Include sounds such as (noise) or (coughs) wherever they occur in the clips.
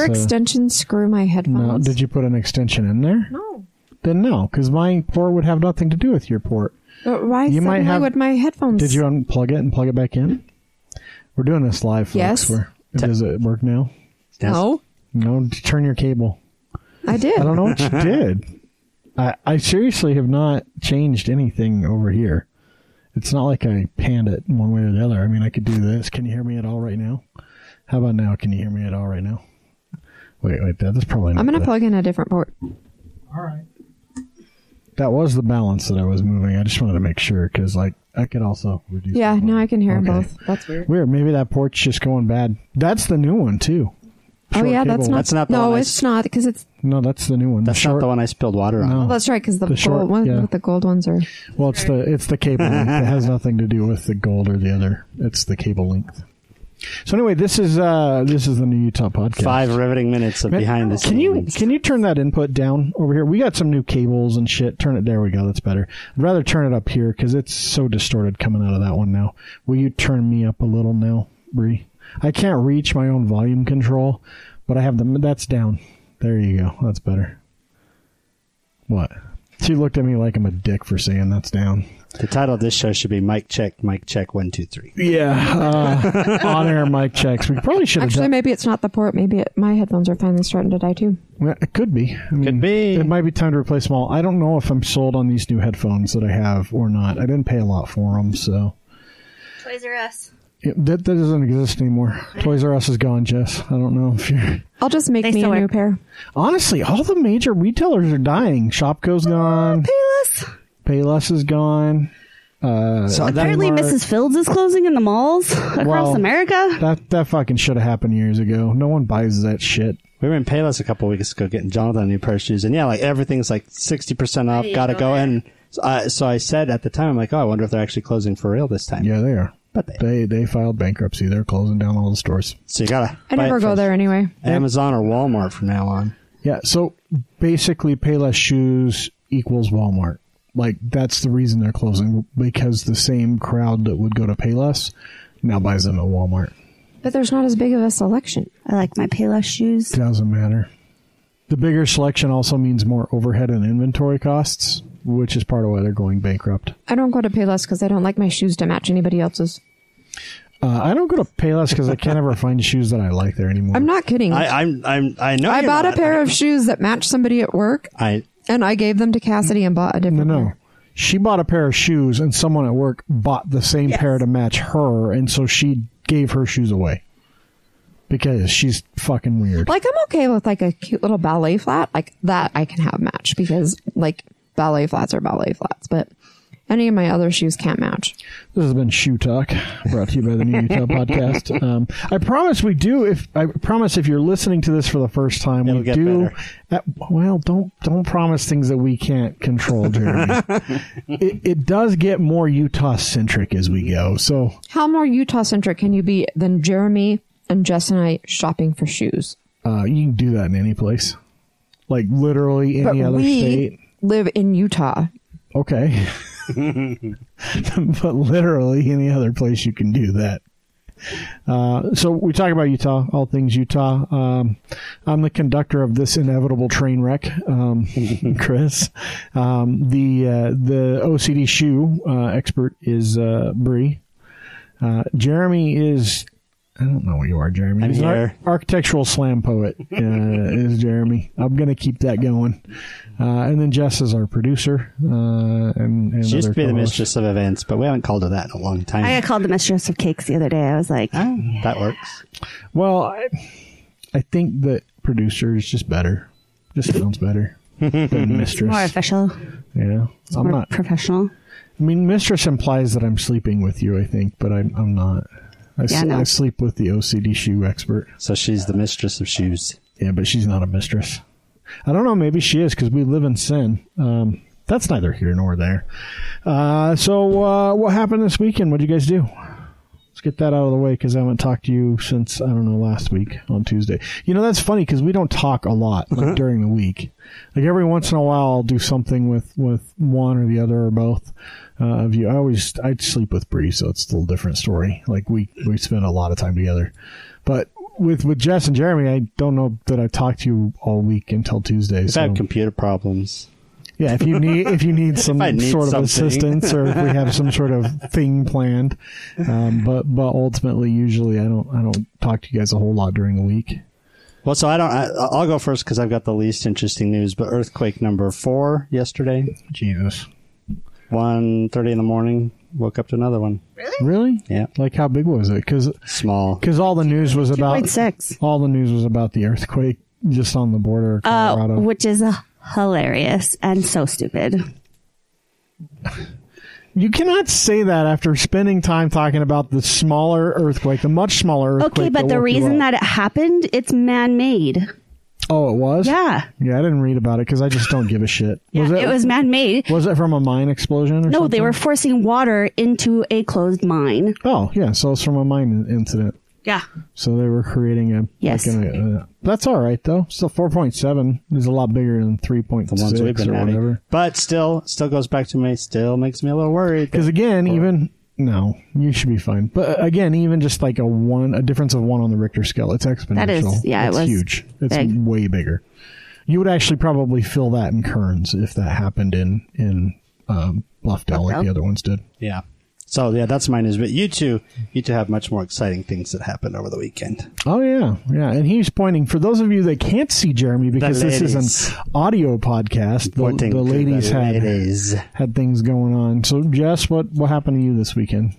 Did your That's, uh, extension screw my No, headphones? did you put an extension in there? No. Then no, because my port would have nothing to do with your port. But why You might have- would my headphones? Did you unplug it and plug it back in? We're doing this live, folks. Yes. We're, does it work now? No, No, turn your cable. I did. I don't know what you (laughs) did. I, I seriously have not changed anything over here. It's not like I panned it one way or the other. I mean, I could do this. Can you hear me at all right now? How about now? Can you hear me at all right now? Wait, wait, that's probably not I'm gonna the- plug in a different port. All right. That was the balance that I was moving. I just wanted to make sure because, like, I could also reduce. Yeah, the now I can hear Okay. both. That's weird. Weird. Maybe that port's just going bad. That's the new one too. Oh yeah, that's not. That's not the no, one I it's s- not because it's. No, that's the new one. That's short, not the one I spilled water on. No. Oh, that's right. Because the, The short- gold one yeah. with the gold ones are. Well, it's the it's the cable length. It has nothing to do with the gold or the other. It's the cable length. So anyway, this is uh this is the new Utah podcast. Five riveting minutes of Man, behind the scenes. Can you can you turn that input down over here? We got some new cables and shit. Turn it. There we go. That's better. I'd rather turn it up here because it's so distorted coming out of that one now. Will you turn me up a little now, Bre? I can't reach my own volume control, but I have the that's down. There you go. That's better. What? She looked at me like I'm a dick for saying that's down. The title of this show should be Mike Check, Mike Check, one, two, three. Yeah, uh, (laughs) on air mic checks. We probably should have Actually, done. maybe it's not the port. Maybe it, my headphones are finally starting to die too. Well, It could be. I mean, Could be. It might be time to replace them all. I don't know if I'm sold on these new headphones that I have or not. I didn't pay a lot for them, so Toys R Us. Yeah, that that doesn't exist anymore. Toys R Us is gone, Jess. I don't know if you're. (laughs) I'll just make They me a still new work. pair. Honestly, all the major retailers are dying. Shopko's gone. Payless. Payless is gone. Uh, So Apparently, Mark- Mrs. Fields is closing in the malls (laughs) across Well, America. that that fucking should have happened years ago. No one buys that shit. we were in Payless a couple weeks ago getting Jonathan a new pair of shoes, and yeah, like everything's like sixty percent off. Gotta go. that. And so I, so I said at the time, I'm like, oh, I wonder if they're actually closing for real this time. Yeah, they are. But they, They they filed bankruptcy. They're closing down all the stores. so you gotta. I buy never it go there anyway. Amazon or Walmart from now on. Yeah, so basically, Payless shoes equals Walmart. Like that's the reason they're closing because the same crowd that would go to Payless now buys them at Walmart. But there's not as big of a selection. I like my Payless shoes. Doesn't matter. The bigger selection also means more overhead and inventory costs, which is part of why they're going bankrupt. I don't go to Payless because I don't like my shoes to match anybody else's. Uh, I don't go to Payless because I can't ever find shoes that I like there anymore. I'm not kidding. I, I, I'm, I'm, I know. you're bought a pair of shoes that matched somebody at work, I, and I gave them to Cassidy and bought a different. no. pair. She bought a pair of shoes, and someone at work bought the same pair to match her, and so she gave her shoes away because she's fucking weird. Like I'm okay with like a cute little ballet flat, like that I can have match because like ballet flats are ballet flats, but any of my other shoes can't match. This has been Shoe Talk, brought to you by the New Utah (laughs) Podcast. Um, I promise we do. If I promise, if you're listening to this for the first time, It'll we do. better. uh, well, don't don't promise things that we can't control, Jeremy. (laughs) it, it does get more Utah centric as we go. So How more Utah centric can you be than Jeremy and Jess and I shopping for shoes? uh, you can do that in any place, like literally any But other we state. live in Utah. Okay. (laughs) but literally any other place you can do that. Uh, so we talk about Utah, all things Utah. Um, I'm the conductor of this inevitable train wreck, um, (laughs) Chris. Um, the uh, the OCD shoe uh, expert is uh, Bree. Uh, Jeremy is I don't know what you are, Jeremy. I'm He's an ar- here. architectural slam poet uh, is Jeremy. I'm going to keep that going. Uh, and then Jess is our producer. Uh, and, and she used to be the co-host. mistress of events, but we haven't called her that in a long time. I got called the mistress of cakes the other day. I was like, Ah, that works. Well, I, I think that producer is just better. Just sounds better than (laughs) mistress. more official, Yeah, I'm more not. professional. I mean, mistress implies that I'm sleeping with you. I think, but I'm I'm not. I, s- Yeah, no. I sleep with the OCD shoe expert. So she's the mistress of shoes. Yeah, but she's not a mistress. I don't know. Maybe she is because we live in sin. Um, that's neither here nor there. Uh, so, uh, what happened this weekend? What did you guys do? Let's get that out of the way because I haven't talked to you since I don't know last week on Tuesday. You know that's funny because we don't talk a lot like during the week. Like every once in a while, I'll do something with with one or the other or both uh, of you. I always I sleep with Bre, so it's a little different story. Like we we spend a lot of time together, but with with Jess and Jeremy, I don't know that I talked to you all week until Tuesday. I've So had computer problems. yeah, if you need if you need (laughs) some need sort of assistance or if we have some sort of thing planned, um, but but ultimately, usually I don't I don't talk to you guys a whole lot during the week. Well, so I don't. I, I'll go first because I've got the least interesting news. But earthquake number four yesterday, Jesus, one thirty in the morning. Woke up to another one. really? Really? Yeah, Like how big was it? Because small. Because all the news was about 2.6. all the news was about the earthquake just on the border of Uh, Colorado. which is uh, hilarious and so stupid. You cannot say that after spending time talking about the smaller earthquake, the much smaller earthquake. Okay, but that the woke you reason up. that it happened, it's man-made. Oh, it was Yeah. yeah. I didn't read about it because I just don't give a shit. (laughs) was it, it was man-made. was it from a mine explosion? Or No, something? they were forcing water into a closed mine. Oh, yeah. So it's from a mine incident. Yeah. So they were creating a Yes. Like an, uh, that's all right though. Still, four point seven is a lot bigger than three point The ones we've been or having. whatever. But still, still goes back to me. Still makes me a little worried. Because again, even no, you should be fine. But uh, again, even just like a one, a difference of one on the Richter scale, it's exponential. is- yeah, it it's was huge. It's big. way bigger. You would actually probably feel that in Kearns if that happened in in um, Bluffdale like the other ones did. Yeah. So yeah, that's my news. But you two, you two have much more exciting things that happened over the weekend. Oh yeah, yeah. And he's pointing for those of you that can't see Jeremy because this is an audio podcast. The, the ladies the had ladies. had things going on. So Jess, what what happened to you this weekend?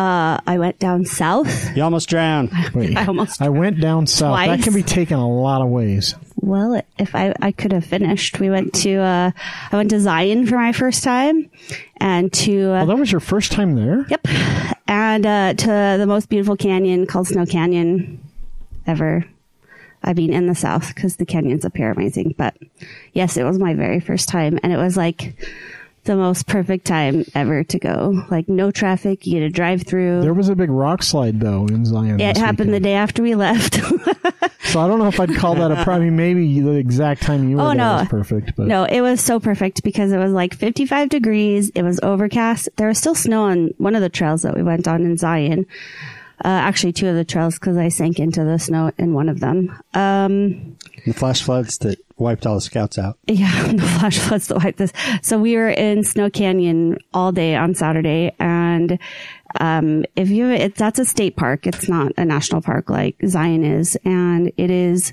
Uh, I went down south. (laughs) You almost drowned. Wait, I almost- I went down (laughs) south. That can be taken a lot of ways. Well, if I, I could have finished, we went to, uh, I went to Zion for my first time and to, uh, Oh, that was your first time there. Yep. And uh, to the most beautiful canyon called Snow Canyon ever. I mean, in the South, because the canyons up here are amazing. But yes, it was my very first time. And it was like the most perfect time ever to go. Like, no traffic. You get a drive through. There was a big rock slide though in Zion. it this happened the day after we left. (laughs) So I don't know if I'd call that a probably maybe the exact time you were Oh, there no. was perfect. But no, it was so perfect because it was like 55 degrees. It was overcast. There was still snow on one of the trails that we went on in Zion. Uh, actually, two of the trails because I sank into the snow in one of them. Um, The flash floods that wiped all the scouts out. (laughs) yeah, (laughs) the flash floods that wiped this. So we were in Snow Canyon all day on Saturday, and um, if you, it, that's a state park. It's not a national park like Zion is, and it is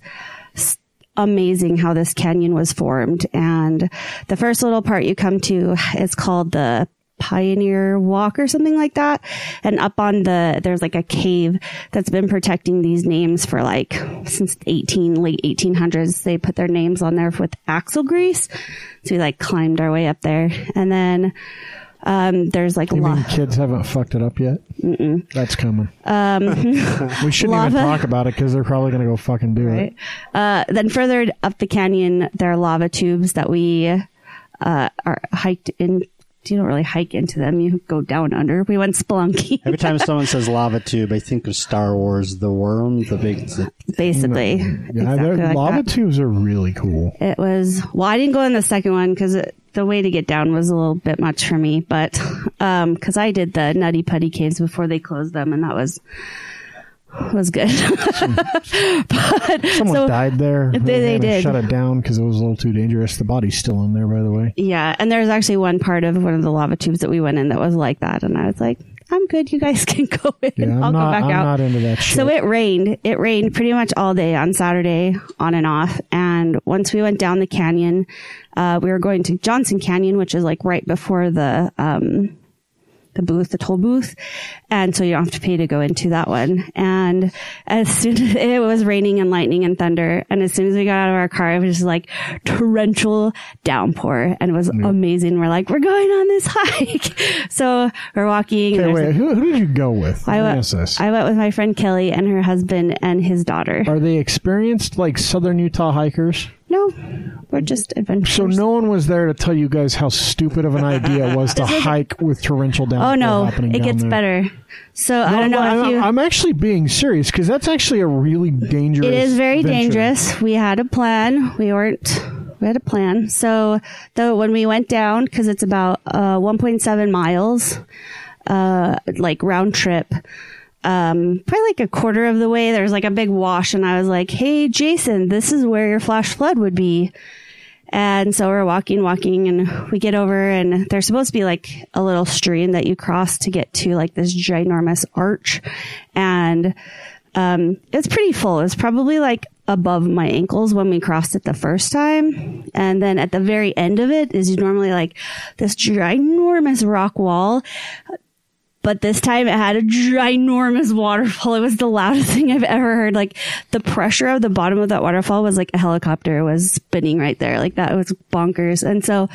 s- amazing how this canyon was formed. And the first little part you come to is called the Pioneer Walk or something like that. And up on the, there's like a cave that's been protecting these names for like since 18, late 1800s. They put their names on there with axle grease. So we like climbed our way up there. And then, um, there's like a you lot. kids haven't fucked it up yet? Mm-mm. That's coming. Um, (laughs) we shouldn't even talk about it because they're probably going to go fucking do Right. it. Uh, then further up the canyon, there are lava tubes that we uh, are hiked in. You don't really hike into them; you go down under. We went spelunky, Every (laughs) time someone says lava tube, I think of Star Wars, the worm, the big. (laughs) basically. Yeah, Exactly like lava that. tubes are really cool. It was. Well, I didn't go in the second one because the way to get down was a little bit much for me. But (laughs) um, because I did the Nutty Putty caves before they closed them, and that was was good. (laughs) but Someone so died there. They- they did. Shut it down because it was a little too dangerous. The body's still in there, by the way. Yeah, and there's actually one part of one of the lava tubes that we went in that was like that, and I was like, "I'm good. You guys (laughs) can go in. Yeah, I'll not. go back I'm out." not into that shit. so it rained. It rained pretty much all day on Saturday, on and off. And once we went down the canyon, uh, we were going to Johnson Canyon, which is like right before the um, the booth, the toll booth. And so you don't have to pay to go into that one. And as soon as (laughs) it was raining and lightning and thunder, and as soon as we got out of our car, it was just like torrential downpour and it was amazing. We're like, we're going on this (laughs) hike. so we're walking. Okay, wait. a- Who, who did you go with? I went. I went with my friend Kelly and her husband and his daughter. Are they experienced like Southern Utah hikers? No, we're just adventurers. So no one was there to tell you guys how stupid of an idea it was to (laughs) hike with torrential downpour Oh no, it gets there. better. So I don't know. I'm if you. I'm actually being serious because that's actually a really dangerous. It is very venture. dangerous. We had a plan. We weren't. We had a plan. So though when we went down, because it's about uh, 1.7 miles, uh, like round trip. Um, probably like a quarter of the way, there's like a big wash, and I was like, "Hey, Jason, this is where your flash flood would be." And so we're walking, walking, and we get over, and there's supposed to be like a little stream that you cross to get to like this ginormous arch, and um, it's pretty full. It's probably like above my ankles when we crossed it the first time. And then at the very end of it is normally like this ginormous rock wall. But this time it had a ginormous waterfall. It was the loudest (laughs) thing I've ever heard. Like the pressure of the bottom of that waterfall was like a helicopter was spinning right there. Like that was bonkers. And so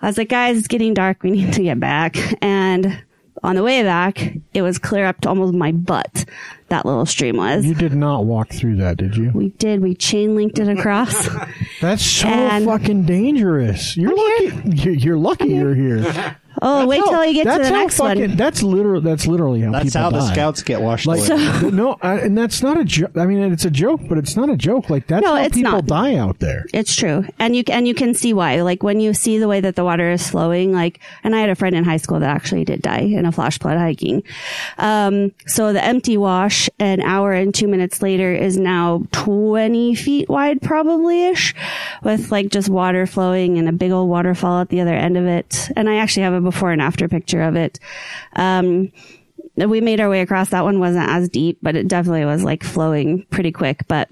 I was like, guys, it's getting dark. We (laughs) need to get back. And on the way back, it was clear up to almost my butt. That little stream was. You did not walk through that, did you? We did. We chain linked it across. (laughs) That's so And- fucking dangerous. You're lucky. You're, you're lucky you're here. Oh, wait till you get to that's the next fucking, one. That's literal. That's literally how That's people how the scouts get washed Like away. (laughs) no, I, and that's not a joke. I mean, it's a joke, but it's not a joke. Like that's No, how it's people not. die out there. It's true. And you, and you can see why. Like when you see the way that the water is flowing, like, and I had a friend in high school that actually did die in a flash flood hiking. Um, so the empty wash an hour and two minutes later is now 20 feet wide, probably ish, with like just water flowing and a big old waterfall at the other end of it. And I actually have a before and after picture of it. Um, we made our way across. That one wasn't as deep, but it definitely was like flowing pretty quick, but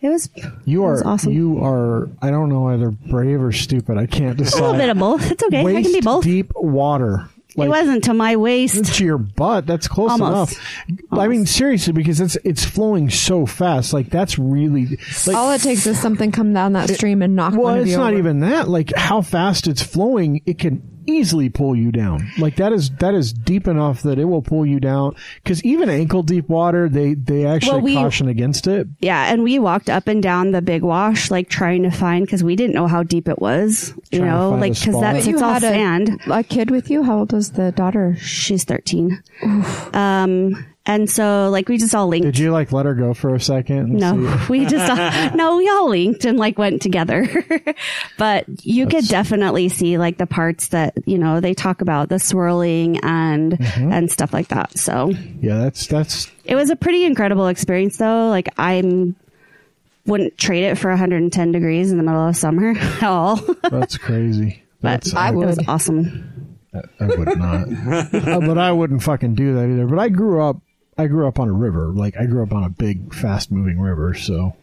it was You That was are awesome. you are. I don't know either brave or stupid. I can't decide. (laughs) a little bit of both. It's okay. I can be both. deep water. it wasn't to my waist. (laughs) to your butt. That's close Almost. enough. I mean, seriously, because it's it's flowing so fast. Like that's really like. All it takes is something come down that stream and knock well, one of it's you not over. even that. Like how fast it's flowing, it can easily pull you down. Like that is that is deep enough that it will pull you down. Because even ankle deep water, they they actually Well, we- caution against it. Yeah, and we walked up and down the big wash, like trying to find because we didn't know how deep it was. You Trying know, like because that's it's all had a, sand. a kid with you. How old is the daughter? She's thirteen. Um, and so like we just all linked. Did you like let her go for a second? No, (laughs) we just all, no, we all linked and like went together. (laughs) but you could definitely see like the parts that you know they talk about the swirling and Mm-hmm. and stuff like that. So Yeah, that's that's it was a pretty incredible experience though. Like I'm wouldn't trade it for 110 degrees in the middle of summer (laughs) at all. that's crazy. but That's I it was would. awesome. I would not. Uh, but I wouldn't fucking do that either. But I grew up. I grew up on a river. Like I grew up on a big, fast moving river. So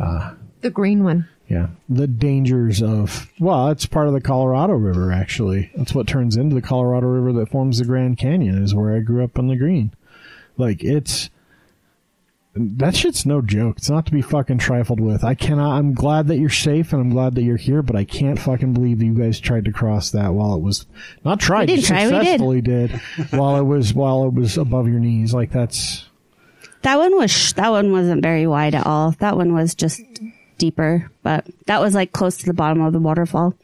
uh, The green one. yeah, the dangers of well, it's part of the Colorado River. Actually, that's what turns into the Colorado River that forms the Grand Canyon. Is where I grew up on the green. Like it's. That shit's no joke. It's not to be fucking trifled with. I cannot. I'm glad that you're safe and I'm glad that you're here, but I can't fucking believe that you guys tried to cross that while it was not tried. didn't you try, we did. successfully did while it was while it was above your knees. Like that's That one was sh- that one wasn't very wide at all. That one was just deeper, but that was like close to the bottom of the waterfall.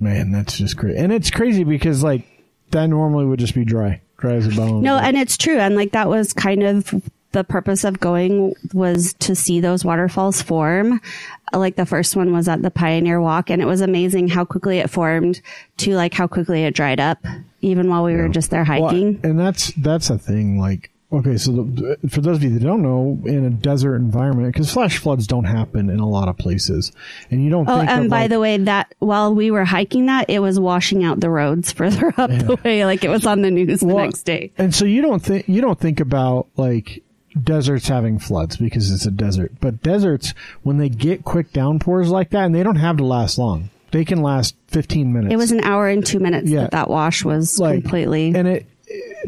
man, that's just crazy. And it's crazy because like that normally would just be dry, dry as a bone. No, and it's true. And like that was kind of the purpose of going was to see those waterfalls form. Like the first one was at the Pioneer Walk and it was amazing how quickly it formed to like how quickly it dried up, even while we were just there Well, hiking. and that's that's a thing. Like, okay, so the, for those of you that don't know, in a desert environment, because flash floods don't happen in a lot of places, and you don't. Oh, think and of, by like, the way, that while we were hiking that, it was washing out the roads further (laughs) up the way. Like it was on the news the next day. And so you don't think you don't think about like deserts having floods because it's a desert. But deserts when they get quick downpours like that and they don't have to last long. They can last 15 minutes. It was an hour and two minutes Yeah. that that wash was like completely. and it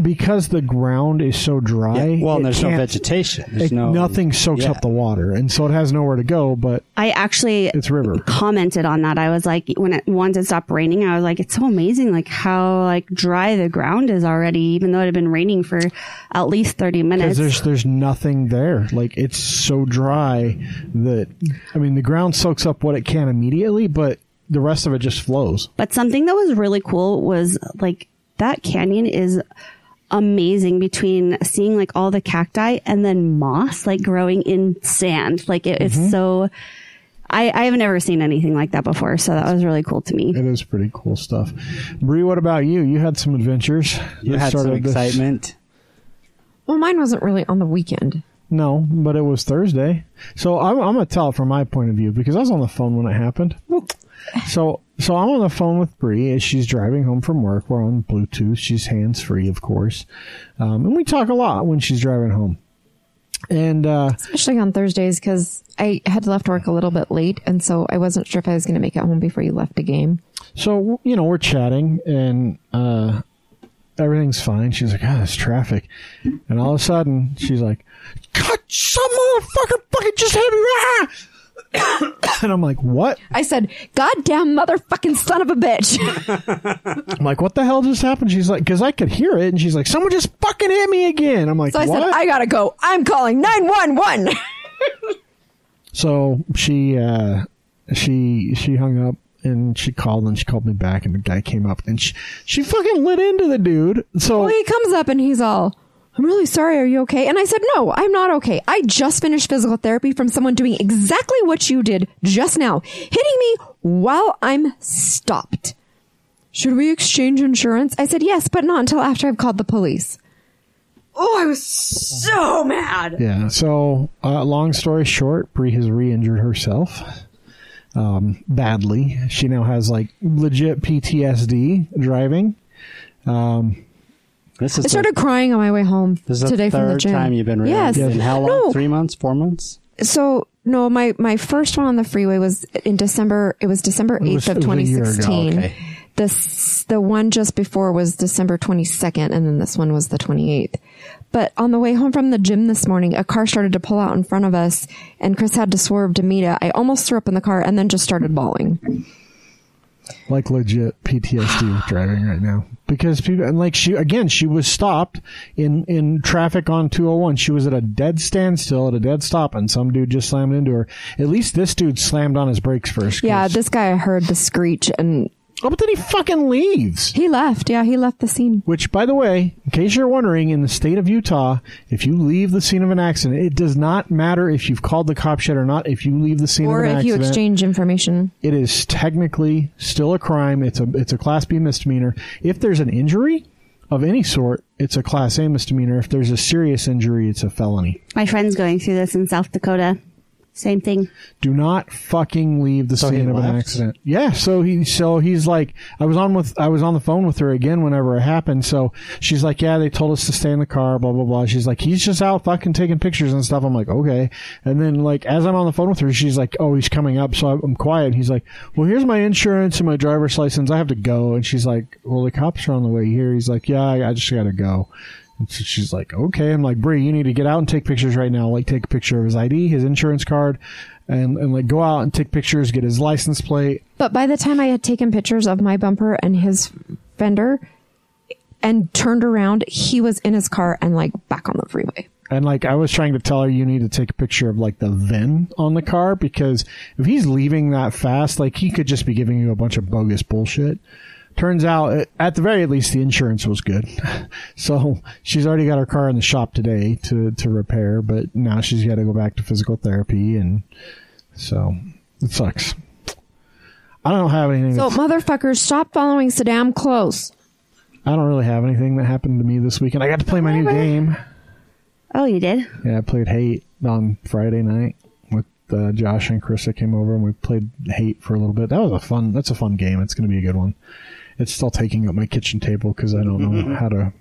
because the ground is so dry. well, and there's no vegetation. There's it- no nothing soaks yeah. up the water, and so it has nowhere to go. But I actually it's river. commented on that. I was like, when it once it stopped raining, I was like, it's so amazing, like how like dry the ground is already, even though it had been raining for at least thirty minutes. there's there's nothing there. Like it's so dry that I mean the ground soaks up what it can immediately, but the rest of it just flows. But something that was really cool was like that canyon is amazing between seeing like all the cacti and then moss like growing in sand. Like it Mm-hmm. is so. I, I have never seen anything like that before, so that was really cool to me. It is pretty cool stuff. Bre, what about you? You had some adventures. You had some started this- excitement. Well, mine wasn't really on the weekend. No, but it was Thursday. So I'm, I'm gonna tell it from my point of view because I was on the phone when it happened. So so I'm on the phone with Bre as she's driving home from work. We're on Bluetooth. She's hands free, of course, um, and we talk a lot when she's driving home. And uh, Especially on Thursdays because I had left work a little bit late, and so I wasn't sure if I was going to make it home before you left the game. so you know we're chatting and uh, everything's fine. She's like, "Ah, it's traffic," and all of a sudden she's like, "God, some motherfucker fucking just hit me!" Ah!" (coughs) and I'm like, "What?" I said, "Goddamn motherfucking son of a bitch!" (laughs) I'm like, "What the hell just happened?" She's like, "Cause I could hear it," and she's like, "Someone just fucking hit me again." I'm like, so I "What?" said, "I gotta go. I'm calling nine one one." (laughs) so she uh, she she hung up and she called and she called me back and the guy came up and she she fucking lit into the dude. So Well, he comes up and he's all, I'm really sorry. Are you okay? And I said, No, I'm not okay. I just finished physical therapy from someone doing exactly what you did just now, hitting me while I'm stopped. Should we exchange insurance? I said, Yes, but not until after I've called the police. Oh, I was so mad. Yeah. So, uh, long story short, Bre has re-injured herself um, badly. She now has like legit PTSD driving. Um, This is I started crying on my way home the, this is today the from the third gym. time you've been Yes. In how long? No. Three months? Four months? So no, my my first one on the freeway was in December. It was December eighth of was a year ago, 2016. okay. This the one just before was December 22nd, and then this one was the 28th. But on the way home from the gym this morning, a car started to pull out in front of us, and Chris had to swerve to meet it. I almost threw up in the car, and then just started bawling. Like legit PTSD with driving right now. Because people and like she again she was stopped in in traffic on 201 she was at a dead standstill at a dead stop and some dude just slammed into her. At least this dude slammed on his brakes first Yeah, this guy heard the screech, and oh but then he fucking leaves he left. Yeah, he left the scene. which by the way in case you're wondering in the state of Utah if you leave the scene of an accident it does not matter if you've called the cops yet or not if you leave the scene Or of an accident. Or if you exchange information. it is technically still a crime. It's a it's a class B misdemeanor. If there's an injury of any sort, it's a class A misdemeanor. If there's a serious injury, it's a felony. My friend's going through this in South Dakota. Same thing. Do not fucking leave the So scene of an accident. Yeah, so he so he's like I was on with I was on the phone with her again whenever it happened. So she's like, "Yeah, they told us to stay in the car, blah blah blah." She's like, "He's just out fucking taking pictures and stuff." I'm like, "Okay." And then like as I'm on the phone with her, she's like, "Oh, he's coming up." So I'm quiet. He's like, "Well, here's my insurance and my driver's license. I have to go." And she's like, "Well, the cops are on the way here." He's like, "Yeah, I, I just got to go." So (laughs) she's like, okay. I'm like, Bre, you need to get out and take pictures right now. Like, take a picture of his ID, his insurance card, and, and like go out and take pictures, get his license plate. But by the time I had taken pictures of my bumper and his fender and turned around, he was in his car and like back on the freeway. And like, I was trying to tell her, you need to take a picture of like the VIN on the car because if he's leaving that fast, like he could just be giving you a bunch of bogus bullshit. Turns out, uh, at the very least, the insurance was good. (laughs) So she's already got her car in the shop today to, to repair, but now she's got to go back to physical therapy. And so it sucks. I don't have anything. So motherfuckers, stop following so damn close. I don't really have anything that happened to me this weekend. I got to play my new game. Oh, you did? Yeah, I played Hate on Friday night with uh, Josh and Chris that came over, and we played Hate for a little bit. That was a fun. That's a fun game. It's going to be a good one. It's still taking up my kitchen table because I don't know how to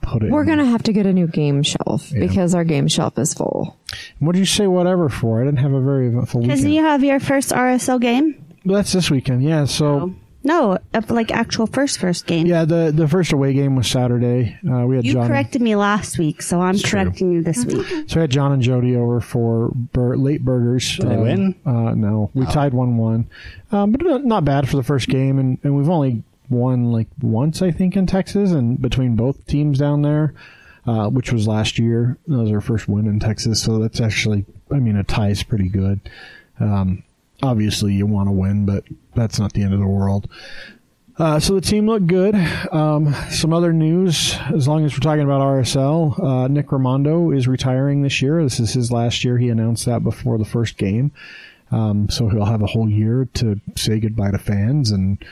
put it. We're in. gonna have to get a new game shelf Yeah. because our game shelf is full. What did you say? Whatever for? I didn't have a very eventful Because weekend. you have your first RSL game? That's this weekend. Yeah. So No, uh, like actual first first game. yeah, the the first away game was Saturday. Uh, we had You John. corrected me last week, so I'm It's true. correcting you this week. (laughs) So we had John and Jody over for bur- late burgers. Did they Um, win? Uh, no, we tied one one, um, but not, not bad for the first game, and, and we've only won like once I think in Texas, and between both teams down there, uh, which was last year. That was our first win in Texas, so that's actually, I mean, a tie is pretty good. Um, obviously, you want to win, but that's not the end of the world. Uh, so the team looked good. Um, some other news, as long as we're talking about RSL, uh, Nick Rimando is retiring this year. This is his last year. He announced that before the first game. Um, so he'll have a whole year to say goodbye to fans and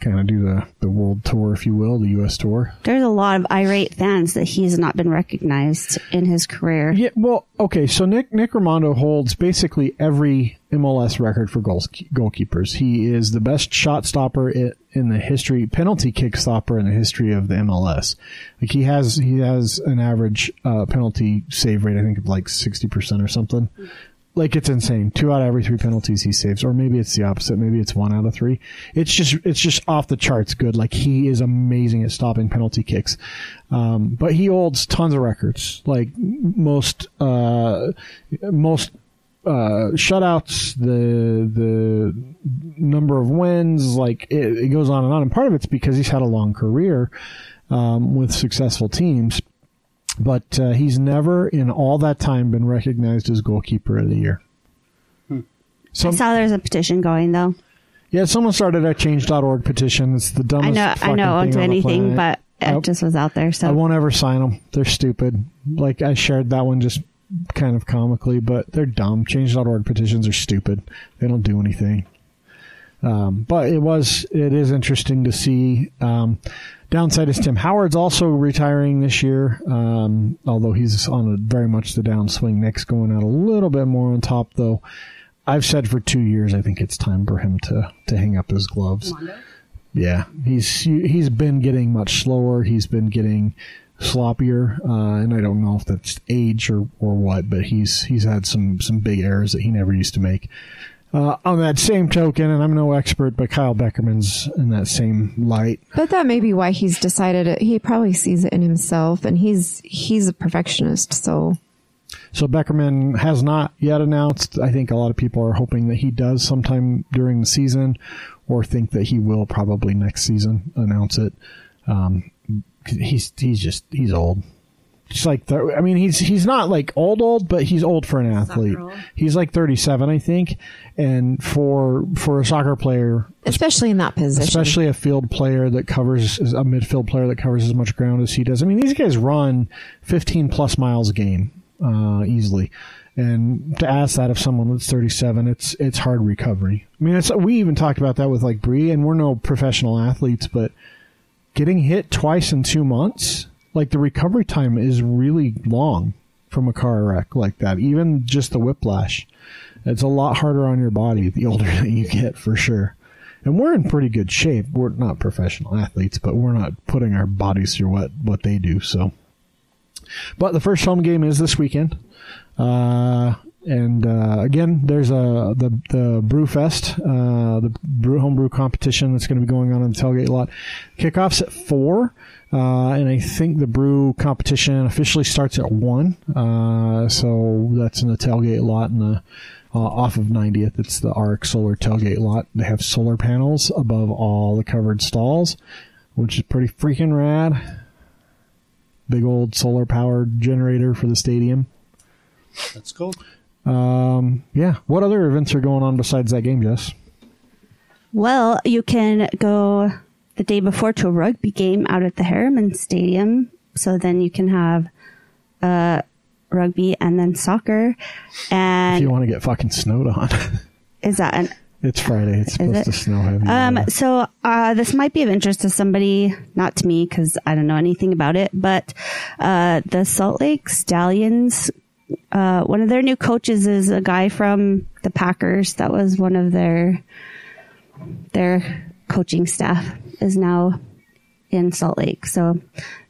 kind of do the, the world tour, if you will, the U.S. tour. There's a lot of irate fans that he's not been recognized in his career. Yeah, well, okay. So Nick Nick Rimando holds basically every MLS record for goals, goalkeepers. He is the best shot stopper in the history, penalty kick stopper in the history of the MLS. Like he has he has an average uh, penalty save rate, I think of like sixty percent or something. Like it's insane. Two out of every three penalties he saves, or maybe it's the opposite. Maybe it's one out of three. It's just it's just off the charts good. Like he is amazing at stopping penalty kicks. Um, but he holds tons of records. Like most uh, most uh, shutouts, the the number of wins, like it, it goes on and on. And part of it's because he's had a long career um, with successful teams, but uh, he's never in all that time been recognized as goalkeeper of the year. So I saw there's a petition going though. yeah, someone started a Change.org petition. It's the I dumbest. know, I fucking know, I won't thing do anything, but it I- just was out there. So I won't ever sign them. They're stupid. Like I shared that one just kind of comically, but they're dumb. Change.org petitions are stupid. They don't do anything. Um, but it was it is interesting to see. Um, downside is Tim Howard's also retiring this year, um, although he's on a very much the downswing. Nick's going out a little bit more on top, though. I've said for two years I think it's time for him to to hang up his gloves. Yeah, he's he's been getting much slower. He's been getting sloppier, uh, and I don't know if that's age or, or what, but he's he's had some some big errors that he never used to make. Uh, on that same token, and I'm no expert, but Kyle Beckerman's in that same light. But that may be why he's decided it. He probably sees it in himself, and he's he's a perfectionist. So So Beckerman has not yet announced. I think a lot of people are hoping that he does sometime during the season, or think that he will probably next season announce it. Um, he's he's just he's old. Just like the, I mean, he's he's not like old old, but he's old for an athlete. He's like thirty seven, I think, and for for a soccer player, especially in that position, especially a field player that covers a midfield player that covers as much ground as he does. I mean, these guys run 15 plus miles a game uh, easily, and to ask that of someone that's 37, it's it's hard recovery. I mean, it's we even talked about that with like Bre, and we're no professional athletes, but getting hit twice in two months, like the recovery time is really long from a car wreck like that. Even just the whiplash, it's a lot harder on your body the older (laughs) that you get, for sure and we're in pretty good shape. We're not professional athletes, but we're not putting our bodies through what what they do. So, but the first home game is this weekend, uh, and uh, again, there's a the the Brew Fest, uh, the brew homebrew competition that's going to be going on in the tailgate lot. Kickoffs at four. Uh, and I think the brew competition officially starts at one. Uh, so that's in the tailgate lot in the uh, off of 90th. It's the Auric Solar tailgate lot. They have solar panels above all the covered stalls, which is pretty freaking rad. Big old solar powered generator for the stadium. That's cool. Um, yeah. What other events are going on besides that game, Jess? Well, you can go the day before to a rugby game out at the Herriman Stadium. So then you can have uh, rugby and then soccer. And if you want to get fucking snowed on, is that an (laughs) it's Friday. It's supposed it? to snow heavy. Um, so uh, this might be of interest to somebody, not to me because I don't know anything about it, but uh, the Salt Lake Stallions. Uh, one of their new coaches is a guy from the Packers. That was one of their their coaching staff is now in Salt Lake. So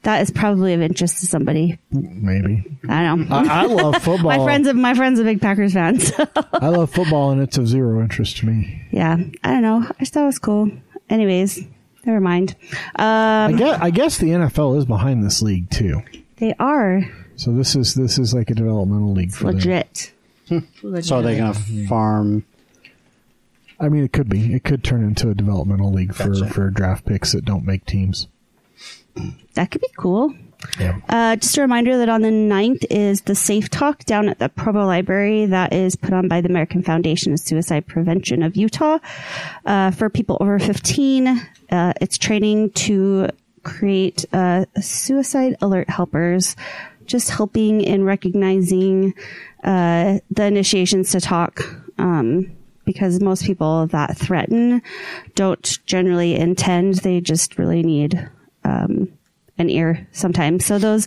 that is probably of interest to somebody. Maybe. I don't know. I, I love (laughs) football. my friends, my friends, are big Packers fans. (laughs) I love football, and it's of zero interest to me. yeah, I don't know. I just thought it was cool. Anyways, never mind. I guess, I guess the NFL is behind this league too. They are So this is this is like a developmental league for them. legit. (laughs) So are they going to farm? I mean, it could be. It could turn into a developmental league for Gotcha. for draft picks that don't make teams. That could be cool. Yeah. Uh, just a reminder that on the 9th is the Safe Talk down at the Provo Library that is put on by the American Foundation of Suicide Prevention of Utah uh, for people over 15. Uh, it's training to create uh, suicide alert helpers, just helping in recognizing uh, the initiations to talk. Um, because most people that threaten don't generally intend. They just really need um, an ear sometimes. So those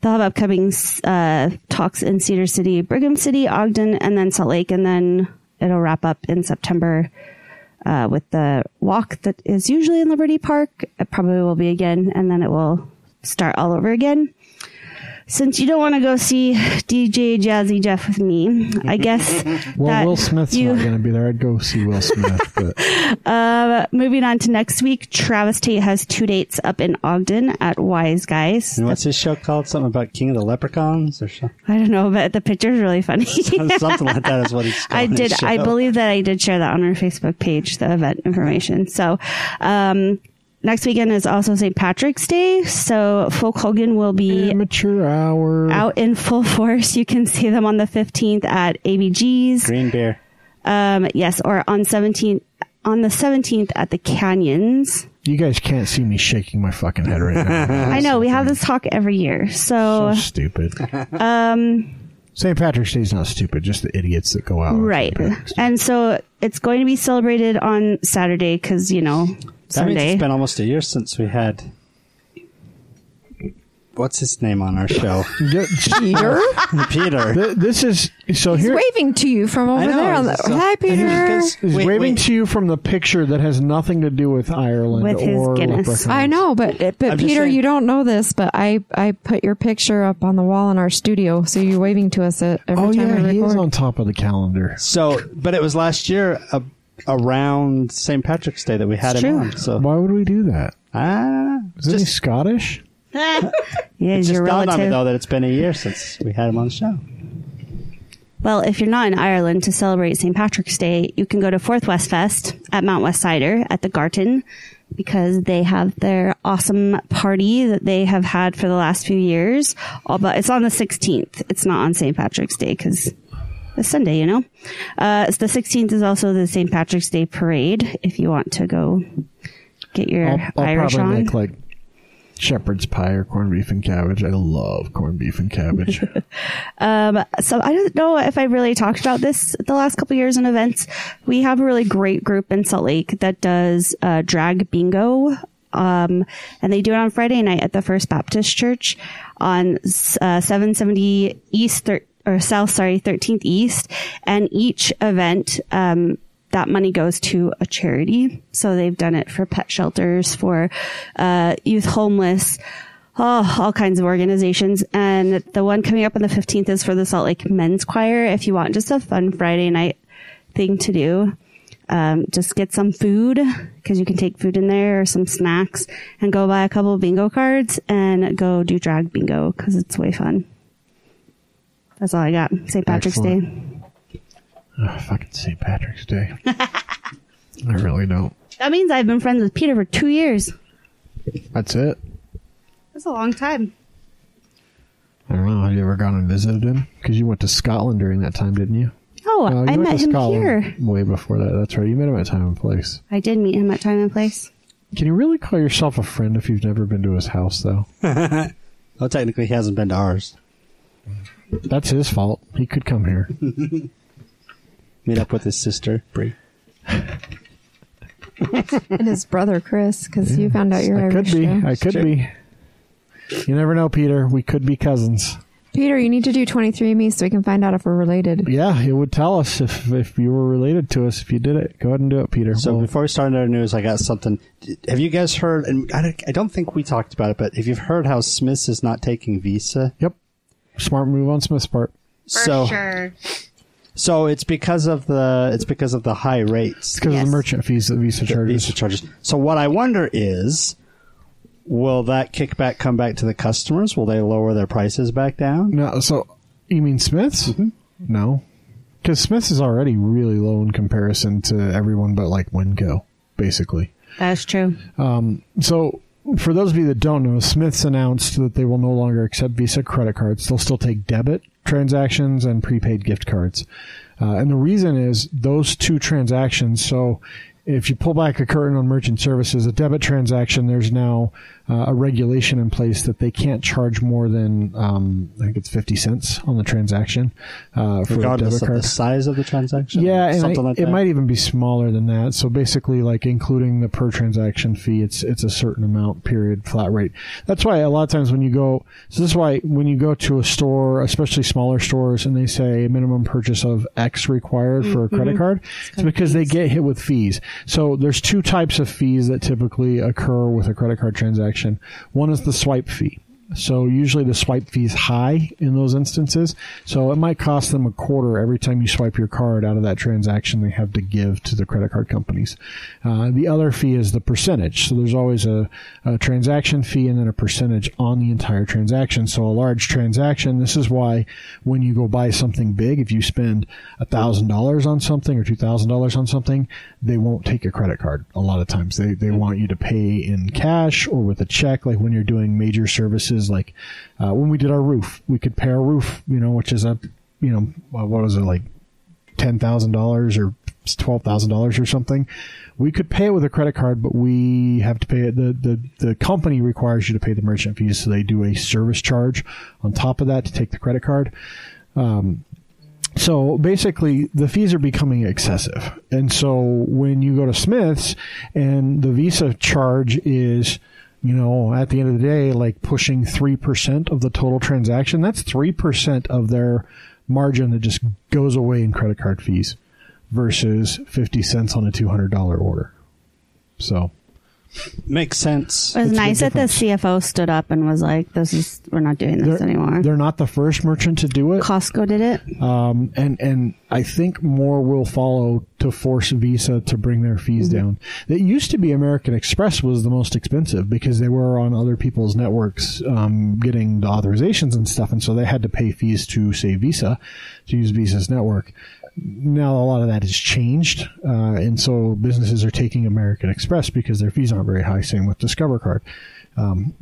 they'll have upcoming uh, talks in Cedar City, Brigham City, Ogden, and then Salt Lake, and then it'll wrap up in September. Uh, with the walk that is usually in Liberty Park, it probably will be again, and then it will start all over again since you don't want to go see DJ Jazzy Jeff with me, I guess. (laughs) Well, that Will Smith's you, not going to be there. I'd go see Will Smith, (laughs) but Uh, moving on to next week, Travis Tate has two dates up in Ogden at Wise Guys. And what's his show called? Something about King of the Leprechauns or something? I don't know, but the picture's really funny. (laughs) something like that is what he's I calling his did. I believe that I did share that on our Facebook page, the event information. So, um, next weekend is also St. Patrick's Day. So Folk Hogan will be amateur hour. out in full force. You can see them on the 15th at ABG's. Green Bear. Um, yes, or on 17th, on the 17th at the Canyons. You guys can't see me shaking my fucking head right now. (laughs) I know we have this talk every year. So, so stupid. Um, St. Patrick's Day is not stupid, just the idiots that go out. right. St. Patrick's Day. And so it's going to be celebrated on Saturday because, you know, That means it's been almost a year since we had. What's his name on our show? (laughs) Peter, (laughs) Peter. Th- this is so he's here. waving to you from over know, there. On the, so- Hi, Peter. Because- He's Wait, waving wait. to you from the picture that has nothing to do with Ireland With his or Guinness. I know, but but I'm Peter, you don't know this, but I I put your picture up on the wall in our studio, so you're waving to us at every Oh time yeah, we he is record. on top of the calendar. So, but it was last year uh, around St. Patrick's Day that we had It's him true. on. So, Why would we do that? ah, Isn't he just, Scottish? (laughs) yeah, just your dawned on me relative. though that it's been a year since we had him on the show. Well, if you're not in Ireland to celebrate St. Patrick's Day, you can go to Fourth West Fest at Mountain West Cider at the Garten because they have their awesome party that they have had for the last few years. All but it's on the 16th. It's not on St. Patrick's Day because it's Sunday, you know. Uh, the 16th is also the St. Patrick's Day parade. If you want to go get your I'll, I'll Irish probably on. make like shepherd's pie or corned beef and cabbage. I love corned beef and cabbage. (laughs) Um, so I don't know if I really talked about this the last couple years in events. We have a really great group in Salt Lake that does uh, drag bingo. Um, and they do it on Friday night at the First Baptist Church on uh, 770 East thir- or South, sorry, 13th East. And each event, um, that money goes to a charity. So they've done it for pet shelters, for uh, youth homeless, oh, all kinds of organizations. And the one coming up on the 15th is for the Salt Lake Men's Choir. If you want just a fun Friday night thing to do, um, just get some food because you can take food in there or some snacks and go buy a couple of bingo cards and go do drag bingo because it's way fun. That's all I got. St. Patrick's Excellent. Day. oh, fucking St. Patrick's Day. (laughs) I really don't. That means I've been friends with Peter for two years. That's it. That's a long time. I don't know. Have you ever gone and visited him? Because you went to Scotland during that time, didn't you? Oh, No, you I went met to him Scotland here. way before that. That's right. You met him at time and place. I did meet him at Time and Place. Can you really call yourself a friend if you've never been to his house, though? (laughs) Well, technically, he hasn't been to ours. That's his fault. He could come here. (laughs) Meet up with his sister, Bre. (laughs) and his brother Chris, because you found out you're I could Irish. be. too. I could be. You never know, Peter. We could be cousins. Peter, you need to do 23andMe so we can find out if we're related. Yeah, it would tell us if if you were related to us if you did it. Go ahead and do it, Peter. So Well, before we start our news, I got something. Have you guys heard? And I don't, I don't think we talked about it, but if you've heard how Smiths is not taking Visa, yep, smart move on Smith's part. so sure. so it's because of the it's because of the high rates, Because of Yes. the merchant fees that Visa the charges. Visa charges. So what I wonder is, will that kickback come back to the customers? Will they lower their prices back down? No, so you mean Smith's? Mm-hmm. No, because Smith's is already really low in comparison to everyone but like Winco, basically. That's true. So, for those of you that don't know, Smiths announced that they will no longer accept Visa credit cards. They'll still take debit transactions and prepaid gift cards. Uh, and the reason is those two transactions. So, if you pull back a curtain on merchant services, a debit transaction, there's now uh, a regulation in place that they can't charge more than um, I think it's fifty cents on the transaction uh, for a regardless debit of card. the size of the transaction. Yeah, and something I- like it that. might even be smaller than that. So basically, like including the per transaction fee, it's it's a certain amount. Period, flat rate. That's why a lot of times when you go, so this is why when you go to a store, especially smaller stores, and they say minimum purchase of X required for a credit card, it's because they get hit with fees. So there's two types of fees that typically occur with a credit card transaction. One is the swipe fee. So usually the swipe fee is high in those instances. So it might cost them a quarter every time you swipe your card out of that transaction they have to give to the credit card companies. Uh, the other fee is the percentage. So there's always a, a transaction fee and then a percentage on the entire transaction. So a large transaction, this is why when you go buy something big, if you spend thousand dollars on something or two thousand dollars on something, they won't take a credit card. A lot of times they, they want you to pay in cash or with a check. Like when you're doing major services, like uh, when we did our roof, we could pay our roof, you know, which is a, you know, what was it like ten thousand dollars or twelve thousand dollars or something. We could pay it with a credit card, but we have to pay it. The, the the company requires you to pay the merchant fees, so they do a service charge on top of that to take the credit card. Um, so basically, the fees are becoming excessive. And so when you go to Smith's and the Visa charge is, you know, at the end of the day, like pushing 3% of the total transaction, that's 3% of their margin that just goes away in credit card fees versus 50 cents on a $200 order. So, makes sense. It was It's nice that the. CFO stood up and was like, "This is we're not doing this they're, anymore." they're not the first merchant to do it. Costco did it. um, and and I think more will follow to force Visa to bring their fees down. It used to be American Express was the most expensive because they were on other people's networks um, getting the authorizations and stuff, and so they had to pay fees to say Visa to use Visa's network. Now a lot of that has changed, uh, and so businesses are taking American Express because their fees aren't very high. Same with Discover Card. Um,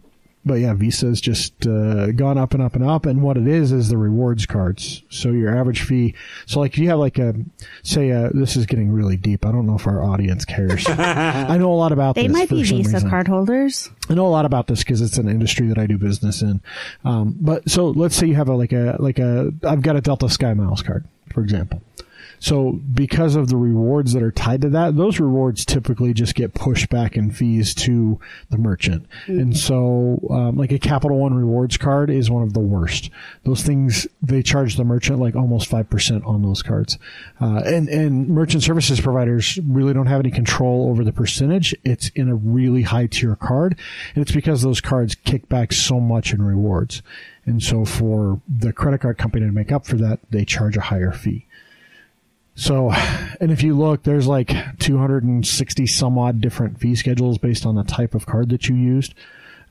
but yeah, Visa's just uh, gone up and up and up. And what it is is the rewards cards. So your average fee. So like if you have like a say uh this is getting really deep. I don't know if our audience cares. (laughs) I know a lot about They this. might for be some Visa reason. card holders. I know a lot about this because it's an industry that I do business in. Um, but so let's say you have a like a like a I've got a Delta Sky Miles card, for example. So because of the rewards that are tied to that, those rewards typically just get pushed back in fees to the merchant. And so, um, like a Capital One rewards card is one of the worst. Those things they charge the merchant like almost five percent on those cards, uh, and and merchant services providers really don't have any control over the percentage. It's in a really high tier card, and it's because those cards kick back so much in rewards. And so for the credit card company to make up for that, they charge a higher fee. So, and if you look, there's like 260 some odd different fee schedules based on the type of card that you used.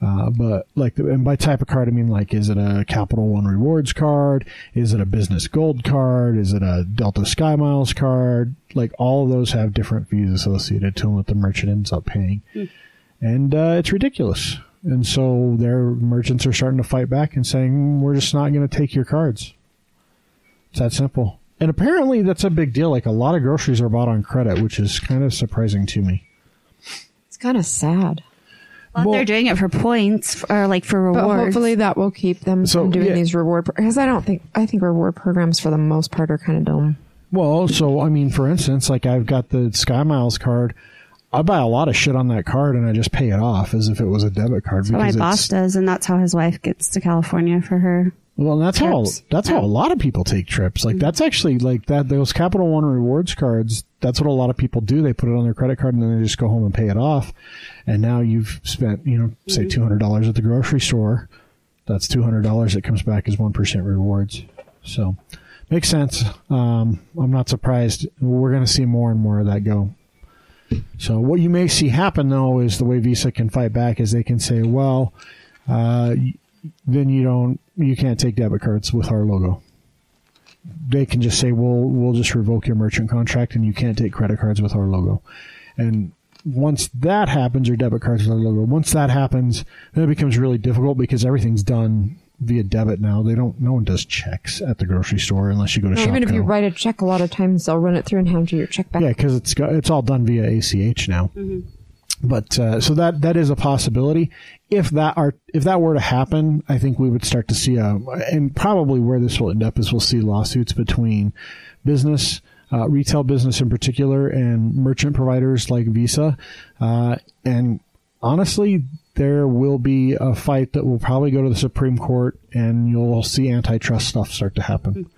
Uh, but like, and by type of card, I mean like, is it a Capital One Rewards card? Is it a Business Gold card? Is it a Delta Sky Miles card? Like, all of those have different fees associated to them that the merchant ends up paying, and uh, it's ridiculous. And so their merchants are starting to fight back and saying, "We're just not going to take your cards." It's that simple. And apparently that's a big deal. Like a lot of groceries are bought on credit, which is kind of surprising to me. It's kind of sad. Well, Well- they're doing it for points or like for rewards. But rewards. hopefully that will keep them So, from doing yeah. these reward because I don't think I think reward programs for the most part are kind of dumb. Well, so I mean, for instance, like I've got the Sky Miles card. I buy a lot of shit on that card and I just pay it off as if it was a debit card That's what my because boss does, and that's how his wife gets to California for her. well, that's how trips. that's how a lot of people take trips. Like that's actually like that those Capital One rewards cards. That's what a lot of people do. They put it on their credit card and then they just go home and pay it off. And now you've spent, you know, say two hundred dollars at the grocery store. That's two hundred dollars that comes back as one percent rewards. So makes sense. Um, I'm not surprised. We're going to see more and more of that go. So what you may see happen though is the way Visa can fight back is they can say, well, uh, then you don't, you can't take debit cards with our logo. They can just say, we'll, we'll just revoke your merchant contract and you can't take credit cards with our logo. And once that happens, your debit cards with our logo, once that happens, then it becomes really difficult because everything's done via debit now. They don't. No one does checks at the grocery store unless you go to shop. Even if you write a check, a lot of times they'll run it through and hand you your check back. Yeah, because it's got, it's all done via ACH now. But uh, so that that is a possibility. If that are if that were to happen, I think we would start to see a and probably where this will end up is we'll see lawsuits between business. Uh, retail business in particular and merchant providers like Visa. Uh, and honestly, there will be a fight that will probably go to the Supreme Court and you'll see antitrust stuff start to happen.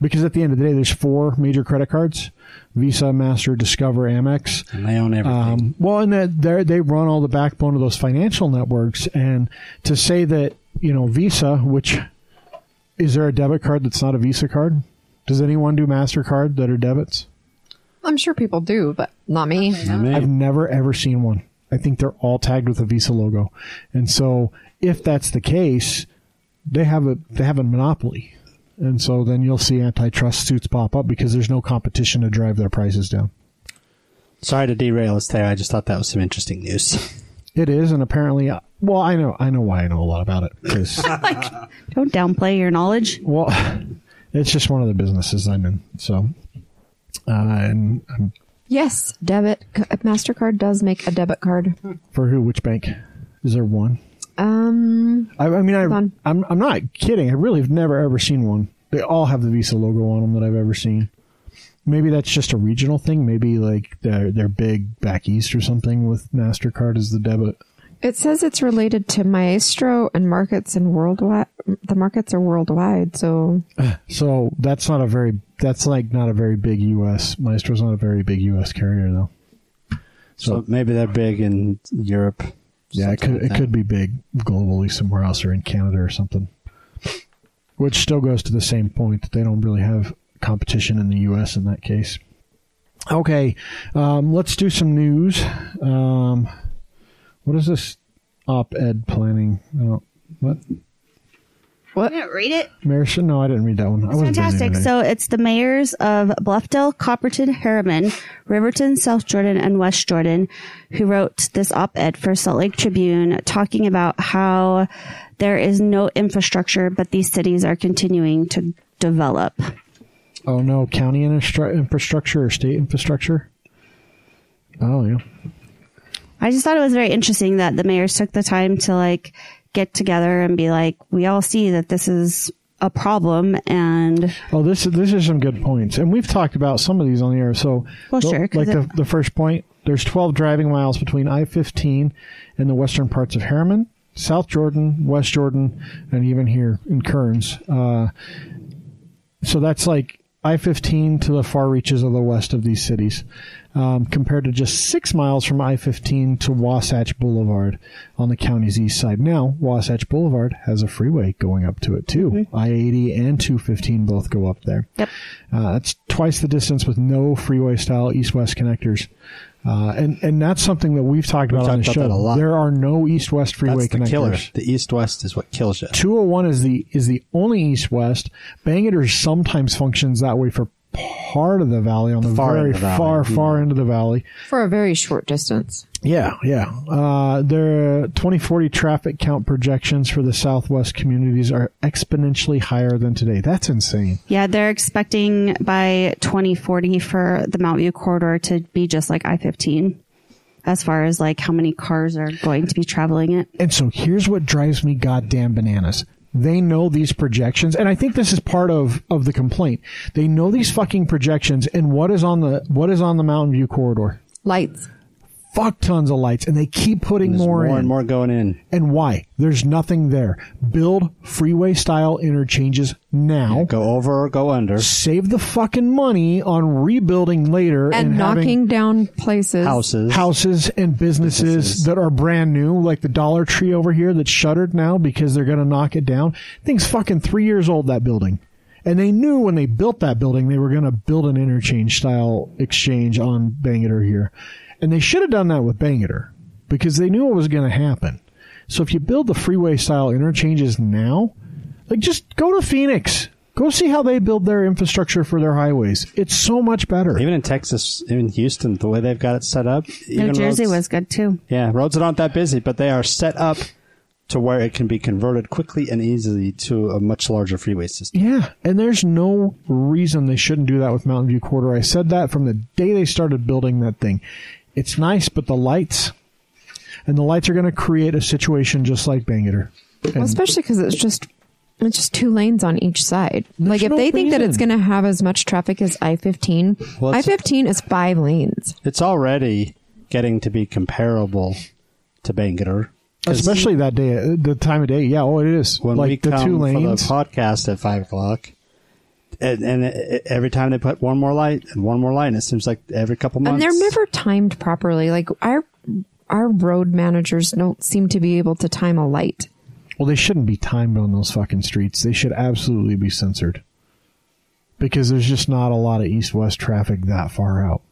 Because at the end of the day, there's four major credit cards: Visa, Master, Discover, Amex. And they own everything. Um, well, and that they they run all the backbone of those financial networks. And to say that you know Visa, which is there a debit card that's not a Visa card? Does anyone do Mastercard that are debits? I'm sure people do, but not me. I mean, I've never ever seen one. I think they're all tagged with a Visa logo. And so if that's the case, they have a they have a monopoly. And so then you'll see antitrust suits pop up because there's no competition to drive their prices down. sorry to derail us there. I just thought that was some interesting news. (laughs) It is, and apparently, uh, well, I know, I know why I know a lot about it. 'cause- (laughs) Don't downplay your knowledge. well, (laughs) it's just one of the businesses I'm in. So, uh, and um, Yes, debit Mastercard does make a debit card. for who? Which bank? Is there one? Um, I, I mean, I, on. I'm I'm not kidding. I really have never ever seen one. They all have the Visa logo on them that I've ever seen. Maybe that's just a regional thing. Maybe like they're they're big back east or something with Mastercard as the debit. It says it's related to Maestro and markets and worldwide. The markets are worldwide, so (sighs) So that's not a very that's like not a very big U.S. Maestro's not a very big U.S. carrier though. So maybe they're big in Europe. Yeah, it could like it could be big globally somewhere else or in Canada or something. Which still goes to the same point that they don't really have competition in the U.S. in that case. Okay, um, let's do some news. Um, what is this op-ed planning? Oh, what? what? read it. Marison? No, I didn't read that one. I Fantastic. So it's the mayors of Bluffdale, Copperton, Herriman, Riverton, South Jordan, and West Jordan who wrote this op-ed for Salt Lake Tribune talking about how there is no infrastructure, but these cities are continuing to develop. oh no, county infrastructure or state infrastructure? Oh yeah. I just thought it was very interesting that the mayors took the time to like get together and be like, we all see that this is a problem and Oh, this this is some good points, and we've talked about some of these on the air. So, Well, the- sure, Like the, it- the first point, there's 12 driving miles between I-15 and the western parts of Herriman, South Jordan, West Jordan, and even here in Kearns. Uh, so that's like I-15 to the far reaches of the west of these cities, um, compared to just six miles from I-15 to Wasatch Boulevard on the county's east side. Now, Wasatch Boulevard has a freeway going up to it too. I-80 and 215 both go up there. Yep. Uh, that's twice the distance with no freeway style east-west connectors. Uh, and, and that's something that we've talked about on the about show. a lot. There are no east-west freeway That's the connectors. killer. The east-west is what kills you. 201 is the is the only east west. Bangerter sometimes functions that way for part of the valley on the, far very end the valley. far far end of the valley. For a very short distance. Yeah, yeah. Uh, their 2040 traffic count projections for the southwest communities are exponentially higher than today. That's insane. Yeah, they're expecting by 2040 for the Mount View corridor to be just like I-15 as far as like how many cars are going to be traveling it. And so here's what drives me goddamn bananas. They know these projections, and I think this is part of, of the complaint. They know these fucking projections, and what is on the what is on the Mountain View corridor? Lights. Fuck tons of lights, and they keep putting There's more, more in. and more going in. And why? There's nothing there. Build freeway style interchanges now. Go over or go under. Save the fucking money on rebuilding later and, And, knocking down places. Houses. houses and businesses, Businesses. that are brand new, like the Dollar Tree over here that's shuttered now because they're going to knock it down. Thing's fucking three years old, that building. And they knew when they built that building, they were going to build an interchange style exchange on Bangerter here. And they should have done that with Bangerter because they knew what was going to happen. So if you build the freeway style interchanges now, like just go to Phoenix. Go see how they build their infrastructure for their highways. It's so much better. Even in Texas, even Houston, the way they've got it set up. New even Jersey roads- was good too. Yeah, roads that aren't that busy, but they are set up to where it can be converted quickly and easily to a much larger freeway system. Yeah, and there's no reason they shouldn't do that with Mountain View corridor. I said that from the day they started building that thing. It's nice, but the lights, and the lights are going to create a situation just like Bangerter. And Well, especially because it's just it's just two lanes on each side. like if no they think that it's going to have as much traffic as I fifteen, Well, I fifteen is five lanes. It's already getting to be comparable to Bangerter. 'Cause especially that day, the time of day. Yeah, oh, it is. when we like the come two for the podcast at five o'clock, and, and every time they put one more light and one more light, and it seems like every couple months. And they're never timed properly. Like our our road managers don't seem to be able to time a light. Well, they shouldn't be timed on those fucking streets. They should absolutely be censored. Because there's just not a lot of east west traffic that far out.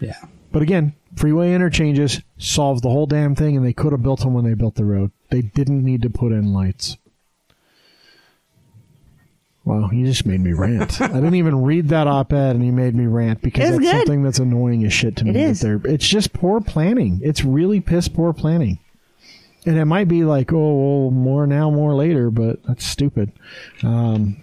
Yeah. But again, freeway interchanges solved the whole damn thing, and they could have built them when they built the road. They didn't need to put in lights. Wow, you just made me rant. I didn't even read that op-ed, and he made me rant because it's that's good. something that's annoying as shit to me. It is. It's just poor planning. It's really piss poor planning. And it might be like, oh, well, more now, more later, but that's stupid. Um,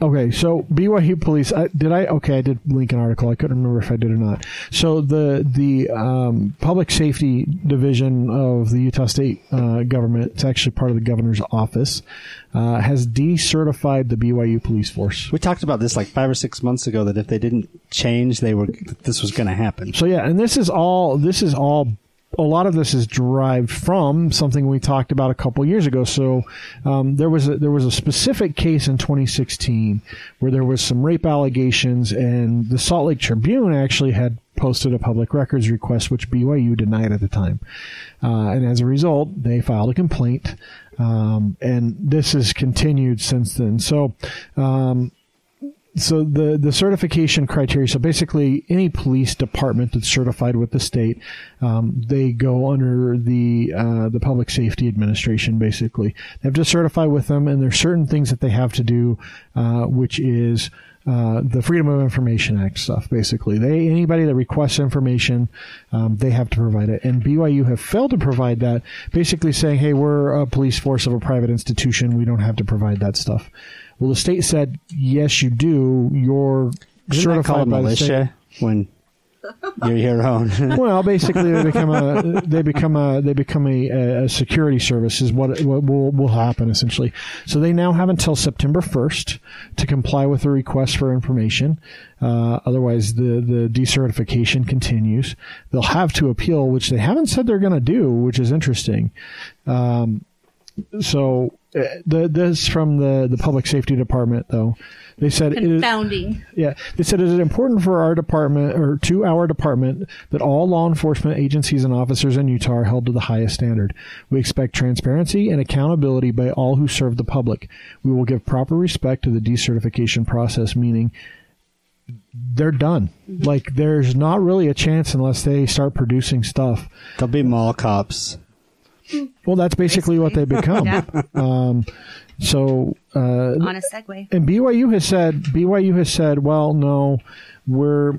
okay, so BYU police. I, did I? Okay, I did link an article. I couldn't remember if I did or not. So the the um, public safety division of the Utah State uh, government, it's actually part of the governor's office, uh, has decertified the BYU police force. We talked about this like five or six months ago that if they didn't change, they were this was going to happen. So yeah, and this is all this is all a lot of this is derived from something we talked about a couple years ago. So um, there was a, there was a specific case in 2016 where there was some rape allegations, and the Salt Lake Tribune actually had posted a public records request, which BYU denied at the time, uh, and as a result, they filed a complaint. Um, and this has continued since then. So, um, so the the certification criteria so basically any police department that's certified with the state um, they go under the uh, the public safety administration basically they have to certify with them and there's certain things that they have to do uh, which is uh, the Freedom of Information Act stuff, basically. They anybody that requests information, um, they have to provide it. And BYU have failed to provide that, basically saying, "Hey, we're a police force of a private institution. We don't have to provide that stuff." Well, the state said, "Yes, you do. You're Isn't certified by the state." when you're your own? (laughs) well, basically, they become a they become a they become a, a security service is what what will will happen essentially. So they now have until September first to comply with the request for information. Uh, otherwise, the the decertification continues. They'll have to appeal, which they haven't said they're going to do, which is interesting. Um, so Uh, the this from the the public safety department though. They said it is, Confounding. yeah, they said it is important for our department or to our department that all law enforcement agencies and officers in Utah are held to the highest standard. We expect transparency and accountability by all who serve the public. We will give proper respect to the decertification process, meaning they're done. Mm-hmm. Like there's not really a chance unless they start producing stuff. They'll be mall cops. Well, that's basically what they become. (laughs) Yeah. Um, so uh, On a segue. and BYU has said BYU has said, well, no, we're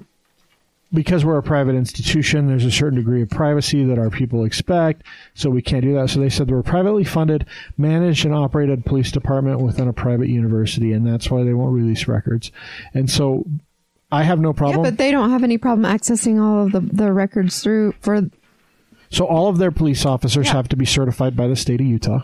because we're a private institution. There's a certain degree of privacy that our people expect, so we can't do that. So they said we're a privately funded, managed, and operated police department within a private university, and that's why they won't release records. And so I have no Yeah, problem. but they don't have any problem accessing all of the, the records through for So all of their police officers have to be certified by the state of Utah.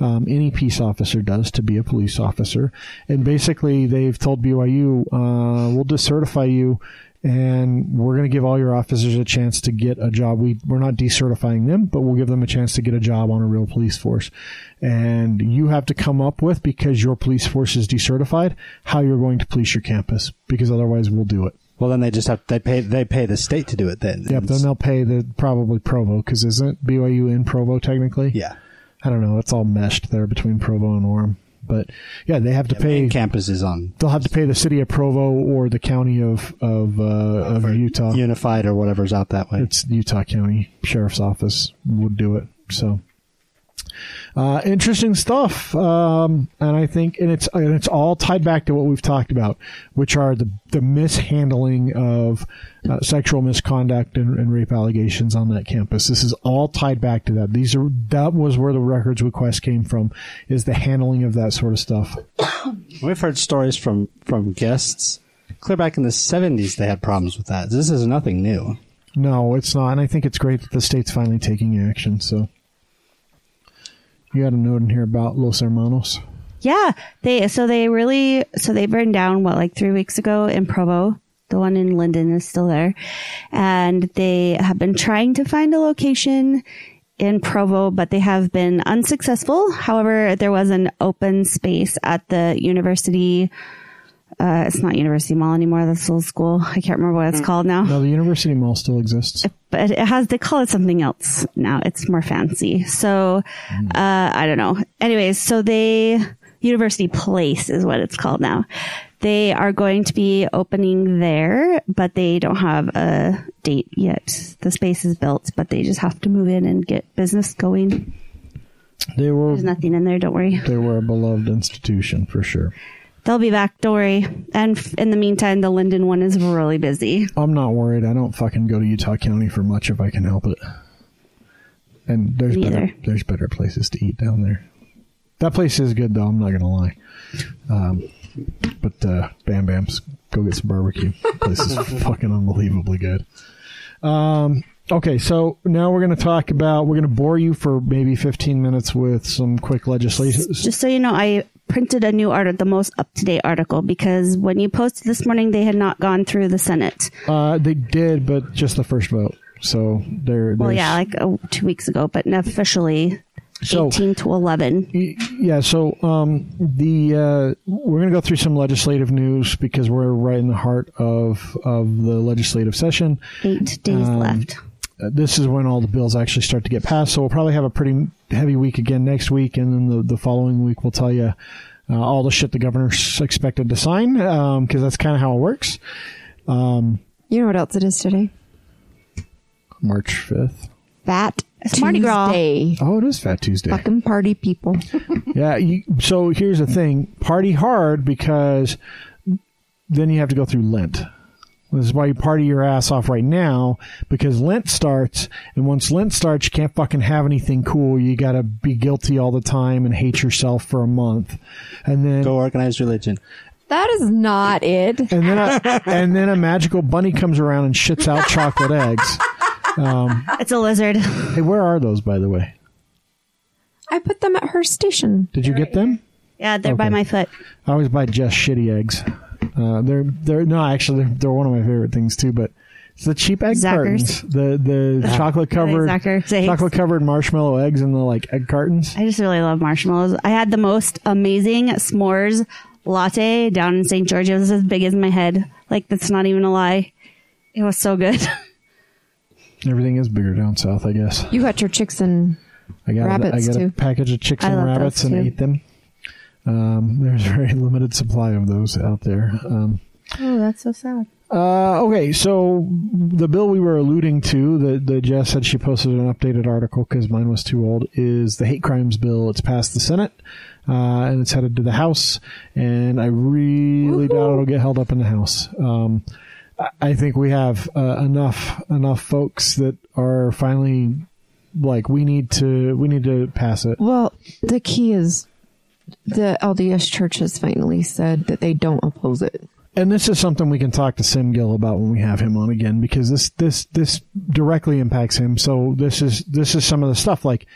Um, any peace officer does to be a police officer, and basically they've told BYU, uh, "We'll decertify you, and we're going to give all your officers a chance to get a job. We we're not decertifying them, but we'll give them a chance to get a job on a real police force. And you have to come up with because your police force is decertified how you're going to police your campus, because otherwise we'll do it. Well, then they just have they pay they pay the state to do it. Then Yep. Then they'll pay the probably Provo because isn't BYU in Provo technically? yeah. I don't know. It's all meshed there between Provo and Orem. But yeah, they have to pay. Main campus is on They'll have to pay the city of Provo or the county of of uh, of Utah. Unified or whatever's out that way. It's Utah County Sheriff's Office would do it. So Uh, interesting stuff, um, and I think, and it's and it's all tied back to what we've talked about, which are the the mishandling of uh, sexual misconduct and, and rape allegations on that campus. This is all tied back to that. These are that was where the records request came from, is the handling of that sort of stuff. We've heard stories from from guests clear back in the '70s. They had problems with that. This is nothing new. No, it's not, and I think it's great that the state's finally taking action. So, you got a note in here about Los Hermanos. Yeah, they so they really so they burned down what like three weeks ago in Provo. The one in Lindon is still there, and they have been trying to find a location in Provo, but they have been unsuccessful. However, there was an open space at the university. Uh, it's not University Mall anymore. That's a little school. I can't remember what it's called now No, the University Mall still exists. but it has they call it something else now. It's more fancy. So uh, I don't know. Anyways, so they University Place is what it's called now. They are going to be opening there, but they don't have a date yet. The space is built, but they just have to move in and get business going. They were There's nothing in there. Don't worry. they were a beloved institution for sure. They'll be back. Don't worry. And f- in the meantime, the Lindon one is really busy. I'm not worried. I don't fucking go to Utah County for much if I can help it. And there's Me better either. there's better places to eat down there. That place is good though. I'm not gonna lie. Um, but uh, Bam Bam's go get some barbecue. This is (laughs) fucking unbelievably good. Um, okay, so now we're gonna talk about. We're gonna bore you for maybe 15 minutes with some quick legislation. Just so you know, I printed a new article, the most up to date article, because when you posted this morning, they had not gone through the Senate. Uh, they did, but just the first vote. So they're Well, yeah, like uh, two weeks ago, but officially So- 18 to 11. Yeah, so um, the uh, we're going to go through some legislative news because we're right in the heart of of the legislative session. Eight days Um, left. Uh, this is when all the bills actually start to get passed. So we'll probably have a pretty heavy week again next week, and then the, the following week we'll tell you uh, all the shit the governor's expected to sign because that's kind of how it works. You know what else it is today? March fifth. Fat It's Mardi Gras. Tuesday. Oh, it is Fat Tuesday. Fucking party people. (laughs) Yeah. You, so here's the thing: party hard because then you have to go through Lent. This is why you party your ass off right now because Lent starts, and once Lent starts, you can't fucking have anything cool. You got to be guilty all the time and hate yourself for a month, and then Go organize religion. that is not it. and then a, and then a magical bunny comes around and shits out chocolate eggs. Um, it's a lizard. Hey, where are those, by the way? I put them at her station. Did you get them? Yeah, they're by my foot. I always buy just shitty eggs. Uh, they're they're no, actually they're, they're one of my favorite things too. But it's the cheap egg Zackers. cartons, the the (laughs) chocolate covered chocolate covered marshmallow eggs in the like egg cartons. I just really love marshmallows. I had the most amazing s'mores latte down in St. George. It was as big as my head. Like, that's not even a lie. It was so good. (laughs) Everything is bigger down south, I guess. You got your chicks and I got Rabbits, I got a package of chicks I and rabbits and too. ate them. Um, (laughs) there's a very limited supply of those out there. Um, oh, that's so sad. Uh, okay, so the bill we were alluding to, that the Jess said she posted an updated article because mine was too old, is the hate crimes bill. It's passed the Senate, uh, and it's headed to the House, and I really doubt it'll get held up in the House. Um, I- I think we have uh, enough enough folks that are finally like we need to we need to pass it. well, the key is the LDS Church has finally said that they don't oppose it. and this is something we can talk to Sim Gill about when we have him on again because this this this directly impacts him. So this is this is some of the stuff like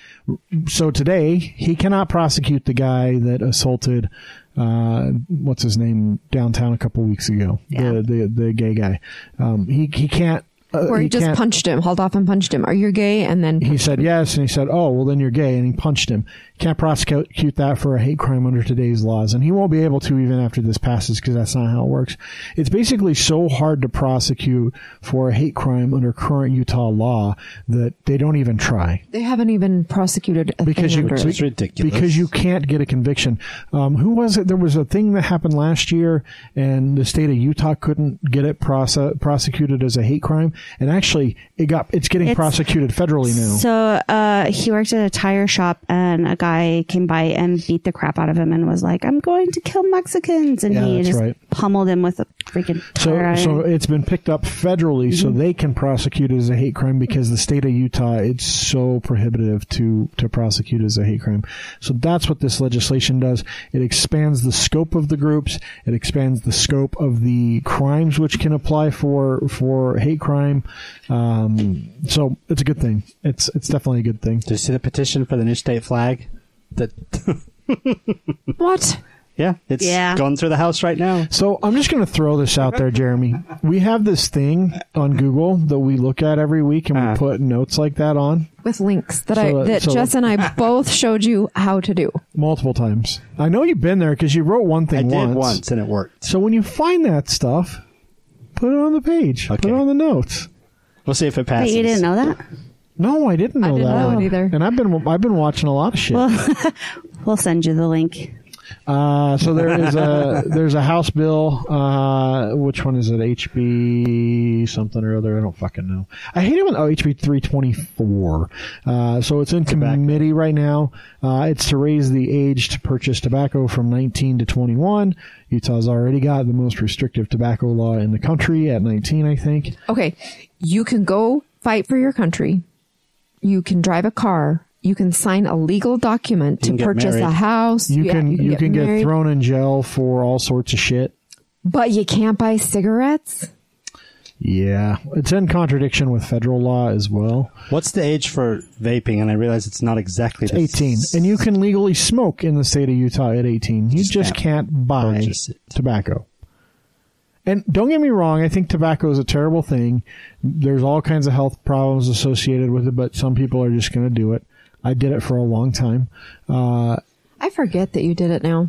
so today he cannot prosecute the guy that assaulted uh what's his name downtown a couple weeks ago Yeah. the, the the gay guy um he he can't uh, Or he, just punched him, hauled off and punched him. Are you gay? And then he said yes and he said oh well then you're gay and he punched him can't prosecute that for a hate crime under today's laws, and he won't be able to even after this passes because that's not how it works. It's basically so hard to prosecute for a hate crime under current Utah law that they don't even try They haven't even prosecuted a because thing you under it. It's ridiculous. because you can't get a conviction. Um, who was it? There was a thing that happened last year, and the state of Utah couldn't get it prose- prosecuted as a hate crime, and actually, it got it's getting It's- prosecuted federally now. So uh, he worked at a tire shop, and a guy came by and beat the crap out of him, and was like, "I'm going to kill Mexicans," and Yeah, he just right. pummeled him with a freaking So, iron. so it's been picked up federally, so Mm-hmm. they can prosecute it as a hate crime because the state of Utah it's so prohibitive to to prosecute as a hate crime. So that's what this legislation does. It expands the scope of the groups. It expands the scope of the crimes which can apply for for hate crime. Um, so it's a good thing. It's it's definitely a good thing. Did you see the petition for the new state flag? That (laughs) What? yeah, it's Yeah. going through the house right now. So I'm just going to throw this out there, Jeremy. We have this thing on Google that we look at every week, and we Ah. put notes like that on. With links that So, I uh, that so- Jess and I (laughs) both showed you how to do. multiple times. I know you've been there because you wrote one I thing did once. once and it worked. So when you find that stuff, put it on the page. Put it on the notes. We'll see if it Wait, passes. you didn't know that? No, I didn't know didn't that know one. it either. And I've been I've been watching a lot of shit. We'll (laughs) send you the link. Uh, so there is a (laughs) there's a House bill. Uh, which one is it? HB something or other. I don't fucking know. I hate it when oh HB three twenty four. Uh, so it's in Tobacco. committee right now. Uh, it's to raise the age to purchase tobacco from nineteen to twenty one. Utah's already got the most restrictive tobacco law in the country at nineteen, I think. Okay, you can go fight for your country. You can drive a car. You can sign a legal document to can get purchase a house. You Yeah, can you can, get, married, thrown in jail for all sorts of shit. but you can't buy cigarettes. Yeah, it's in contradiction with federal law as well. What's the age for vaping? And I realize it's not exactly the 18 s- and you can legally smoke in the state of utah at 18 you Just just can't can't buy tobacco and don't get me wrong i think tobacco is a terrible thing there's all kinds of health problems associated with it but some people are just going to do it i did it for a long time uh, I forget that you did it now.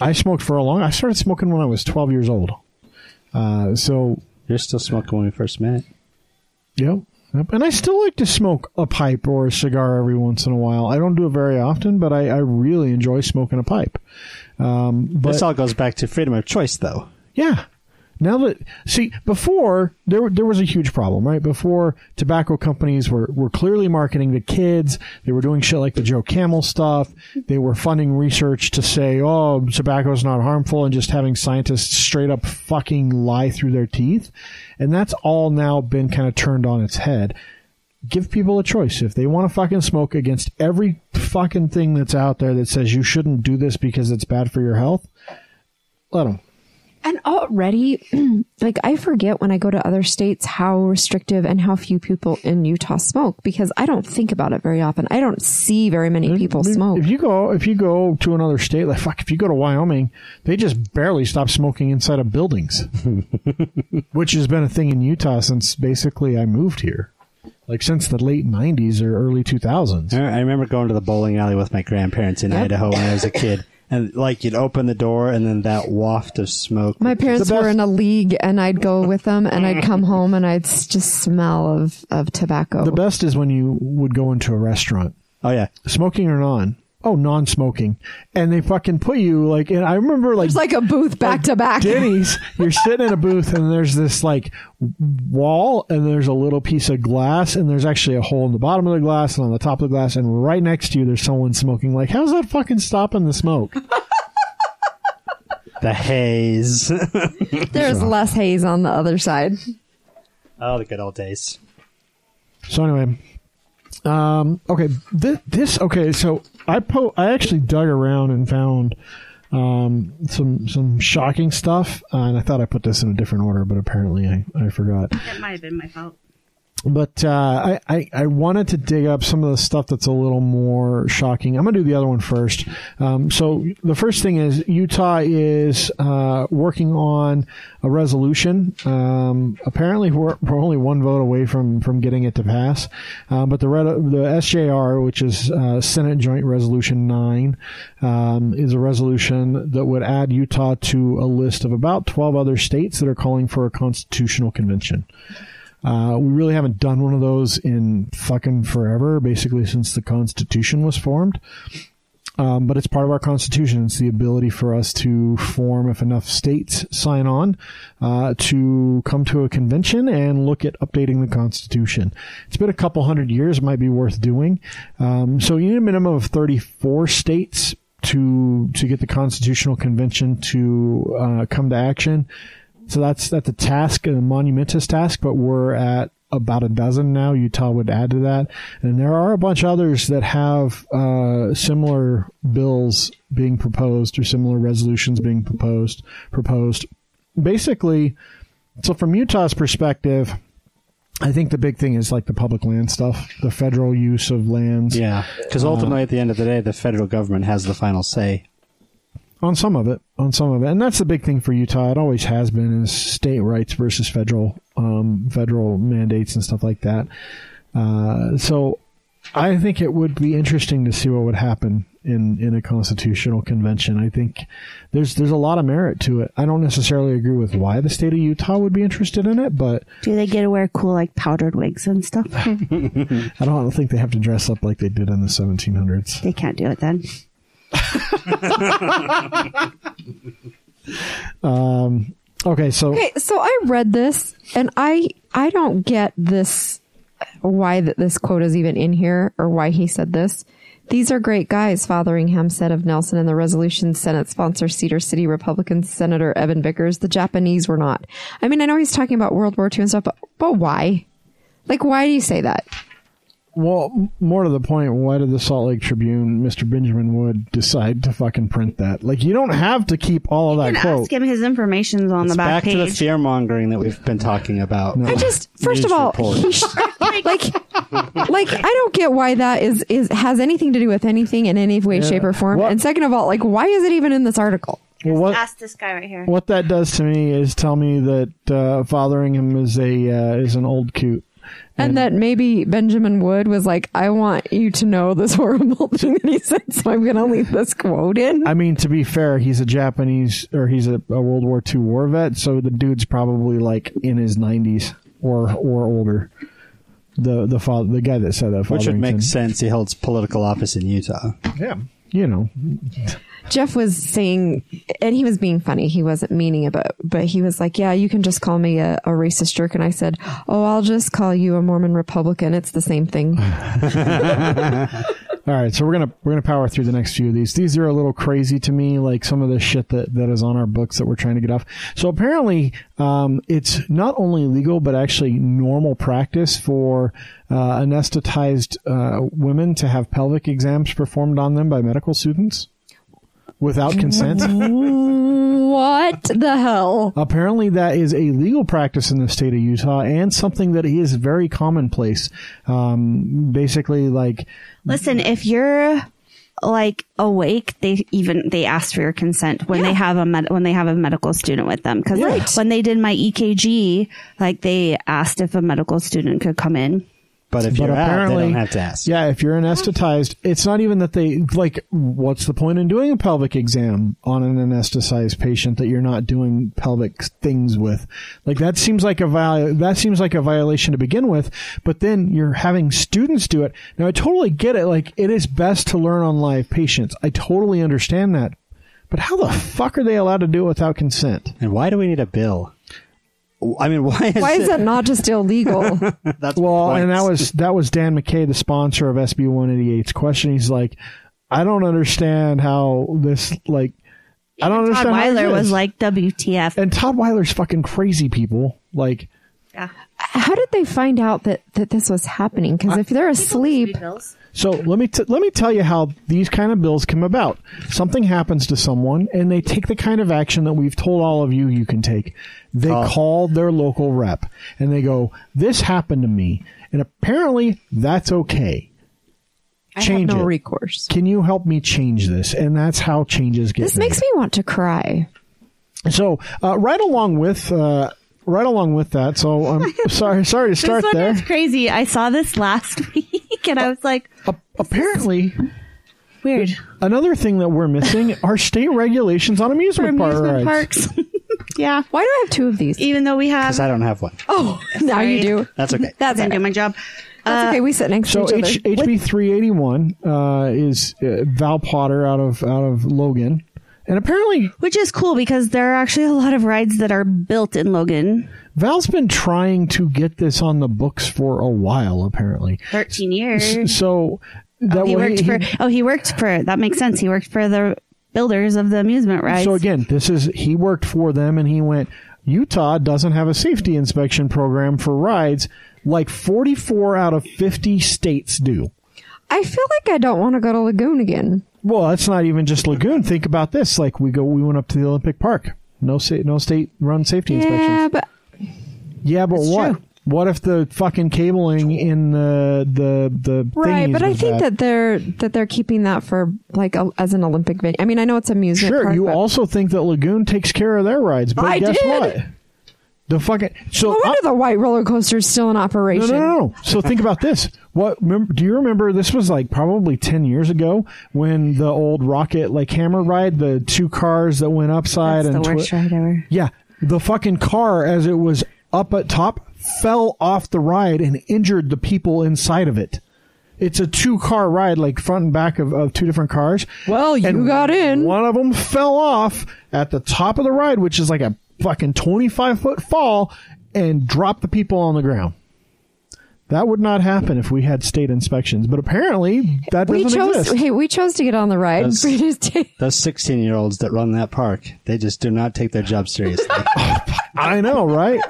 i smoked for a long i started smoking when i was 12 years old uh, so You're still smoking when we first met. Yep. Yep. And I still like to smoke a pipe or a cigar every once in a while. I don't do it very often, but I, I really enjoy smoking a pipe. Um, but this all goes back to freedom of choice, though. yeah. Now that see before there there was a huge problem, right? Before tobacco companies were, were clearly marketing to kids. They were doing shit like the Joe Camel stuff. They were funding research to say, "Oh, tobacco is not harmful," and just having scientists straight up fucking lie through their teeth. And that's all now been kind of turned on its head. Give people a choice if they want to fucking smoke against every fucking thing that's out there that says you shouldn't do this because it's bad for your health. Let them. And already, (clears throat) like, I forget when I go to other states how restrictive and how few people in Utah smoke because I don't think about it very often. I don't see very many people I mean, smoke. If you go, if you go to another state, like fuck, if you go to Wyoming, they just barely stop smoking inside of buildings, (laughs) which has been a thing in Utah since basically I moved here, like since the late '90s or early 2000s. I I remember going to the bowling alley with my grandparents in Yep. Idaho when I was a kid. (laughs) And like you'd open the door and then that waft of smoke. My parents were in a league and I'd go with them and I'd come (laughs) home and I'd just smell of, of tobacco. The best is when you would go into a restaurant, Oh yeah. smoking or non. Oh, non-smoking, and they fucking put you like. And I remember like There's like a booth back to back. Denny's, you're sitting in a booth and there's this like wall and there's a little piece of glass and there's actually a hole in the bottom of the glass and on the top of the glass and right next to you there's someone smoking. Like, how's that fucking stopping the smoke? The haze. (laughs) There's less haze on the other side. oh, the good old days. So anyway, um, okay, this, this okay. So I po- I actually dug around and found um, some some shocking stuff, uh, and I thought I put this in a different order, but apparently I, I forgot. That might have been my fault. But uh, I, I, I wanted to dig up some of the stuff that's a little more shocking. I'm going to do the other one first. Um, so the first thing is Utah is uh, working on a resolution. Um, apparently, we're, we're only one vote away from, from getting it to pass. Uh, but the the SJR, which is uh, Senate Joint Resolution Nine, um, is a resolution that would add Utah to a list of about 12 other states that are calling for a constitutional convention. Uh, we really haven't done one of those in fucking forever, basically since the Constitution was formed. Um, but it's part of our Constitution. It's the ability for us to form, if enough states sign on, uh, to come to a convention and look at updating the Constitution. It's been a couple hundred years. It might be worth doing. Um, so you need a minimum of 34 states to to get the Constitutional Convention to uh, come to action. So that's that's a task, a monumentous task, but we're at about a dozen now. Utah would add to that, and there are a bunch of others that have uh, similar bills being proposed or similar resolutions being proposed. Proposed, basically. So from Utah's perspective, I think the big thing is like the public land stuff, the federal use of lands. Yeah, because ultimately, at the end of the day, the federal government has the final say. On some of it on some of it. And that's the big thing for utah. It always has been is state rights versus federal um, federal mandates and stuff like that. Uh, so i think it would be interesting to see what would happen in in a constitutional convention. I think there's there's a lot of merit to it. I don't necessarily agree with why the state of utah would be interested in it but Do they get to wear cool like powdered wigs and stuff? (laughs) i don't think they have to dress up like they did in the 1700s they can't do it then. (laughs) Um, okay so Okay, so I read this and I I don't get this why that this quote is even in here or why he said this. These are great guys, Fotheringham said of Nelson and the resolution Senate sponsor Cedar City Republican Senator Evan Vickers. The Japanese were not. I mean, I know he's talking about World War II and stuff, but, but why? Like, why do you say that? Well, more to the point, why did the Salt Lake Tribune, Mr. Benjamin Wood, decide to fucking print that? Like, you don't have to keep all of that And quote. ask him his information's on It's the back, back to the page. fear mongering that we've been talking about. I just, first of all, report. he (laughs) sh- like, (laughs) like, I don't get why that is, is, has anything to do with anything in any way, shape, or form. What- And second of all, like, why is it even in this article? Well, what Ask this guy right here. what that does to me is tell me that uh, Fotheringham is a uh, is an old coot. And that maybe Benjamin Wood was like, I want you to know this horrible (laughs) thing that he said, so I'm going to leave this quote in. I mean, to be fair, he's a Japanese or he's a, a World War II war vet, so the dude's probably like in his 90s or or older. The the father, the guy that said that, Which would make sense. He holds political office in Utah. Yeah, you know, Jeff was saying, and he was being funny. He wasn't meaning it, but, but he was like, yeah, you can just call me a, a racist jerk. And I said, oh, I'll just call you a Mormon Republican. It's the same thing. (laughs) All right, so we're gonna we're gonna power through the next few of these. These are a little crazy to me, like some of the shit that, that is on our books that we're trying to get off. So apparently, um, it's not only legal but actually normal practice for uh, anesthetized uh, women to have pelvic exams performed on them by medical students without consent. what the hell? Apparently, that is a legal practice in the state of Utah and something that is very commonplace. Um, basically, like Listen, if you're like awake, they even they ask for your consent when they have a med- when they have a medical student with them. Because Right. when they did my EKG, like they asked if a medical student could come in. But if But you're out, they don't have to ask. Yeah, if you're anesthetized, it's not even that they like. What's the point in doing a pelvic exam on an anesthetized patient that you're not doing pelvic things with? Like that seems like a viol- that seems like a violation to begin with. But then you're having students do it. Now I totally get it. Like it is best to learn on live patients. I totally understand that. But how the fuck are they allowed to do it without consent? And why do we need a bill? I mean, (laughs) why is, Why is it? that not just illegal? (laughs) That's Well, my and that was that was Dan McCay, the sponsor of SB 188's question. He's like, I don't understand how this like. I don't Todd understand. how Weiler it was like, "WTF?" and Todd Weiler's fucking crazy. People like, Yeah. how did they find out that, that this was happening? Because if they're asleep, So let me t- let me tell you how these kind of bills come about. Something happens to someone, and they take the kind of action that we've told all of you you can take. They Call. call their local rep, and they go, "This happened to me," and apparently that's okay. I Change have no it. recourse. Can you help me change this? And that's how changes get. This made. makes me want to cry. So uh, right along with uh, right along with that. So I'm (laughs) sorry sorry to start this one there. is crazy. I saw this last (laughs) week and I was like, A- apparently, weird. another thing that we're missing are state regulations on For amusement, park rides. parks. (laughs) yeah. Why do I have two of these? Even though we have, Because I don't have one. Oh, now you do. That's okay. That's didn't okay. do my job. That's okay. We sit next So to each H- other. HB three eighty one uh, is uh, Val Potter out of out of Logan, and apparently Which is cool because there are actually a lot of rides that are built in Logan. Val's been trying to get this on the books for a while. Apparently, 13 years. so that he way worked for, oh, he worked for, that makes sense. He worked for the builders of the amusement rides. So again, this is he worked for them, and he went. Utah doesn't have a safety inspection program for rides like 44 out of 50 states do. I feel like I don't want to go to Lagoon again. Well, that's not even just lagoon. Think about this: like we go, we went up to the Olympic Park. No, sa- no state run safety inspections. Yeah, but Yeah, but what? true. What if the fucking cabling in the the the right. But I think bad? that they're that they're keeping that for like a, as an Olympic venue. I mean, I know it's amusement. sure. park, You but- also think that Lagoon takes care of their rides, but I guess did. what? The fucking so No I- wonder the white roller coasters still in operation. no, no, no. So think about this. What remember, do you remember? This was like probably ten years ago when the old rocket like hammer ride, the two cars that went upside That's the and twi- worst ride ever. yeah, the fucking car as it was up at top fell off the ride and injured the people inside of it. It's a two car ride, like front and back of, of two different cars. Well, you And got in. One of them fell off at the top of the ride, which is like a fucking 25 foot fall, and dropped the people on the ground. That would not happen if we had state inspections, but apparently that We doesn't chose. exist. Hey, we chose to get on the ride. That's- We just did- Those 16 year olds that run that park, they just do not take their job seriously. (laughs) I know, right?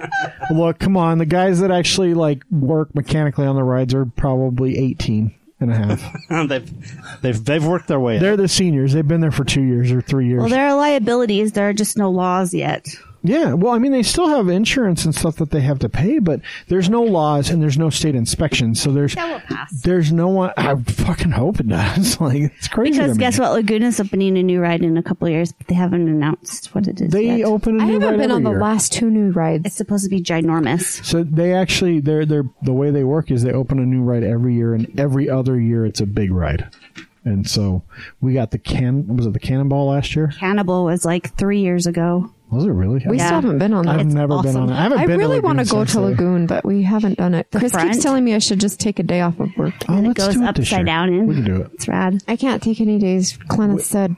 Look, come on. The guys that actually like work mechanically on the rides are probably 18 and a half. (laughs) they've, they've, they've worked their way They're up. the seniors. They've been there for two years or three years. Well, there are liabilities. There are just no laws yet. Yeah. Well, I mean, they still have insurance and stuff that they have to pay, but there's no laws and there's no state inspections. So there's, That will pass. there's no one. I fucking hope it does. (laughs) like, it's crazy. Because to me. guess what? Lagoon's opening a new ride in a couple of years, but they haven't announced what it is They yet. open a I new ride. I haven't ride been every on the year. last two new rides. It's supposed to be ginormous. So they actually they're they're the way they work is they open a new ride every year and every other year it's a big ride. And so we got the can was it the cannonball last year? Cannibal was like three years ago. Was it really? we Yeah. still haven't been on that. I've It's never been awesome. on it. I haven't I been really want to Lagoon go since to there. Lagoon, but we haven't done it. Chris front? keeps telling me I should just take a day off of work. Oh, And it let's goes do it this upside year. down in. We can do it. It's rad. I can't take any days. Clement said.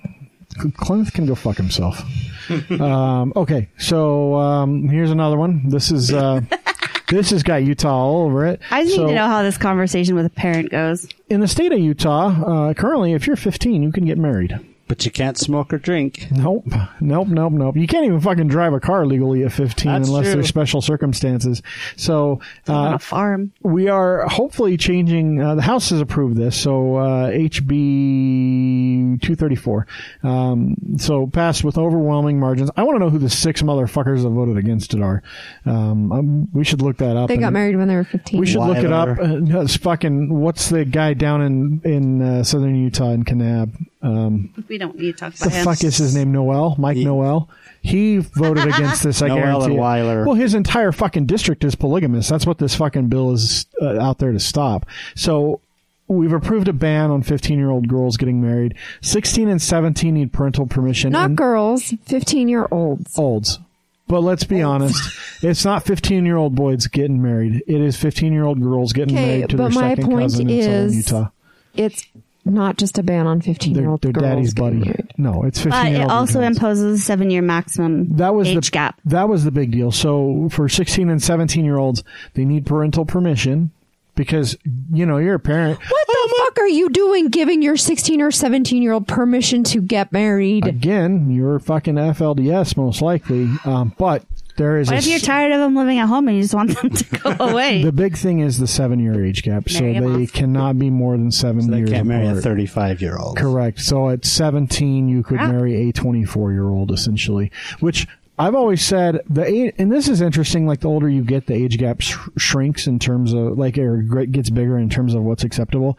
Clemmeth can go fuck himself. (laughs) um, okay, so um, here's another one. This is uh, (laughs) this has got Utah all over it. I just So, need to know how this conversation with a parent goes. in the state of Utah, uh, currently, if you're 15, you can get married. But you can't smoke or drink. Nope, nope, nope, nope. You can't even fucking drive a car legally at 15 That's unless true. there's special circumstances. So on uh, a farm. we are hopefully changing. Uh, the House has approved this, so uh, HB 234. Um, so passed with overwhelming margins. I want to know who the six motherfuckers that voted against it are. Um, um, we should look that up. They got married when they were 15. We should look it up. Uh, it's fucking. What's the guy down in in uh, southern Utah in Kanab? Um, We don't need to talk the about him. fuck is his name? Noel, Mike He- Noel. He voted against this. I Noel guarantee. and. Weiler. Well, his entire fucking district is polygamous. That's what this fucking bill is uh, out there to stop. So. We've approved a ban on 15 year old girls getting married. 16 and 17 need parental permission. Not and girls, 15 year olds. olds. But let's be honest, it's not 15 year old boys getting married. It is 15 year old girls getting Okay, married to their my second point cousin in southern Utah. It's not just a ban on 15 year Their, old their girls. daddy's getting buddy. married. No, it's 15 But year it old also imposes a seven year maximum that was age the gap. That was the big deal. So for 16 and 17 year olds, they need parental permission because you know you're a parent. What the fuck are you doing giving your 16 or 17 year old permission to get married? Again, you're fucking FLDS most likely, um, but there is What a if you're s- tired of them living at home and you just want them to go (laughs) away? the big thing is the seven year age gap, so Marry 'em they off. cannot be more than seven They years can't marry a apart. 35 year old. Correct. So at 17, you could Crap. marry a 24 year old, essentially, which I've always said the age, and this is interesting. Like the older you get, the age gap sh- shrinks in terms of like or gr- gets bigger in terms of what's acceptable.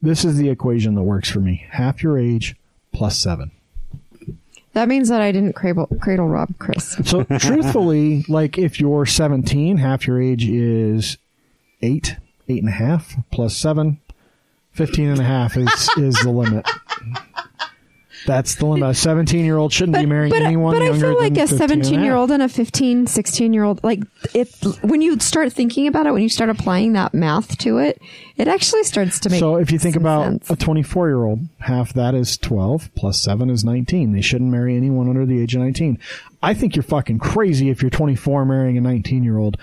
This is the equation that works for me: half your age plus seven. That means that I didn't cradle, cradle rob Chris. So (laughs) truthfully, like if you're 17, half your age is eight, eight and a half plus seven. 15 and a half is, is the limit. That's the limit. A 17 year old shouldn't be marrying but, anyone but I feel like a 17 year old and a 15, 16 year old, like it, when you start thinking about it, when you start applying that math to it, it actually starts to make sense. So if you think about sense. a 24 year old, half that is 12 plus 7 is 19. They shouldn't marry anyone under the age of 19. I think you're fucking crazy if you're 24 marrying a 19 year old.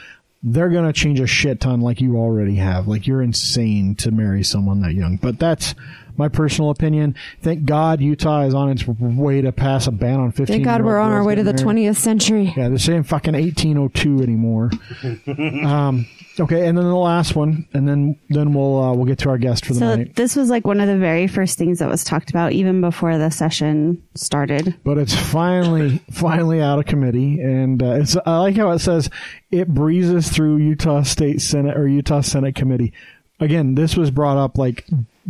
They're going to change a shit ton like you already have. Like you're insane to marry someone that young. But that's my personal opinion. Thank God Utah is on its way to pass a ban on 15 Thank God we're on our way to the 20th century. Yeah, they're saying fucking 1802 anymore. (laughs) um, okay, and then the last one, and then then we'll uh, we'll get to our guest for the so night. this was like one of the very first things that was talked about even before the session started. but it's finally (laughs) finally out of committee and uh, it's i like how it says it breezes through utah state senate or utah senate committee again this was brought up like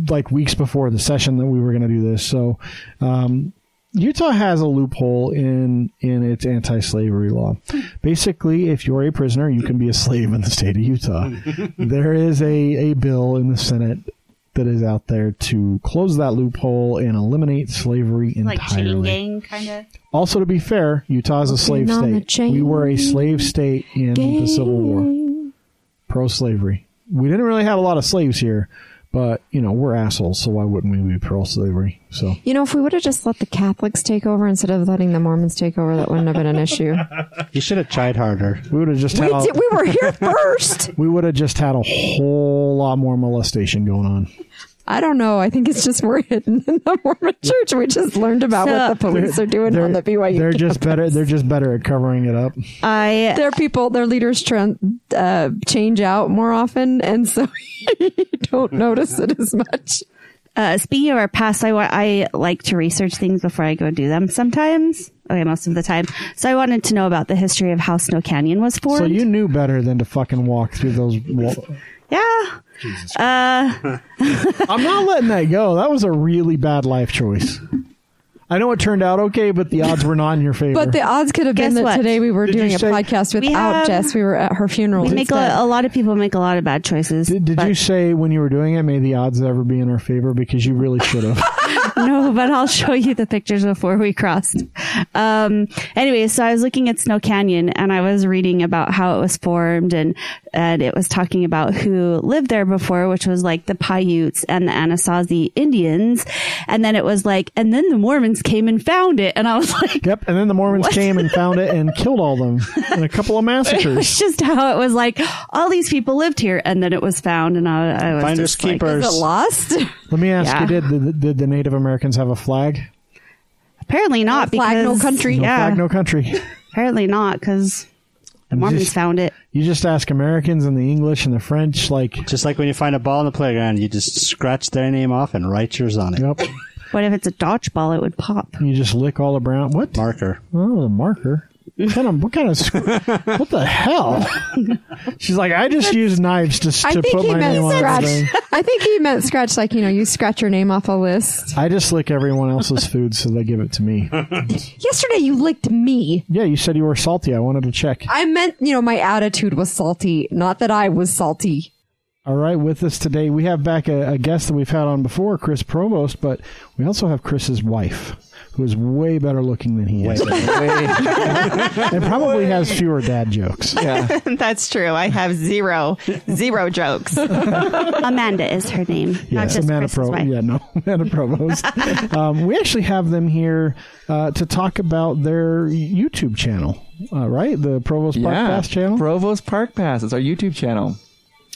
like weeks before the session that we were going to do this so um, Utah has a loophole in in its anti-slavery law. Basically, if you're a prisoner, you can be a slave in the state of Utah. (laughs) there is a, a bill in the Senate that is out there to close that loophole and eliminate slavery Like chain gang kind of. Also, to be fair, Utah is a slave state. We were a slave state in the Civil War, pro slavery. We didn't really have a lot of slaves here, but you know we're assholes, so why wouldn't we be pro slavery? So You know, if we would have just let the Catholics take over instead of letting the Mormons take over, that wouldn't have been an issue. (laughs) You should have tried harder. we would have just we, had did, we were here (laughs) first. we would have just had a whole lot more molestation going on. I don't know. I think it's just more hidden in the Mormon church. We just learned about So- what the police are doing on the BYU. They're just better. They're just better at covering it up. I their people, their leaders tran uh, change out more often, and so (laughs) you don't notice it as much. uh, speaking of our past, I, wa- I like to research things before I go do them sometimes. Okay, most of the time. So I wanted to know about the history of how Snow Canyon was formed. So you knew better than to fucking walk through those. Wall- yeah. Uh, (laughs) I'm not letting that go. That was a really bad life choice. I know it turned out okay, but the odds were not in your favor. But the odds could have Guess been that what? today we were Did doing you a say- podcast We without have- Jess. We were at her funeral. we make instead. a, a lot of people make a lot of bad choices. did, did but- you say when you were doing it, may the odds ever be in our favor? Because you really should have. (laughs) no, but I'll show you the pictures before we crossed. Um, anyway, so I was looking at Snow Canyon and I was reading about how it was formed and, and it was talking about who lived there before, which was like the Paiutes and the Anasazi Indians. And then it was like, and then the Mormons came and found it. And I was like, yep. And then the Mormons came and found it and killed all them in a couple of (laughs) massacres. it's just how it was like, all these people lived here and then it was found. And I, I was Finders just like, keepers. It lost? Let me ask Yeah. you: did, did did the Native Americans have a flag? apparently not No flag, no country. No Yeah, flag, (laughs) no country. apparently not because the Mormons just- found it. You just ask Americans and the English and the French, like, Just like when you find a ball in the playground, you just scratch their name off and write yours on it. yep. What if it's a dodgeball? It would pop. You just lick all the brown. What? Marker. Oh, the marker. What kind of? What kind of? What the hell? (laughs) She's like, I just use knives to, to put my name on scratch. everything. I think he meant scratch, like you know, you scratch your name off a list. I just lick everyone else's food, so they give it to me. (laughs) Yesterday, you licked me. Yeah, you said you were salty. I wanted to check. I meant, you know, my attitude was salty, not that I was salty. All right, with us today, we have back a, a guest that we've had on before, Chris Provost, but we also have Chris's wife, who is way better looking than he is, (laughs) and probably has fewer dad jokes. Yeah, (laughs) that's true. I have zero, zero jokes. (laughs) Amanda is her name, not Yes, just Amanda Chris's Pro- Yeah, no, Amanda Provost. um, we actually have them here uh, to talk about their YouTube channel, uh, right? The Provost Park yeah, Pass channel. Provost Park Pass. It's our YouTube channel.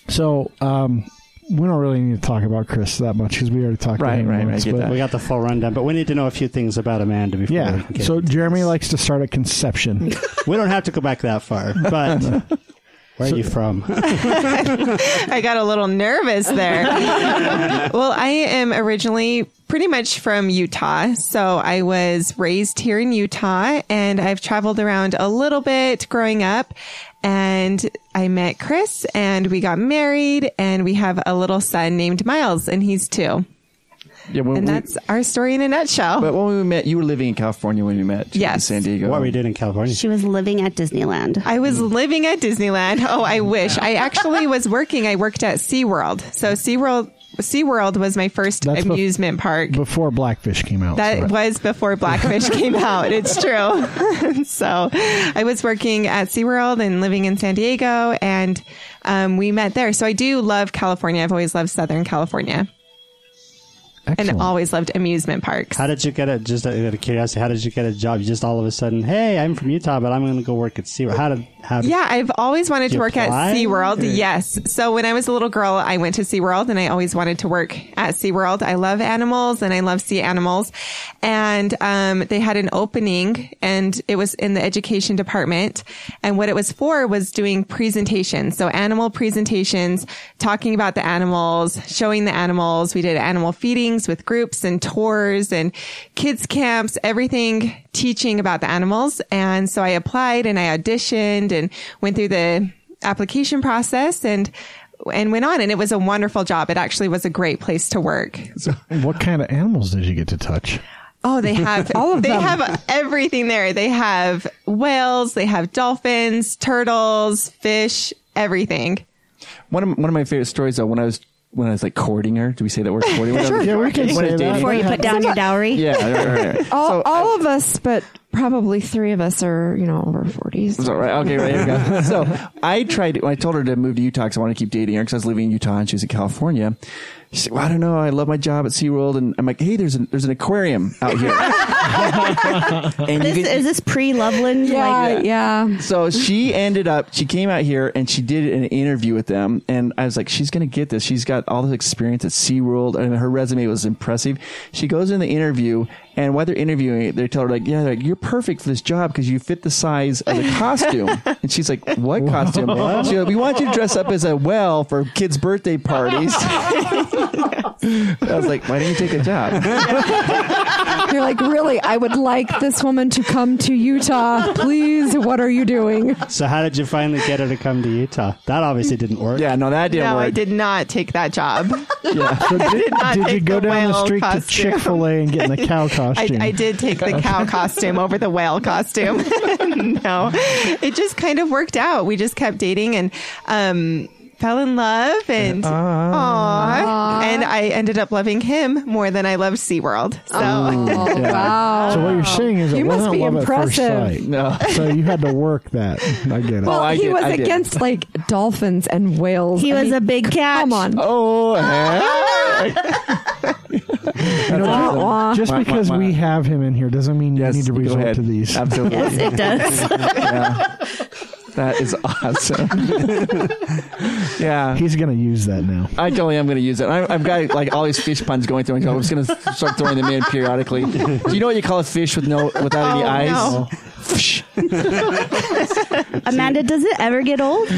so, um, we don't really need to talk about Chris that much because we already talked Right, to him right, right, once. I but- We got the full rundown, but we need to know a few things about Amanda before Yeah. can get So Jeremy this. likes to start at conception. (laughs) We don't have to go back that far, but (laughs) where are you from? (laughs) I got a little nervous there. (laughs) well, I am originally pretty much from Utah. So I was raised here in Utah and I've traveled around a little bit growing up. And I met Chris and we got married and we have a little son named Miles and he's two. Yeah, when And we- that's our story in a nutshell. But when we met, you were living in California when we met. in Yes. San Diego. what were you doing in California? She was living at Disneyland. I was living at Disneyland. Oh, I wish. I actually was working. I worked at SeaWorld. So SeaWorld, SeaWorld was my first That's bef- amusement park. Before Blackfish came out. That so- was before Blackfish (laughs) came out. It's true. (laughs) so I was working at SeaWorld and living in San Diego and um, we met there. So I do love California. I've always loved Southern California Excellent. and always loved amusement parks. How did you get it? Just out of curiosity, how did you get a job? You just all of a sudden, hey, I'm from Utah, but I'm going to go work at SeaWorld. How did? How did Yeah, I've always wanted to work apply? at SeaWorld. Yes. So when I was a little girl, I went to SeaWorld and I always wanted to work at SeaWorld. I love animals and I love sea animals. And um, they had an opening and it was in the education department. And what it was for was doing presentations. So animal presentations, talking about the animals, showing the animals. We did animal feedings with groups and tours and kids camps, everything teaching about the animals. And so I applied and I auditioned and went through the application process and and went on and it was a wonderful job. It actually was a great place to work. So what kind of animals did you get to touch? Oh, they have (laughs) All of they them. have everything there. They have whales, they have dolphins, turtles, fish, everything. One of one of my favorite stories though, when I was when I was like courting her. Do we say that word courting? When I was- Yeah, we can when I say was that. dating Before you put down your dowry. Yeah, right, right, right. (laughs) all, So, all of us, but probably three of us are, you know, over 40s. So, right, okay, right, here we go. (laughs) So I tried, I told her to move to Utah because I wanted to keep dating her because I was living in Utah and she was in California. She said, well, I don't know. I love my job at SeaWorld. And I'm like, hey, there's an, there's an aquarium out here. (laughs) and This, you is this pre Loveland? Yeah, Like, yeah. so she ended up, she came out here and she did an interview with them. And I was like, she's going to get this. She's got all this experience at SeaWorld and her resume was impressive. She goes in the interview and while they're interviewing, they tell her like, yeah, like, you're perfect for this job because you fit the size of the (laughs) costume. and she's like, what costume? She's like, we want you to dress up as a whale for kids' birthday parties. (laughs) I was like, why didn't you take a job? (laughs) You're like, really? I would like this woman to come to Utah. Please, what are you doing? So how did you finally get her to come to Utah? That obviously didn't work. Yeah, no, that didn't no, work. I did not take that job. Yeah. (laughs) So did, not did you go the down the whale street to. Chick Fil A and get in the (laughs) cow I, costume? I did take the cow costume over the whale costume. no, it just kind of worked out. We just kept dating and um, fell in love and uh, aw. and I ended up loving him more than I loved SeaWorld. So Oh, (laughs) wow. So what you're saying is it must wasn't be love impressive. at first sight. No. So you had to work that. I get it. well, I he did, was I did. against like dolphins and whales. He I was mean, a big cat. Come on. Oh? You know, Wah, wah. just Wah, wah, because wah. we have him in here doesn't mean you need to resort to these. Absolutely. Yes, it does. (laughs) Yeah. That is awesome. (laughs) yeah. He's going to use that now. I totally am going to use it. I, I've got like all these fish puns going through. and I'm just going to start throwing them in periodically. Do you know what you call a fish with no without any Oh, eyes? (laughs) no. Fish. Amanda, does it ever get old?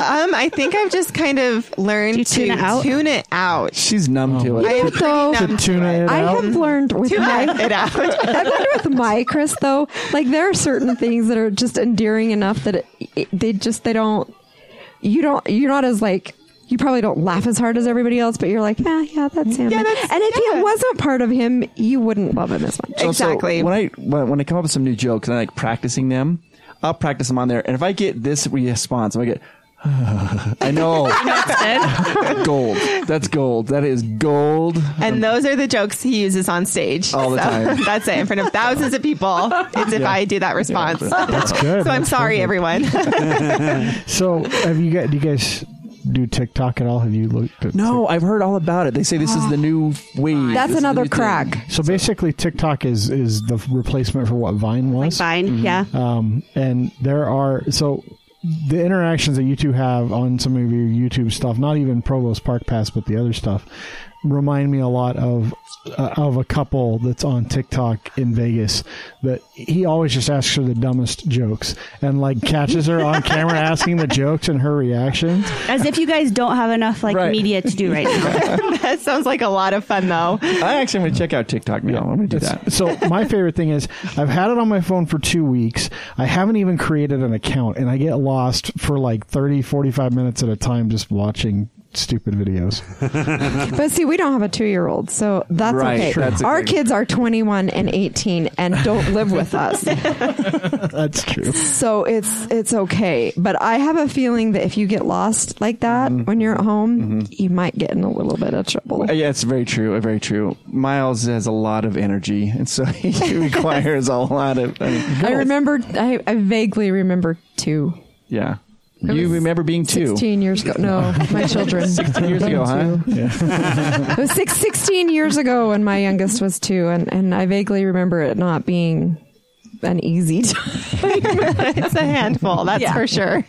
Um, I think I've just kind of learned to tune it out? tune it out. She's numb to I it. am know, though, pretty numb To tuna it I have learned with Tune my it out. (laughs) I've learned with my Chris though, like there are certain things that are just endearing enough that it, it, they just they don't. You don't. You're not as like. You probably don't laugh as hard as everybody else, but you're like, yeah, yeah, that's him. Yeah, and if yeah. it wasn't part of him, you wouldn't love him as much. So- so Exactly. when I when, when I come up with some new jokes and I like practicing them, I'll practice them on there. And if I get this response, if I get, (laughs) I know, (laughs) (laughs) gold. That's gold. That is gold. And those are the jokes he uses on stage. All the So time. That's it. In front of thousands of people. It's if I do that response. That's good. So I'm That's sorry, perfect. everyone. So have you got? Do you guys do TikTok at all? Have you looked? at No, I've heard all about it. They say this is the new wave. That's This another new thing. crack. So basically, TikTok is is the replacement for what Vine was. Vine, Mm-hmm. Yeah. Um, and there are so the interactions that you two have on some of your YouTube stuff, not even Provost Park Pass, but the other stuff, remind me a lot of uh, of a couple that's on TikTok in Vegas that he always just asks her the dumbest jokes and like catches her on camera (laughs) asking the jokes and her reactions. As if you guys don't have enough like Right. media to do right now. (laughs) that sounds like a lot of fun though. I actually am going to check out TikTok now. I'm going to do that. So my (laughs) favorite thing is I've had it on my phone for two weeks. I haven't even created an account and I get lost for like 30, 45 minutes at a time just watching stupid videos. (laughs) But see, we don't have a two year old, so that's Right, okay. that's Our great- kids are 21 and 18 and don't live with us. (laughs) That's true. So it's it's okay. But I have a feeling that if you get lost like that Mm-hmm. when you're at home, you might get in a little bit of trouble. Uh, Yeah, it's very true. uh, Very true. Miles has a lot of energy, (laughs) and so he requires a lot of. I mean, I remember, I, I vaguely remember two. yeah. You remember being two 16 years ago. No, my children. (laughs) 16 years ago, huh? It was six, 16 years ago when my youngest was two, and, and I vaguely remember it not being an easy (laughs) time. It's a handful, that's Yeah. for sure.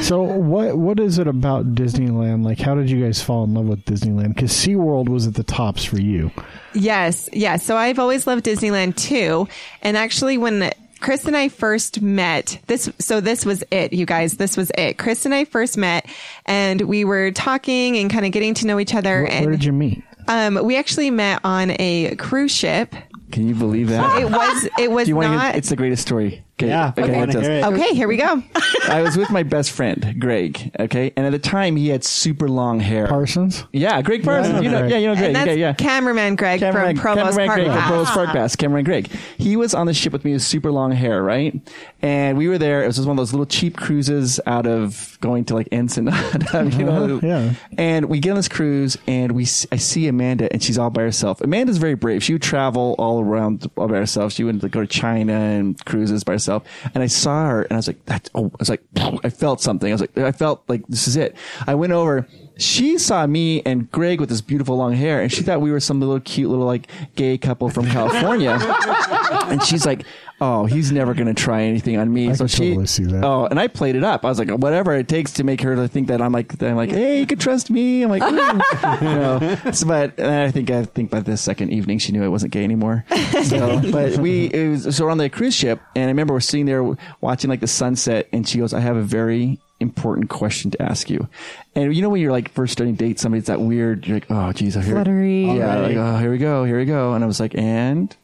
So what what is it about Disneyland? Like how did you guys fall in love with Disneyland? Because SeaWorld was at the tops for you. Yes, yes. So I've always loved Disneyland too. And actually when Chris and I first met, this, so this was it, you guys. This was it. Chris and I first met and we were talking and kind of getting to know each other. Where, and, where did you meet? um, we actually met on a cruise ship. Can you believe that? It was, it was (laughs) Do you not. It's the greatest story. Okay. Yeah, I Okay. wanna hear it. okay, here we go. I was with my best friend, Greg. Okay, and at the time he had super long hair. Parsons? Yeah, Greg Parsons. know you know, Greg. yeah, you know Greg. and that's okay, yeah. cameraman Greg Cameron, from Provost Cameron Park Greg, from Pass. Provost Park Pass, Cameron Greg. He was on the ship with me with super long hair, right? And we were there. It was just one of those little cheap cruises out of going to like Ensenada, (laughs) you know. Uh-huh, yeah. And we get on this cruise, and we s- I see Amanda, and she's all by herself. Amanda's very brave. She would travel all around all by herself. She would like, go to China and cruises by herself. And I saw her, and I was like, that. Oh, I was like, (laughs) I felt something. I was like, I felt like this is it. I went over. She saw me and Greg with this beautiful long hair, and she thought we were some little cute little like gay couple from California. (laughs) and she's like, "Oh, he's never going to try anything on me." I so she, totally see that. Oh, and I played it up. I was like, whatever it takes to make her to think that I'm like, that I'm like, hey, you can trust me. I'm like, "Ooh." (laughs) you know. So, but I think I think by the second evening she knew I wasn't gay anymore. So, (laughs) but we it was, so we're on the cruise ship, and I remember we're sitting there watching like the sunset, and she goes, "I have a very." Important question to ask you, and you know when you're like first starting to date somebody, it's that weird. You're like, oh, geez, I hear Fluttery. Oh, yeah, like, oh, here we go, here we go, and I was like, and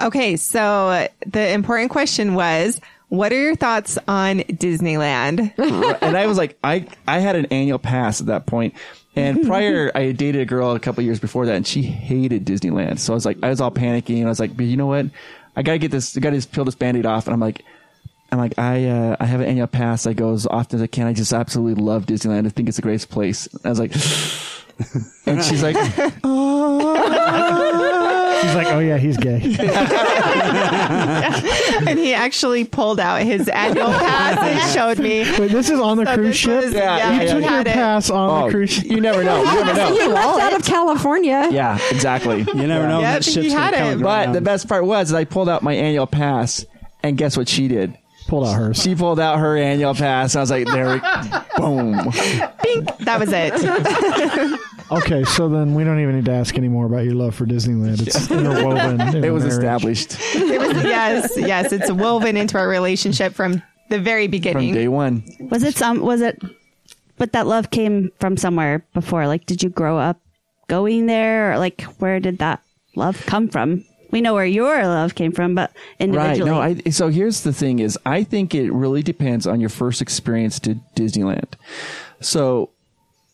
Okay, so the important question was, what are your thoughts on Disneyland? (laughs) and I was like, I I had an annual pass at that point. And (laughs) prior, I had dated a girl a couple of years before that, and she hated Disneyland. So I was like, I was all panicking, and I was like, but you know what? I gotta get this, I gotta just peel this band-aid off. And I'm like, I'm like, I uh, I have an annual pass. I go as often as I can. I just absolutely love Disneyland. I think it's the greatest place. And I was like, (laughs) and she's like, (laughs) She's like, oh yeah, he's gay. (laughs) and he actually pulled out his annual pass and showed me. Wait, this is on the So cruise this ship. was- Yeah, yeah, you he took your pass on oh, the cruise ship. you never know, you never know. You left out of California. Yeah, exactly. You never know. Yep, when that he ship's had gonna it. come But around. the best part was is I pulled out my annual pass, and guess what she did? Pulled out hers. She pulled out her annual pass. I was like, there we boom. Bink. That was it. (laughs) Okay, so then we don't even need to ask anymore about your love for Disneyland. It's interwoven. in It was marriage. established It was yes, yes. It's woven into our relationship from the very beginning. from beginning. day one. Was it some? Was it? But that love came from somewhere before. Like, did you grow up going there, or like, where did that love come from? We know where your love came from, but individually. Right. No, I, so here's the thing is I think it really depends on your first experience to Disneyland. So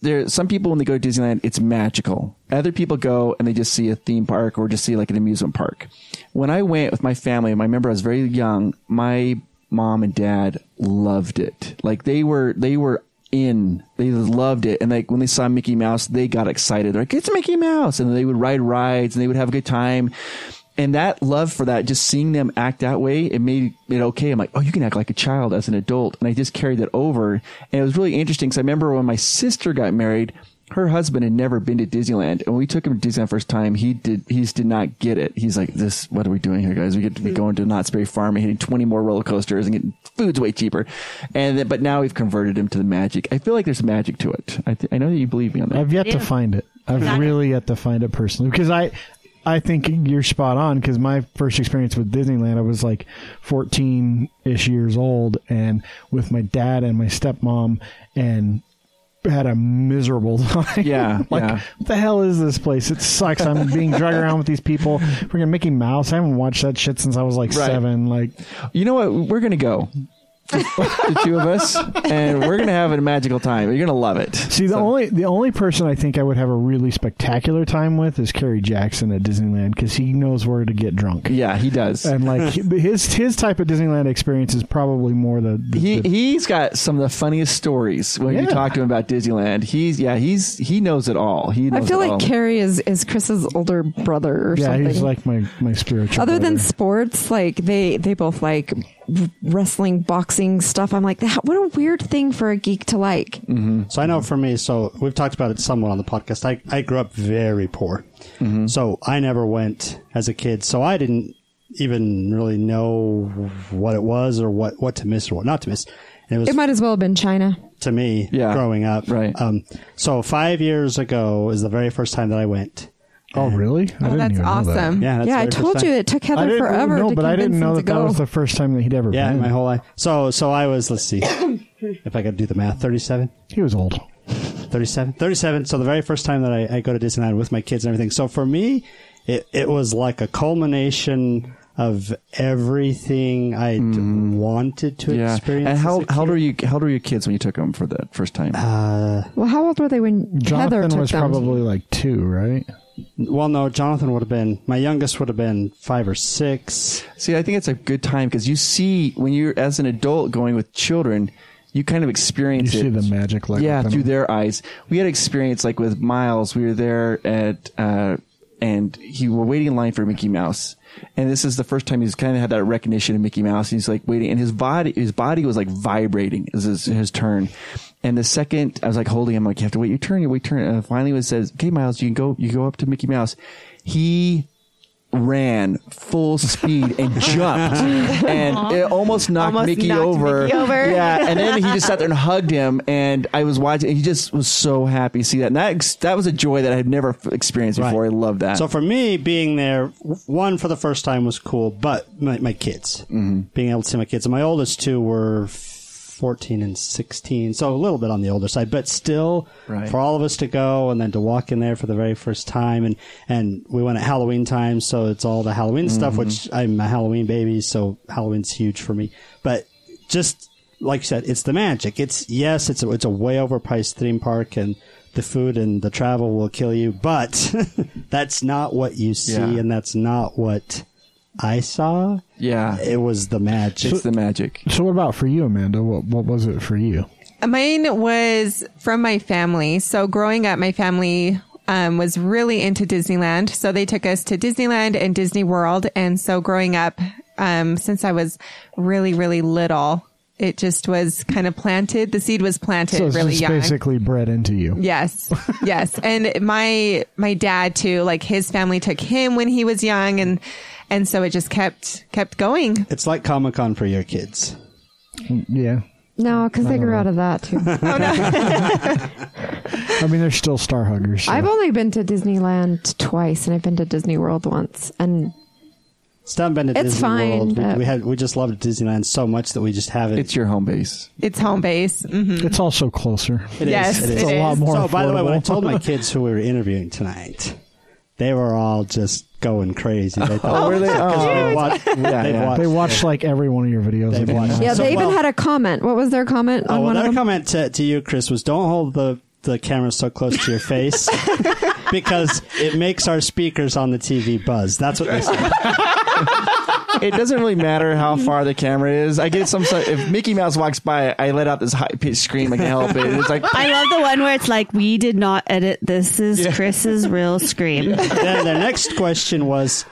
there, some people when they go to Disneyland, it's magical. Other people go and they just see a theme park or just see like an amusement park. When I went with my family, I remember I was very young, my mom and dad loved it. Like they were, they were in, they loved it. And like when they saw Mickey Mouse, they got excited. They're like, it's Mickey Mouse. And they would ride rides and they would have a good time. And that love for that, just seeing them act that way, it made it okay. I'm like, oh, you can act like a child as an adult. And I just carried that over. And it was really interesting because I remember when my sister got married, her husband had never been to Disneyland, and when we took him to Disneyland first time, he did he just did not get it. He's like, "This, what are we doing here, guys? We get to be mm. going to Knott's Berry Farm and hitting twenty more roller coasters and getting food's way cheaper." And then, but now we've converted him to the magic. I feel like there's magic to it. I, th- I know that you believe me on that. I've yet to find it. I've really yet to find it personally because I, I think you're spot on because my first experience with Disneyland, I was like 14 ish years old and with my dad and my stepmom and had a miserable (laughs) time. Yeah, like, yeah. what the hell is this place? It sucks. I'm being dragged around with these people. Freaking Mickey Mouse. I haven't watched that shit since I was like Right. seven. Like, You know what? We're gonna go. The two of us, and we're gonna have a magical time. You're gonna love it. See, the So- only the only person I think I would have a really spectacular time with is Kerry Jackson at Disneyland because he knows where to get drunk. yeah, he does. and like (laughs) his his type of Disneyland experience is probably more the, the, he the- he's got some of the funniest stories when you talk to him about Disneyland. He's yeah, he's he knows it all. He knows I feel it like all. Carrie is, is Chris's older brother or yeah something. he's like my my spiritual Other than sports, like they they both like wrestling, boxing stuff. I'm like, that, what a weird thing for a geek to like. So I know for me, so we've talked about it somewhat on the podcast. I, I grew up very poor. So I never went as a kid. So I didn't even really know what it was or what, what to miss or what not to miss. It was It might as well have been China. to me Yeah. growing up. Right. Um, so five years ago is the very first time that I went. Oh really I Oh, that's even know that. awesome. Yeah, that's yeah, I told first you it took I Heather didn't forever. no to but I didn't know that that was the first time that he'd ever Yeah, been my whole life. So, so I was, let's see, (laughs) if I could do the math, 37? he was old 37 37 so the very first time that I, I go to disneyland with my kids and everything so for me it, it was like a culmination of everything i wanted to yeah. experience And how as a how old kid. were you? How old were your kids when you took them for the first time? uh, well, how old were they when Heather Jonathan took was them? probably like two right well no jonathan would have been my youngest would have been five or six See, I think it's a good time because you see when you're as an adult going with children, you kind of you experience see it. the magic like yeah, through their eyes. We had experience like with Miles. We were there at, uh, and he were waiting in line for Mickey Mouse. And this is the first time he's kind of had that recognition of Mickey Mouse. And he's like waiting, and his body, his body was like vibrating as his, his turn. And the second I was like holding him, like you have to wait your turn, you wait your turn. And finally, it says, "Okay, Miles, you can go. You go up to Mickey Mouse." He ran full speed and (laughs) jumped and it almost knocked Almost Mickey knocked over. Mickey over. Yeah, and then he just sat there and (laughs) hugged him and I was watching and he just was so happy to see that. And that that was a joy that I had never experienced before. Right. I love that. so for me being there one for the first time was cool but my, my kids Mm-hmm. being able to see my kids and my oldest two were 14 and 16 so a little bit on the older side but still Right. for all of us to go and then to walk in there for the very first time and and we went at halloween time so it's all the halloween stuff Mm-hmm. which i'm a halloween baby so halloween's huge for me but just like you said it's the magic it's yes it's a, it's a way overpriced theme park and the food and the travel will kill you but (laughs) that's not what you see Yeah. and that's not what i saw yeah, it was the magic it's the magic. so what about for you Amanda what what was it for you Mine was from my family. So growing up, my family um, was really into Disneyland. So they took us to Disneyland and Disney World. And so growing up, um, since I was really, really little, it just was kind of planted. The seed was planted so it's really just young. basically bred into you Yes. Yes. And my, my dad too, like his family took him when he was young and, and so it just kept, kept going. it's like comic-con for your kids yeah No, because they grew out of that too. (laughs) (laughs) I mean they're still star huggers so. I've only been to Disneyland twice, and I've been to Disney World once. And Still haven't been to It's Disney fine, World. We, we had we just loved Disneyland so much that we just haven't. It's your home base. It's home base. hmm it's also closer It is, Yes, it is. it a lot more So, by the way, when I told my kids who we were interviewing tonight, they were all just going crazy. They (laughs) thought, oh, were oh, (laughs) they? Oh. they've watched, Yeah, they've yeah. watched, they watched like every one of your videos They've again. watched- yeah, So, they even well- had a comment. What was their comment oh, on Oh, well, one of their them? comment to, to you, Chris, was don't hold the, the camera so close to your face (laughs) because it makes our speakers on the TV buzz. That's what they said. It doesn't really matter how far the camera is. I get some. If Mickey Mouse walks by, I let out this high pitched scream. I can help it. It's like I love the one where it's like, we did not edit. This is Chris's real scream. then the next question was,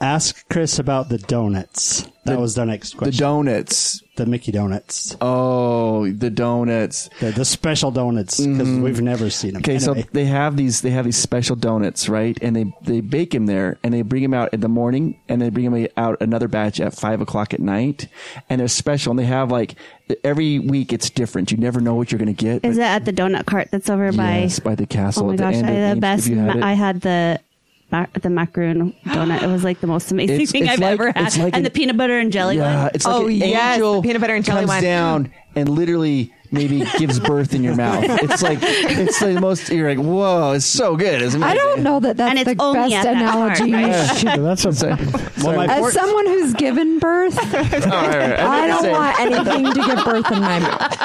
ask Chris about the donuts. That was their next question. The question. donuts. The Mickey donuts. Oh, the donuts. The, the special donuts because mm-hmm. we've never seen them. Okay, Anyway, so they have these they have these special donuts, right? And they they bake them there, and they bring them out in the morning, and they bring them out another batch at five o'clock at night, and they're special. And they have like every week it's different. You never know what you're going to get. Is but- it at the donut cart that's over by? yes, by the castle Oh my at the gosh, end I of had the Main- best. Have you had it? I had the mac- the macaroon donut. It was like the most amazing It's- thing it's I've like- ever had. it's like and an- the peanut butter and jelly yeah, one. it's like Oh, an yes, angel the peanut butter and jelly comes one. down and literally maybe gives birth in your mouth. It's like it's the most. You're like, whoa, it's so good. It's I don't know that that's And it's the only best at that analogy. part, right? you should- That's a well, my As four- someone who's given birth, (laughs) All right, all right. I didn't don't say- want anything to give birth in my mouth.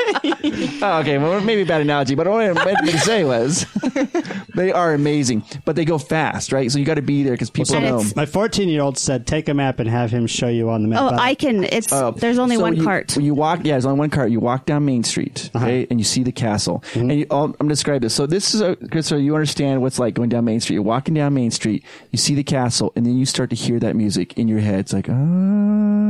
(laughs) Oh, okay, well, maybe a bad analogy, but what I meant to say was (laughs) they are amazing, but they go fast, right? So you got to be there because people And know. it's- my 14 year old said, take a map and have him show you on the map. Oh, I can. It's Uh, there's only so one you, cart. When you walk, yeah, there's only one cart. You walk down Main Street, Uh-huh. okay, and you see the castle. Mm-hmm. And you, I'll, I'm going to describe this. So this is, a, Chris, so you understand what's like going down Main Street. You're walking down Main Street, you see the castle, and then you start to hear that music in your head. It's like, ah.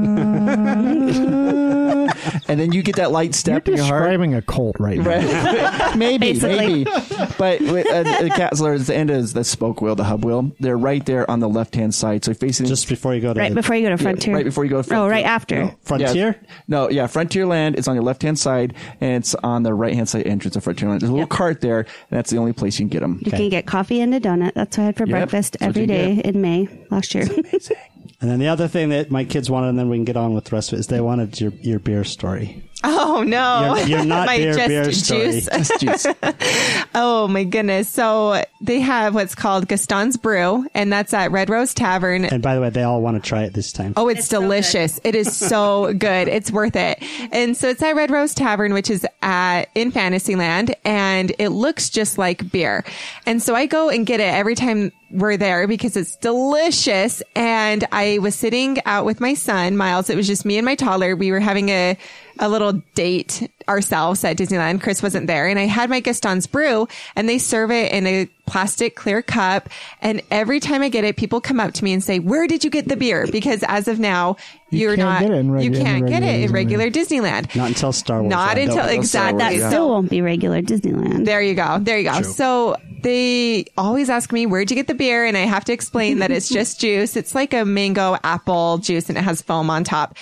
(laughs) and then you get that light step You're step in your heart. describing a cult right now. Right. (laughs) maybe, Basically. maybe. But uh, the castle is the end is the spoke wheel, the hub wheel. They're right there on the left hand side. So facing just before you go to right the before you go to Frontier. right before you go to Oh, right after. Frontier. Yeah. No, yeah, Frontierland is on your left hand side, and it's on the right hand side entrance of Frontierland. There's a little Yep. cart there, and that's the only place you can get them. You can get coffee and a donut. That's what I had for Yep, breakfast that's what every you day get. in May last year. (laughs) And then the other thing that my kids wanted, and then we can get on with the rest of it, is they wanted your, your beer story. Oh no, You're, you're not (laughs) My beer, just beer story. juice. Just juice. (laughs) Oh my goodness. So they have what's called Gaston's Brew, and that's at Red Rose Tavern. And by the way, they all want to try it this time. Oh, it's, delicious. it is so (laughs) good. It's worth it. And so it's at Red Rose Tavern, which is at in Fantasyland, and it looks just like beer. And so I go and get it every time we're there because it's delicious. And I was sitting out with my son, Miles. It was just me and my toddler. We were having a a little date ourselves at Disneyland. Chris wasn't there and I had my Gaston's brew and they serve it in a plastic clear cup. And every time I get it, people come up to me and say, where did you get the beer? Because as of now, You you're can't not, get it in regu- you can't get it in regular regular Disneyland. Not until Star Wars. Not Land. until Don't- exactly. that Yeah. still won't be regular Disneyland. There you go. There you go. So they always ask me, where'd you get the beer? And I have to explain that it's just (laughs) juice. It's like a mango apple juice and it has foam on top.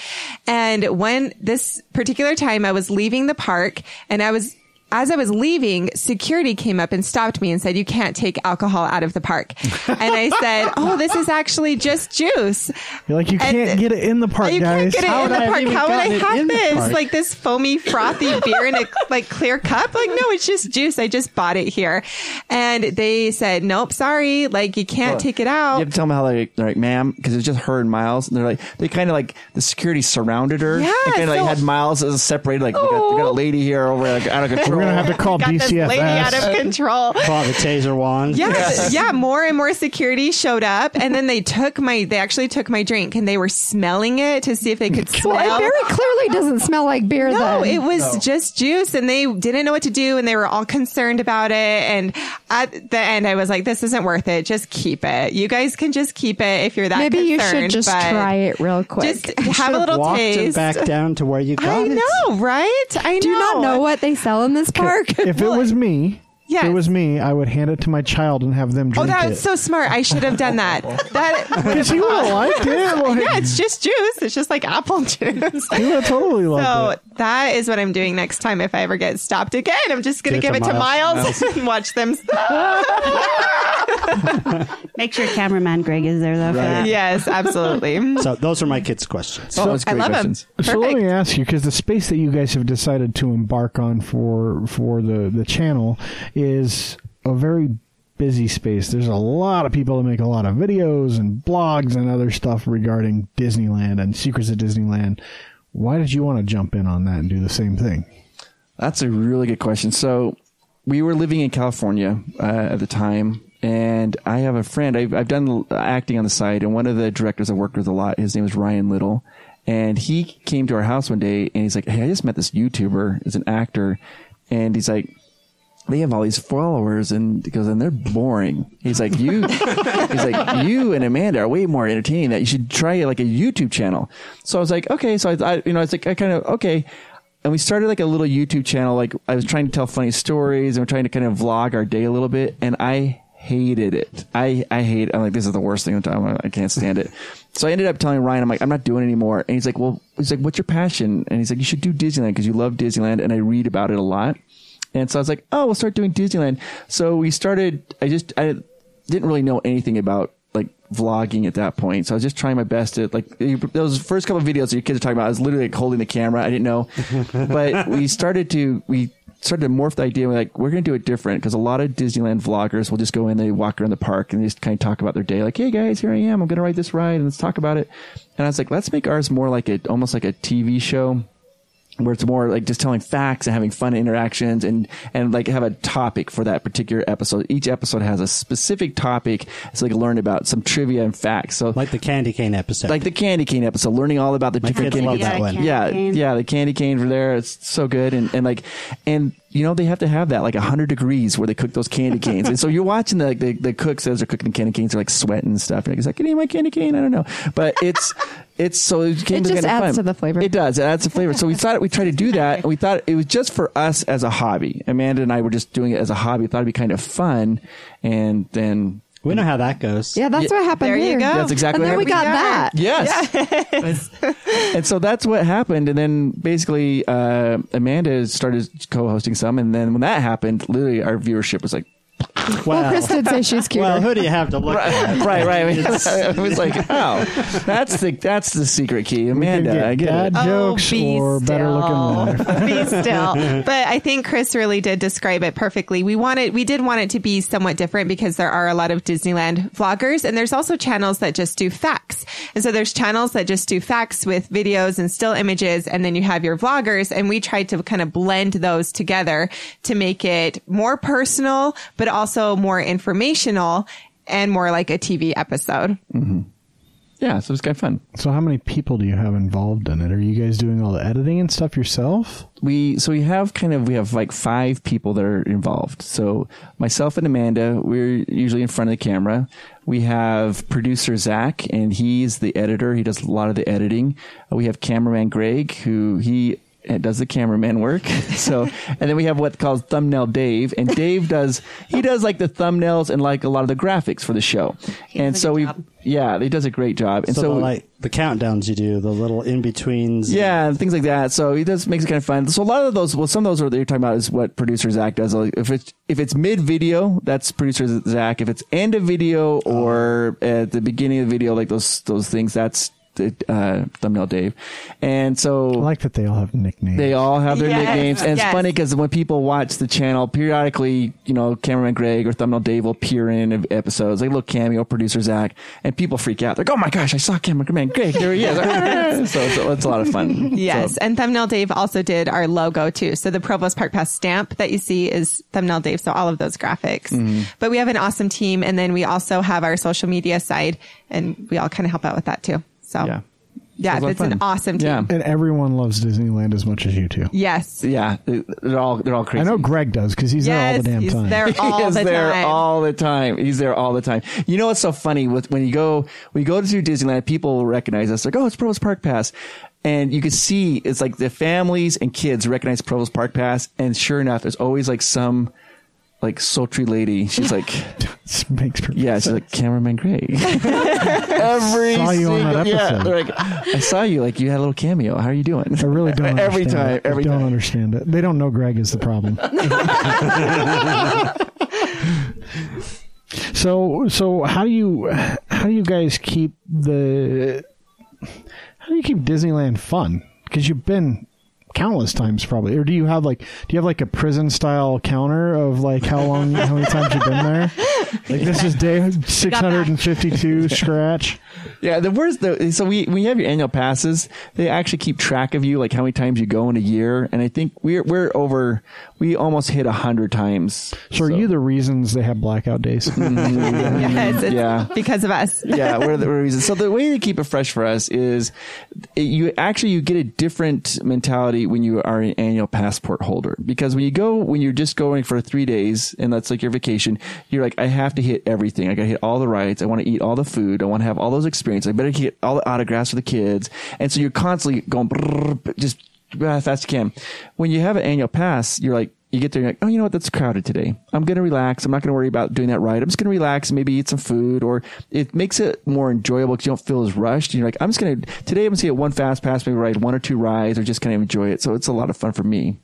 And when this particular time I was leaving the park and I was as I was leaving, security came up and stopped me and said, you can't take alcohol out of the park. and I (laughs) said, oh, this is actually just juice. You're like, you And- can't get it in the park, you guys. can't get it How in would I the have park. How would I have this? Like this foamy, frothy beer in a like clear cup? Like, no, it's just juice. I just bought it here. And they said, nope, sorry. Like you can't take it out. You have to tell them how they, they're like, ma'am, because it's just her and Miles. And they're like, they kind of like, the security surrounded her. Yeah, And kind of so- like had Miles as a separated, like, we, got, we got a oh. lady here over like, out of (laughs) control. We're gonna have to call Got this lady out of control. Pull out the taser wand. Yeah, yeah. More and more security showed up, and then they took my. They actually took my drink, and they were smelling it to see if they could smell. Well, it very clearly doesn't smell like beer. Though. No, then. it was just juice and they didn't know what to do and they were all concerned about it. And at the end, I was like, this isn't worth it. Just keep it. You guys can just keep it if you're that Maybe you should just try it real quick. Just You have a little walked it taste. back down to where you got I it. know, right? I know. Do you not know what they sell in this park? If it was me, Yes. if it was me, I would hand it to my child and have them Oh, drink that it. was so smart. I should have done that. (laughs) That Because he would have liked it. Well, yeah, it's just juice. It's just like apple juice. (laughs) he would have totally loved So it. that is what I'm doing next time if I ever get stopped again. I'm just going to Give give it it to to Miles, Miles. (laughs) and watch them. Make sure cameraman Greg is there though. For that. yes, absolutely. So those are my kids' questions. Oh, that's I love questions. them. So let me ask you, because the space that you guys have decided to embark on for for the the channel is a very busy space. There's a lot of people that make a lot of videos and blogs and other stuff regarding Disneyland and Secrets of Disneyland. Why did you want to jump in on that and do the same thing? That's a really good question. So we were living in California uh, at the time, and I have a friend. I've, I've done acting on the side, and one of the directors I worked with a lot. His name is Ryan Little, and he came to our house one day, and he's like, "Hey, I just met this YouTuber, as an actor," and he's like. They have all these followers and because and they're boring. He's like you. (laughs) he's like you and Amanda are way more entertaining. That you should try like a YouTube channel. So I was like, okay. So I, I you know, I was like, I kind of okay. And we started like a little YouTube channel. Like I was trying to tell funny stories and we're trying to kind of vlog our day a little bit. And I hated it. I, I hate, I'm like, this is the worst thing time. I can't stand it. So I ended up telling Ryan, I'm like, I'm not doing it anymore. And he's like, well, he's like, what's your passion? And he's like, you should do Disneyland because you love Disneyland. And I read about it a lot. And so I was like, oh, we'll start doing Disneyland. So we started, I just, I didn't really know anything about like vlogging at that point. So I was just trying my best to like those first couple of videos that your kids are talking about. I was literally like holding the camera. I didn't know, (laughs) but we started to, we started to morph the idea. We're like, we're going to do it different because a lot of Disneyland vloggers will just go in, they walk around the park and they just kind of talk about their day. Like, Hey guys, here I am. I'm going to ride this ride and let's talk about it. And I was like, let's make ours more like a, almost like a TV show where it's more like just telling facts and having fun interactions and and like have a topic for that particular episode. Each episode has a specific topic. So like learn about some trivia and facts. So Like the candy cane episode. like the candy cane episode, learning all about the My different kids candy love canes. that one. candy Yeah, yeah, the candy canes were there. It's so good, and, and like, and you know they have to have that like hundred degrees where they cook those candy canes, and so you're watching the the, the cooks as they're cooking the candy canes, they're like sweating and stuff. And it's like, can you eat my candy cane? I don't know, but it's it's so it, It just adds fun. to the flavor. It does. It adds to flavor. So we thought we tried to do that, and we thought it was just for us as a hobby. Amanda and I were just doing it as a hobby. Thought it'd be kind of fun, and then we know how that goes. Yeah, that's Yeah. what happened There you here. go. That's exactly And then what we got that. Yes. (laughs) and so that's what happened. And then basically, uh, Amanda started co-hosting some. And then when that happened, literally our viewership was like, Well, Chris did say she's cute. Well, who do you have to look at? right, right. (laughs) it was like, oh, that's the, that's the secret key. Amanda, I get dad it. jokes be or better looking still. wife. (laughs) be still. (laughs) But I think Chris really did describe it perfectly. We wanted, we did want it to be somewhat different because there are a lot of Disneyland vloggers and there's also channels that just do facts. And so there's channels that just do facts with videos and still images. And then you have your vloggers and we tried to kind of blend those together to make it more personal, but also more informational and more like a TV episode. Mm-hmm. Yeah. So it was kind of fun. So how many people do you have involved in it? Are you guys doing all the editing and stuff yourself? we so we have kind of we have like five people that are involved so myself and amanda we're usually in front of the camera we have producer zach and he's the editor he does a lot of the editing we have cameraman greg who he does the cameraman work (laughs) so and then we have what called thumbnail dave and dave does he does like the thumbnails and like a lot of the graphics for the show and so we job. yeah he does a great job and So, so, the, like the countdowns you do, the little in betweens. yeah, and things like that. So he does makes it kind of fun. So a lot of those, well, some of those are that you're talking about is what producer Zach does. Like if it's if it's mid video, that's producer Zach. If it's end of video or at the beginning of the video, like those those things, that's the uh, thumbnail Dave. And so I like that they all have nicknames. they all have their Yes, nicknames, and it's funny because when people watch the channel, periodically, you know, cameraman Greg or thumbnail Dave will appear in episodes, like a little cameo, producer Zach, and people freak out. They're like, "Oh my gosh, I saw cameraman Greg! There he is!" (laughs) so it's, it's a lot of fun. Yes. So- And Thumbnail Dave also did our logo too. So the Provost Park Pass stamp that you see is Thumbnail Dave. So all of those graphics. Mm-hmm. But we have an awesome team. And then we also have our social media side and we all kind of help out with that too. So Yeah. yeah, Sounds like it's an awesome team. Yeah. and everyone loves Disneyland as much as you two. Yes. Yeah, they're all they're all crazy. I know Greg does because he's there all the damn he's time. there (laughs) all he is the there time. all the time. He's there all the time. You know what's so funny with when you go when you go to Disneyland, people recognize us. Like, oh, it's Provost Park Pass, and you can see it's like the families and kids recognize Provost Park Pass, and sure enough, there's always like some like sultry lady. She's like, (laughs) This makes perfect yeah, she's sense. like cameraman Greg. (laughs) Every I Saw you on single- that yeah, episode. they're like, I saw you. Like you had a little cameo. How are you doing? I really don't (laughs) every understand time. it. Every I don't time. understand it. They don't know Greg is the problem. so so how do you how do you guys keep the how do you keep Disneyland fun? Because you've been countless times probably, or do you have like do you have like a prison style counter of like how long how many times you've been there? Like this is day (laughs) 652 scratch. Yeah, the worst though. So we when you have your annual passes, they actually keep track of you, like how many times you go in a year. And I think we're we're over. We almost hit a hundred times. So, are you the reasons they have blackout days? (laughs) Mm-hmm. (laughs) Yes, it's Yeah. because of us. yeah, we're the reasons. So the way to keep it fresh for us is it- you actually you get a different mentality when you are an annual passport holder because when you go when you're just going for three days and that's like your vacation, you're like I have to hit everything. I got to hit all the rides. I want to eat all the food. I want to have all those experiences. I better get all the autographs for the kids. And so you're constantly going just as fast as you can. When you have an annual pass, you're like you get there and you're like, oh, you know what? That's crowded today. I'm going to relax. I'm not going to worry about doing that ride. I'm just going to relax, maybe eat some food, or it makes it more enjoyable because you don't feel as rushed. And you're like, I'm just going to, today I'm going to get one fast pass, maybe ride one or two rides, or just kind of enjoy it. So it's a lot of fun for me.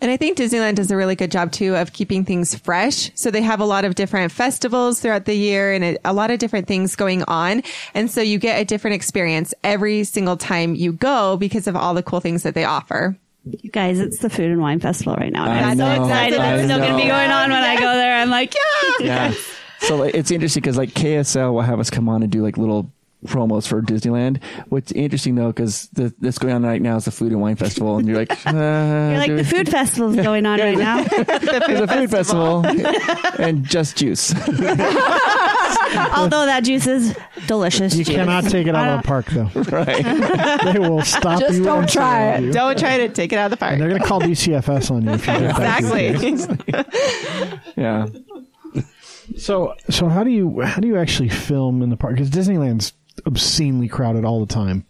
And I think Disneyland does a really good job too of keeping things fresh. So they have a lot of different festivals throughout the year and a, a lot of different things going on. And so you get a different experience every single time you go because of all the cool things that they offer. You guys, it's the Food and Wine Festival right now. I'm so excited. that's still going to be going on when I go there. I'm like, yeah. Yeah. so like, it's interesting because like KSL will have us come on and do like little promos for Disneyland. What's interesting though, because the, that's going on right now is the Food and Wine Festival, and you're like, uh, (laughs) You're like, do the we- food festival's going on right now. (laughs) There's a food (laughs) festival and just juice. Although that juice is delicious. You juice. cannot take it out of the park, though. right. They will stop Just you. don't try it. you. Don't try to take it out of the And park. they're going to call DCFS on you if you do. Exactly. Yeah. So, so how do you how do you actually film in the park? Because Disneyland's obscenely crowded all the time.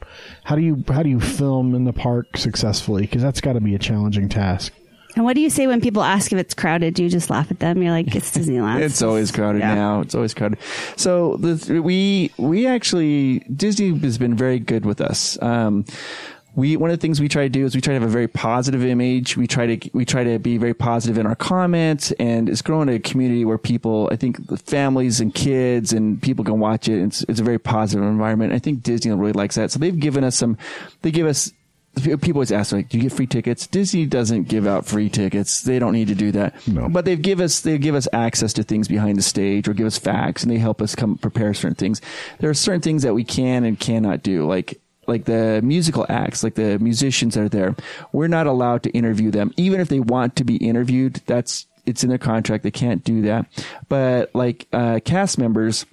How do you how do you film in the park successfully? Because that's got to be a challenging task. And what do you say when people ask if it's crowded? Do you just laugh at them? You're like, it's Disneyland. (laughs) It's always crowded Yeah. now. It's always crowded. So the, we we actually Disney has been very good with us. Um, we one of the things we try to do is we try to have a very positive image. We try to we try to be very positive in our comments, and it's growing a community where people, I think, the families and kids and people can watch it. It's it's a very positive environment. I think Disney really likes that. So they've given us some. They give us people always ask like do you get free tickets disney doesn't give out free tickets they don't need to do that No. but they've give us they give us access to things behind the stage or give us facts and they help us come prepare certain things there are certain things that we can and cannot do like like the musical acts like the musicians that are there we're not allowed to interview them. Even if they want to be interviewed that's it's in their contract. They can't do that. But like uh, cast members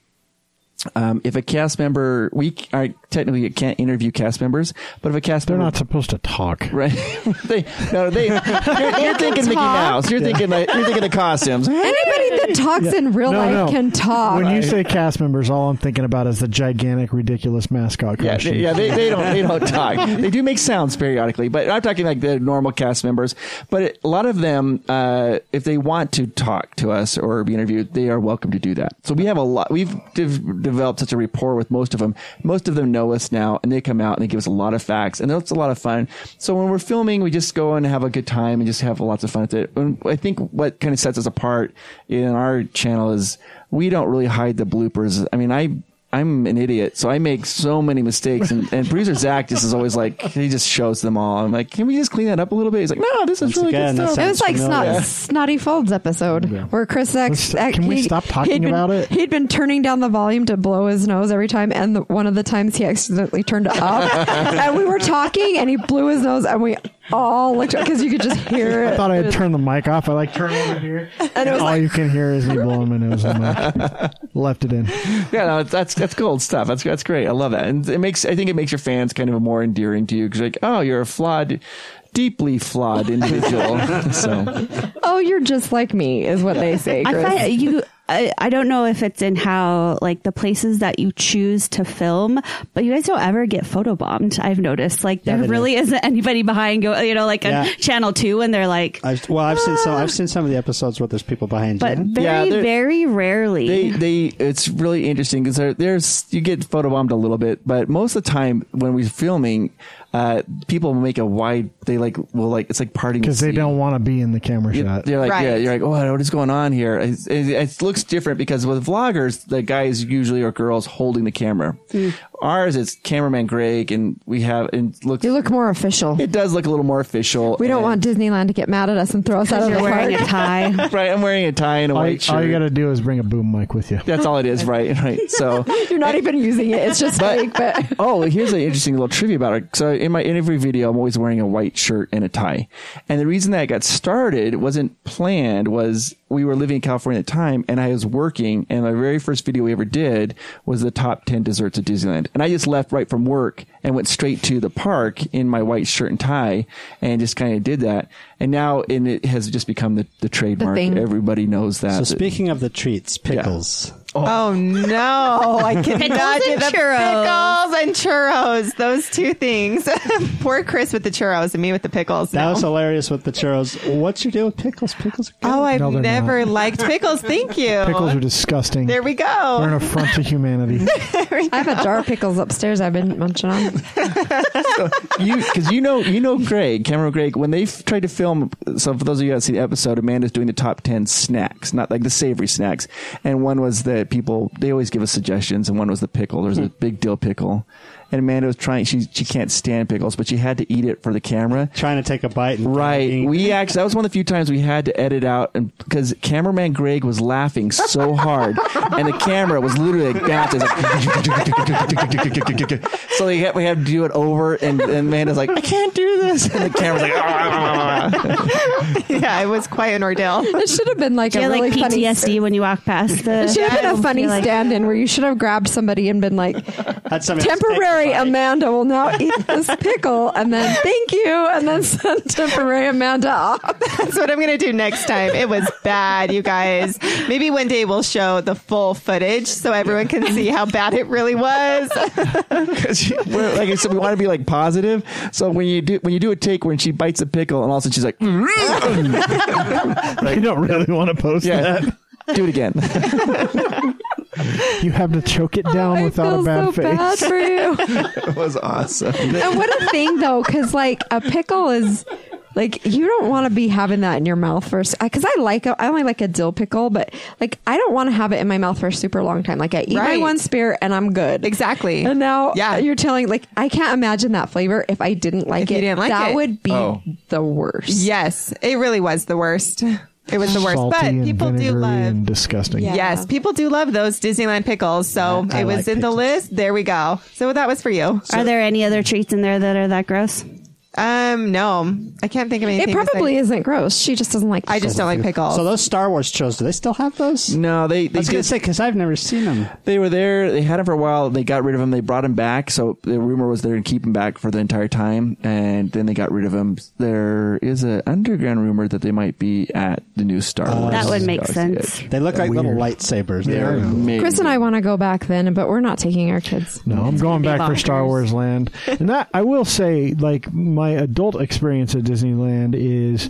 um, if a cast member, we c- are technically can't interview cast members, but if a cast They're member, not supposed to talk. right? (laughs) they no, they. You're, you're thinking Mickey. Mouse. You're thinking like, you're thinking the costumes. Anybody that talks in real No, life no. can talk. When you say cast members, all I'm thinking about is the gigantic, ridiculous mascot Yeah, costume. they, yeah, they, they don't they don't talk. They do make sounds periodically, but I'm talking like the normal cast members. But it, a lot of them, uh, if they want to talk to us or be interviewed, they are welcome to do that. So we have a lot. We've de- developed such a rapport with most of them. Most of them know us now, and they come out and they give us a lot of facts, and it's a lot of fun. So when we're filming, we just go and have a good time and just have lots of fun with it. And I think what kind of sets us apart in our channel is we don't really hide the bloopers. I mean, I I'm an idiot, so I make so many mistakes, and, and producer Zach just is always like he just shows them all. I'm like, can we just clean that up a little bit? He's like, no, this is Once really again, good stuff. It was like snot. Snotty Folds episode where Chris X. Let's- can we stop talking he'd been- about it? He'd been turning down the volume to blow his nose every time, and the, one of the times he accidentally turned it up, (laughs) and we were talking, and he blew his nose, and we all looked because you could just hear it. (laughs) I thought I had turned the mic off. I like turned over here, and it was all like- you can hear is me blowing my nose. I'm like, (laughs) left it in. yeah, no, that's that's gold stuff. That's that's great. I love that, and it makes I think it makes your fans kind of more endearing to you because like, oh, you're a flawed, deeply flawed individual. (laughs) so oh, you're just like me, is what they say. I Chris. find you. I, I don't know if it's in how like the places that you choose to film, but you guys don't ever get photobombed. I've noticed like there they really isn't anybody behind go you know like on Yeah. channel two and they're like, I've, well, I've seen some. I've seen some of the episodes where there's people behind but you. very Yeah, very rarely. they they it's really interesting because there's you get photobombed a little bit, but most of the time when we're filming, uh, people make a wide. They like will like it's like parting because they don't want to be in the camera you- shot. They're like, yeah, you're like, oh, what is going on here? It, it, it looks different because with vloggers, the guys usually are girls holding the camera. Ours, it's cameraman Greg, and we have and looks. You look more official. it does look a little more official. We don't want Disneyland to get mad at us and throw us out of the You're wearing a park. tie. (laughs) (laughs) right. I'm wearing a tie and a all, white you- shirt. all you got to do is bring a boom mic with you. That's all it is, right? (laughs) Right. So. You're not even using it. It's just But- fake. But oh, here's an interesting little trivia about it. So in my in every video, I'm always wearing a white shirt and a tie. And the reason that I got started wasn't planned. Was we were living in California at the time, and I was working, and my very first video we ever did was the top ten desserts of Disneyland. And I just left right from work and went straight to the park in my white shirt and tie, and just kind of did that. And now, and it has just become the, the trademark. thing. Everybody knows that. So speaking of the treats, pickles. Oh. oh no, I (laughs) cannot do and the churros. pickles and churros. Those two things. (laughs) Poor Chris with the churros and me with the pickles. That No. was hilarious with the churros. What's your deal with pickles? Pickles are good. Oh, I've No, never not. liked pickles. Thank (laughs) you. Pickles are disgusting. there we go. They're an go. affront to humanity. I have a jar of pickles upstairs. I've been munching on. you because you know you know Greg Cameron Greg when they f- tried to film. So for those of you that see the episode, Amanda's doing the top ten snacks, not like the savory snacks, and one was the people they always give us suggestions, and one was the pickle. There's a hmm. big dill pickle, and Amanda was trying. She she can't stand pickles, but she had to eat it for the camera. Trying to take a bite. And Right. We actually, that was one of the few times we had to edit out and because cameraman Greg was laughing so hard and the camera was literally like bouncing. Like, (laughs) so we had, we had to do it over and, and Amanda's like, I can't do this. And the camera's like, "Ah." (laughs) yeah, it was quite an ordeal. It should have been like Do a have really like funny. PTSD when you walk past the? It should have been a funny You're like, stand-in where you should have grabbed somebody and been like, Had somebody else take "Temporary the bite. Amanda will now eat (laughs) this pickle," and then thank you, and then (laughs) send temporary Amanda off. That's what I'm going to do next time. It was bad, you guys. Maybe one day we'll show the full footage so everyone can see how bad it really was. (laughs) Because we're- like I said, we want to be like positive. So when you do when you do a take when she bites a pickle and all of a sudden she's like, You don't really want to post yeah, that. do it again. (laughs) You have to choke it down I without feel a bad so face. bad for you. (laughs) it was awesome. and what a thing though, because like a pickle is like you don't want to be having that in your mouth first. Because uh, I like a, I only like a dill pickle, but like I don't want to have it in my mouth for a super long time. Like I eat my one spear and I'm good. exactly. And now Yeah. you're telling like I can't imagine that flavor if I didn't like If it. you didn't like that it. would be Oh. the worst. Yes, it really was the worst. It was the worst. Salty but people do love. and disgusting. Yeah. Yes, people do love those Disneyland pickles. So I it was like in the list. There we go. So that was for you. Are there any other treats in there that are that gross? Um, no, I can't think of anything. It probably besides- isn't gross. She just doesn't like. I just don't like pickles. So those Star Wars churros, do they still have those? No, they I they was going to say because I've never seen them. They were there. They had him for a while. They got rid of them. They brought them back. So the rumor was they're going to keep them back for the entire time, and then they got rid of them. There is an underground rumor that they might be at the new Star Wars. That would make Galaxy sense. Edge. They look like little lightsabers. They're They're amazing. Chris and I want to go back then, but we're not taking our kids. No, I'm going be back for Star. Wars Land. And that I will say, like my adult experience at Disneyland is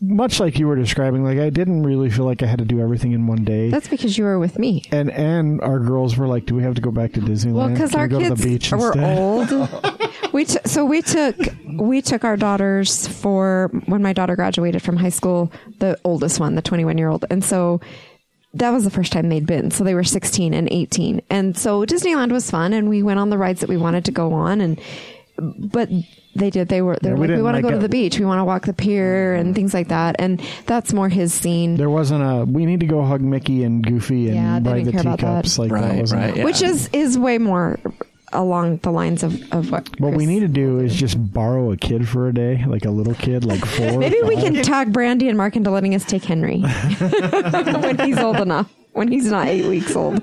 much like you were describing. Like I didn't really feel like I had to do everything in one day. That's because you were with me. and and our girls were like, "Do we have to go back to Disneyland? Well, because our we go kids to the beach were instead?" old. (laughs) we t- so we took we took our daughters for when my daughter graduated from high school, the oldest one, the 21 year old, and so that was the first time they'd been. So they were 16 and 18, and so Disneyland was fun, and we went on the rides that we wanted to go on, and but they did. They were they Yeah, were we like, we want to like go to the beach, we want to walk the pier, and mm-hmm. things like that, and that's more his scene. There wasn't a. We need to go hug Mickey and Goofy and Yeah, they ride didn't the care about that. teacups. Like that wasn't. right. Yeah. Which is is way more along the lines of of what What we need to do is just borrow a kid for a day, like a little kid, like four. (laughs) Maybe we five. can talk Brandy and Mark into letting us take Henry (laughs) when he's old enough. When he's not eight weeks old.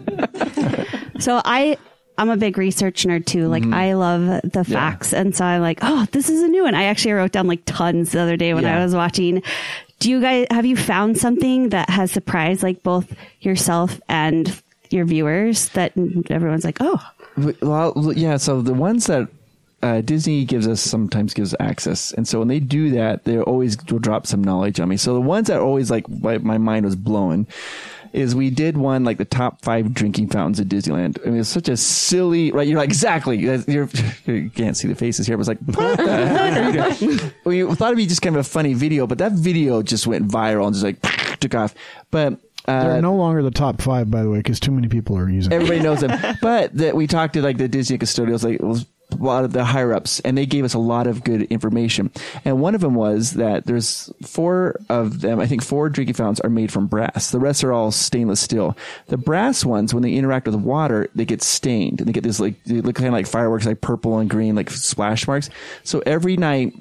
So I I'm a big research nerd too. Like Mm-hmm. I love the facts, and so I'm like, oh, this is a new one. I actually wrote down like tons the other day when Yeah. I was watching. Do you guys have you found something that has surprised like both yourself and your viewers that everyone's like, oh, Well, yeah. So the ones that uh, Disney gives us sometimes gives access, and so when they do that, they always will drop some knowledge on me. So the ones that always like my, my mind was blown is we did one like the top five drinking fountains at Disneyland. I mean, it's such a silly, right? You're like, exactly. You're, you can't see the faces here, but it's like, what the heck (laughs) are you doing? We thought it'd be just kind of a funny video, but that video just went viral and just like (laughs) took off. But, uh, They're no longer the top five, by the way, because too many people are using. it. Everybody knows them. (laughs) But that we talked to like the Disney custodials, like it was a lot of the higher ups, and they gave us a lot of good information. And one of them was that there's four of them. I think four drinking fountains are made from brass. The rest are all stainless steel. The brass ones, when they interact with water, they get stained and they get this like they look kind of like fireworks, like purple and green, like splash marks. So every night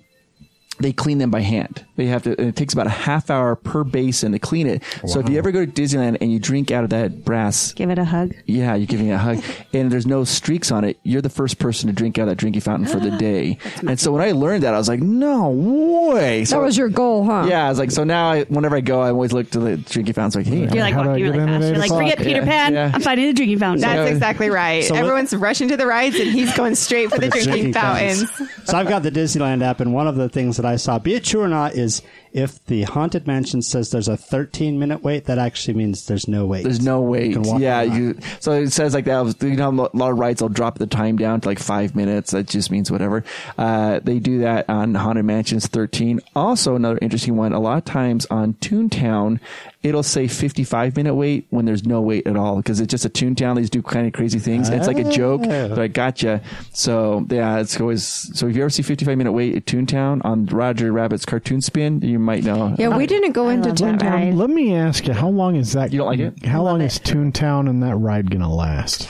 they clean them by hand. They have to, and it takes about a half hour per basin to clean it. So if you ever go to Disneyland and you drink out of that brass Give it a hug. yeah, you're giving it a hug, (laughs) and there's no streaks on it. You're the first person to drink out of that drinking fountain for the ah, day. And so when I learned that, I was like, no way. So That was your goal, huh? yeah, I was like, so now I, whenever I go, I always look to the drinking fountain. It's like, hey, You're like How do I walking get really fast. You're like, o'clock? forget Peter Yeah, Pan. yeah. I'm finding the drinking fountain. That's So- exactly right. So what- Everyone's rushing to the rides, and he's going straight for the drinking Drinking fountains. So I've got the Disneyland app, and one of the things that I saw, be it true or not, is if the haunted mansion says there's a 13 minute wait, that actually means there's no wait. There's no You wait. walk Yeah, you. So it says like that. You know, a lot of rides will drop the time down to like five minutes. That just means whatever. Uh, they do that on Haunted Mansions 13. Also, another interesting one. A lot of times on Toontown, it'll say 55 minute wait when there's no wait at all because it's just a Toontown. They just do kind of crazy things. It's like a joke. Oh. So I gotcha. So yeah, it's always. So if you ever see 55 minute wait at Toontown on Roger Rabbit's cartoon spin, you might know. Yeah, we didn't go I into love that Toontown. ride. Let me ask you, how long is that? You don't like it? How long it. is Toontown and that ride gonna last?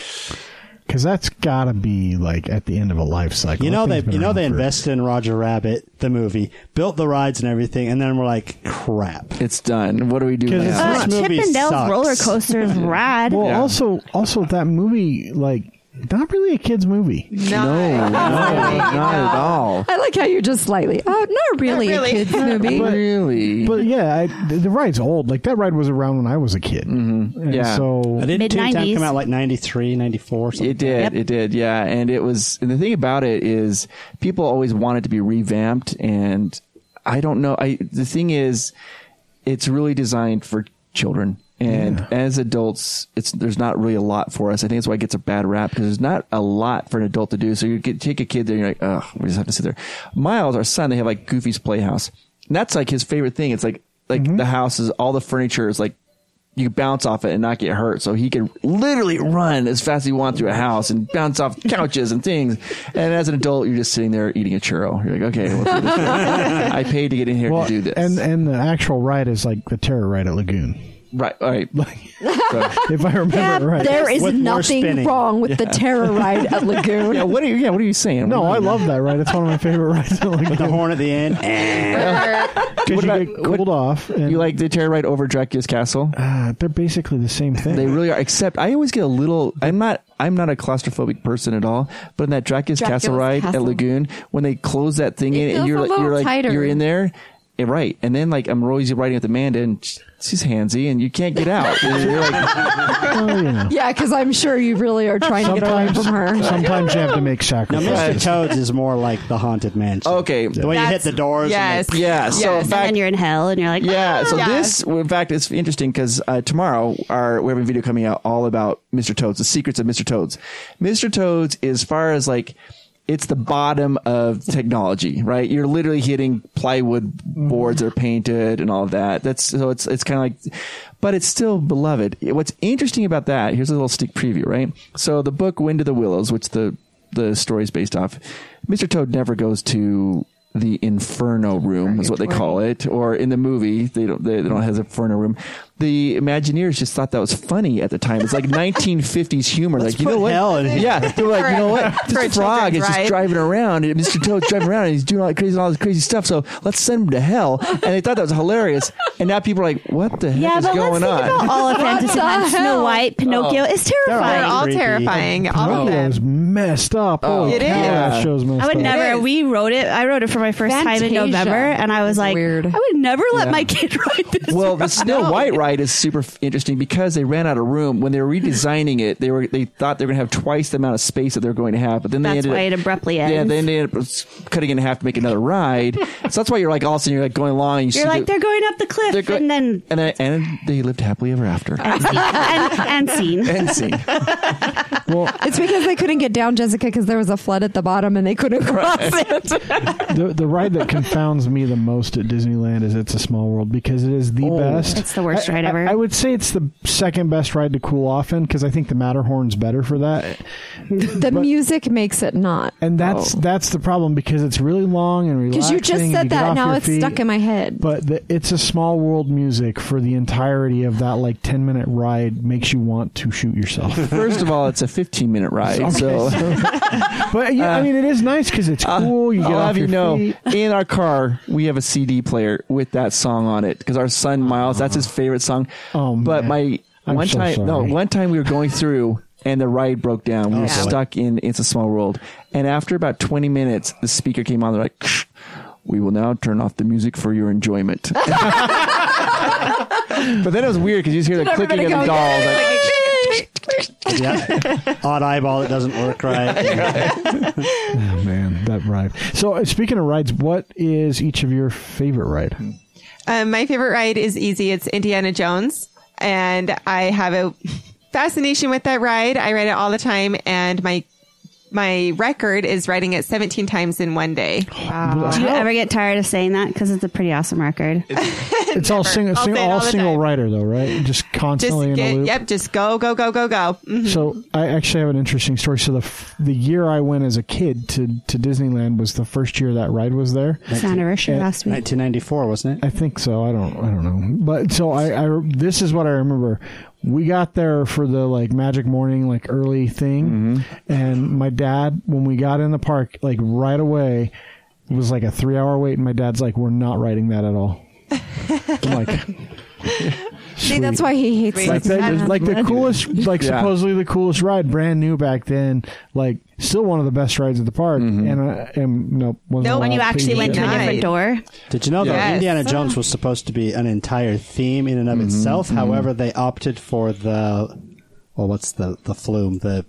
Because that's got to be like at the end of a life cycle. You know That they thing's been you know around they for- invested in Roger Rabbit the movie, built the rides and everything, and then we're like, crap. It's done. What do we do 'Cause it's now? This Uh, Chip movie and Dale's sucks. roller coaster is (laughs) rad. Well, Yeah. also, also that movie, like, not really a kids movie. No, (laughs) no, not at all. I like how you're just slightly. Oh, not really, Not really. a kids movie. really? But yeah, I, the, the ride's old. Like that ride was around when I was a kid. Mm-hmm. Yeah. So Didn't Mid-nineties. Toontown come out like 93, 94? something? It did. Yep. It did. Yeah. And it was, and the thing about it is people always want it to be revamped. And I don't know. I, the thing is, it's really designed for children. And as adults, it's, there's not really a lot for us. I think that's why it gets a bad rap because there's not a lot for an adult to do. So you get, take a kid there and you're like, oh, we just have to sit there. Miles, our son, they have like Goofy's Playhouse. And that's like his favorite thing. It's like, like mm-hmm. the house is all the furniture is like you bounce off it and not get hurt. So he can literally run as fast as he wants through a house and bounce off (laughs) couches and things. And as an adult, you're just sitting there eating a churro. You're like, okay, well, (laughs) I paid to get in here well, to do this. and and the actual ride is like the Terroride at Lagoon. Right, all right. (laughs) If I remember Yeah, right. there is With nothing wrong with the Terroride at Lagoon. yeah, what are you? Yeah, what are you saying? no, I love that ride. It's one of my favorite rides at With the horn at the end. Because (laughs) What you about- get cooled off. And You like the Terroride over Dracula's castle? uh, they're basically the same thing. They really are. Except I always get a little. I'm not. I'm not a claustrophobic person at all. But in that Dracula's, Dracula's castle ride at Lagoon, when they close that thing It in, and you're like, you're like, tighter. you're in there, yeah, right? And then like I'm always riding with Amanda, and she's handsy, and you can't get out. And (laughs) you're like, well, you know. Yeah, because I'm sure you really are trying to get away Sometimes, from her. sometimes you have to make Now, sacrifices. Mr. Toads is more like the haunted mansion. okay, The way you hit That's- the doors. Yes. And (laughs) yeah. So Yes. in and fact, then you're in hell, and you're like, Yeah. So Yeah. this, in fact, it's interesting because uh, tomorrow our we have a video coming out all about Mr. Toads, the secrets of Mr. Toads. Mr. Toads, as far as like, it's the bottom of technology, right? You're literally hitting plywood boards that are painted and all of that. That's so it's it's kind of like, but it's still beloved. What's interesting about that? Here's a little sneak preview, right? So the book Wind of the Willows, which the the story is based off, Mr. Toad never goes to the Inferno room, is what they call it, or in the movie they don't they, they don't have the Inferno room. The Imagineers just thought that was funny at the time. It's like (laughs) 1950s humor. like you put know what? hell in here. yeah, they're like you know what? (laughs) This frog is children's just driving around, and Mr. Toad's driving around, and he's doing all that crazy, all this crazy stuff. So let's send him to hell. And they thought that was hilarious. And now people are like, "What the heck yeah, is but let's going think on?" about all of (laughs) Fantasyland. Snow White, Pinocchio. It's They're terrifying. all creepy. terrifying. All of them. is messed up. Oh, Holy It cow, is. that show's messed I would up. never. We wrote it. I wrote it for my first time in November, and I was like, weird. I would never let my kid write this. Well, the Snow White ride ride is super interesting because they ran out of room when they were redesigning it. They were they thought they were going to have twice the amount of space that they're going to have, but then they That's ended why up, it abruptly ends. Yeah, ends. they ended up cutting it in half to make another ride. so that's why you're like all of a sudden you're like going along. And you You're see like, the- they're going up the cliff, go- and then and then and they lived happily ever after. (laughs) and, and, and scene. and scene. (laughs) Well, It's because they couldn't get down, Jessica, because there was a flood at the bottom and they couldn't cross it. (laughs) the the ride that confounds me the most at Disneyland is It's a Small World because it is the oh. best. It's the worst I- ride I- ever. I, would say it's the second best ride to cool off in because I think the Matterhorn's better for that. The music makes it not. And that's that's the problem because it's really long and relaxing. Because you just said you that, now it's feet. stuck in my head. But the, it's a small world music for the entirety of that like ten minute ride makes you want to shoot yourself. (laughs) First of all, it's a 15 minute ride, so (laughs) but yeah, I uh, mean it is nice because it's uh, cool. You get I'll off have you your know, feet. in our car we have a CD player with that song on it because our son Miles, that's his favorite song. Oh, but man. my I'm one so time, no, one time we were going through and the ride broke down. We were stuck in It's a Small World, and after about 20 minutes, the speaker came on. They're like. "Shh, We will now turn off the music for your enjoyment. but then it was weird because you just hear the clicking of the dolls. Like, yeah. Odd eyeball that doesn't work right. Oh man, that ride. So uh, speaking of rides, what is each of your favorite ride? Um, my favorite ride is easy. It's Indiana Jones. And I have a fascination with that ride. I ride it all the time. And my, my record is writing it 17 times in one day. Do you ever get tired of saying that? Because it's a pretty awesome record. It's (laughs) all single, I'll sing, all, all single time. rider though, right? Just Just constantly in a loop. yep, just go, go, go, go, go. Mhm. So I actually have an interesting story. So the the year I went as a kid to to Disneyland was the first year that ride was there. It's anniversary Yeah. last week. 1994, wasn't it? I think so. I don't. I don't know. But so I, I. This is what I remember. We got there for the like Magic Morning, like early thing, mm-hmm. and my dad, when we got in the park, like right away, it was like a three hour wait, and my dad's like, "We're not riding that at all." (laughs) I'm like, (laughs) See, that's why he hates like that, like the coolest, like Yeah. supposedly the coolest ride, brand new back then. Like still one of the best rides at the park, mm-hmm. and I am no. wasn't No, allowed when you actually went to a it. Nice. different door. Did you know that Yes. Indiana Jones was supposed to be an entire theme in and of mm-hmm. itself? Mm-hmm. However, they opted for the well, what's the the flume the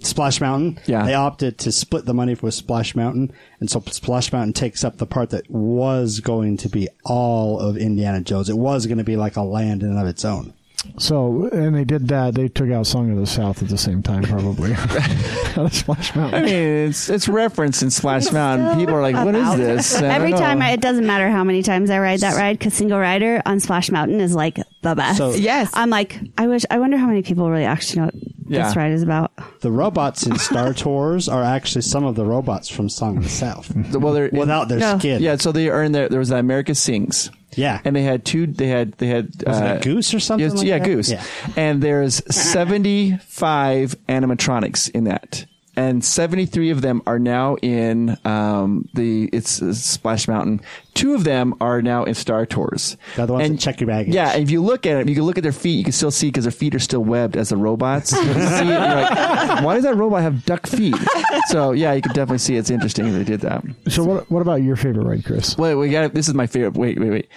Splash Mountain. Yeah. they opted to split the money with Splash Mountain, and so Splash Mountain takes up the part that was going to be all of Indiana Jones. It was going to be like a land in and of its own. So, and they did that. They took out Song of the South at the same time, probably. (laughs) Out of (laughs) Splash I mean, it's it's referenced in Splash Mountain. People are like, "What is this?" I Every don't time. I, it doesn't matter how many times I ride that ride because single rider on Splash Mountain is like the best. So- Yes. I'm like, I wish, I wonder how many people really actually know what Yeah. this ride is about. The robots in Star Tours are actually some of the robots from Song of the South, well, they're without their No. skin. Yeah, so they earned their. There was that America Sings. Yeah. and they had two. They had they had Was it a uh, goose or something yes, like yeah, that? goose. Yeah. And there's 75 animatronics in that. And 73 of them are now in um, the it's uh, Splash Mountain. Two of them are now in Star Tours. The other ones and that check your baggage. Yeah, and if you look at it, you can look at their feet. You can still see because their feet are still webbed as the robots. See it, like, (laughs) why does that robot have duck feet? So yeah, you can definitely see it's interesting they did that. So, what what about your favorite ride, Chris? Wait, we got. This is my favorite. Wait, wait, wait.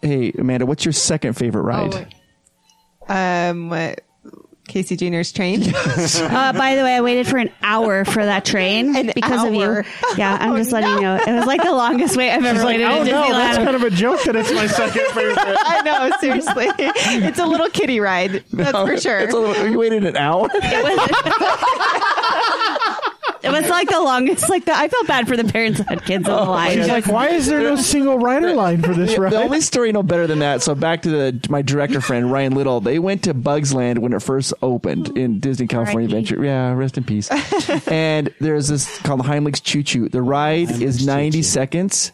Hey, Amanda, what's your second favorite ride? Um, what, Casey Jr.'s train. (laughs) Uh, by the way, I waited for an hour for that train An because of you. Yeah, I'm just letting you know. It was like the longest wait I've ever waited oh at no, that's Disneyland. kind of a joke that it's my second favorite. (laughs) I know, seriously. It's a little kiddie ride. That's for sure. It's a little, you waited an hour. It was (laughs) like the longest. Like the, I felt bad for the parents that had kids on the oh, line. She's like, why is there no (laughs) single rider line for this ride? The only story no better than that. So back to the my director friend Ryan Little. They went to Bugs Land when it first opened in Disney California Adventure. Yeah, rest in peace. (laughs) and there's this called the Heimlich's Chew Chew. The ride is 90 seconds,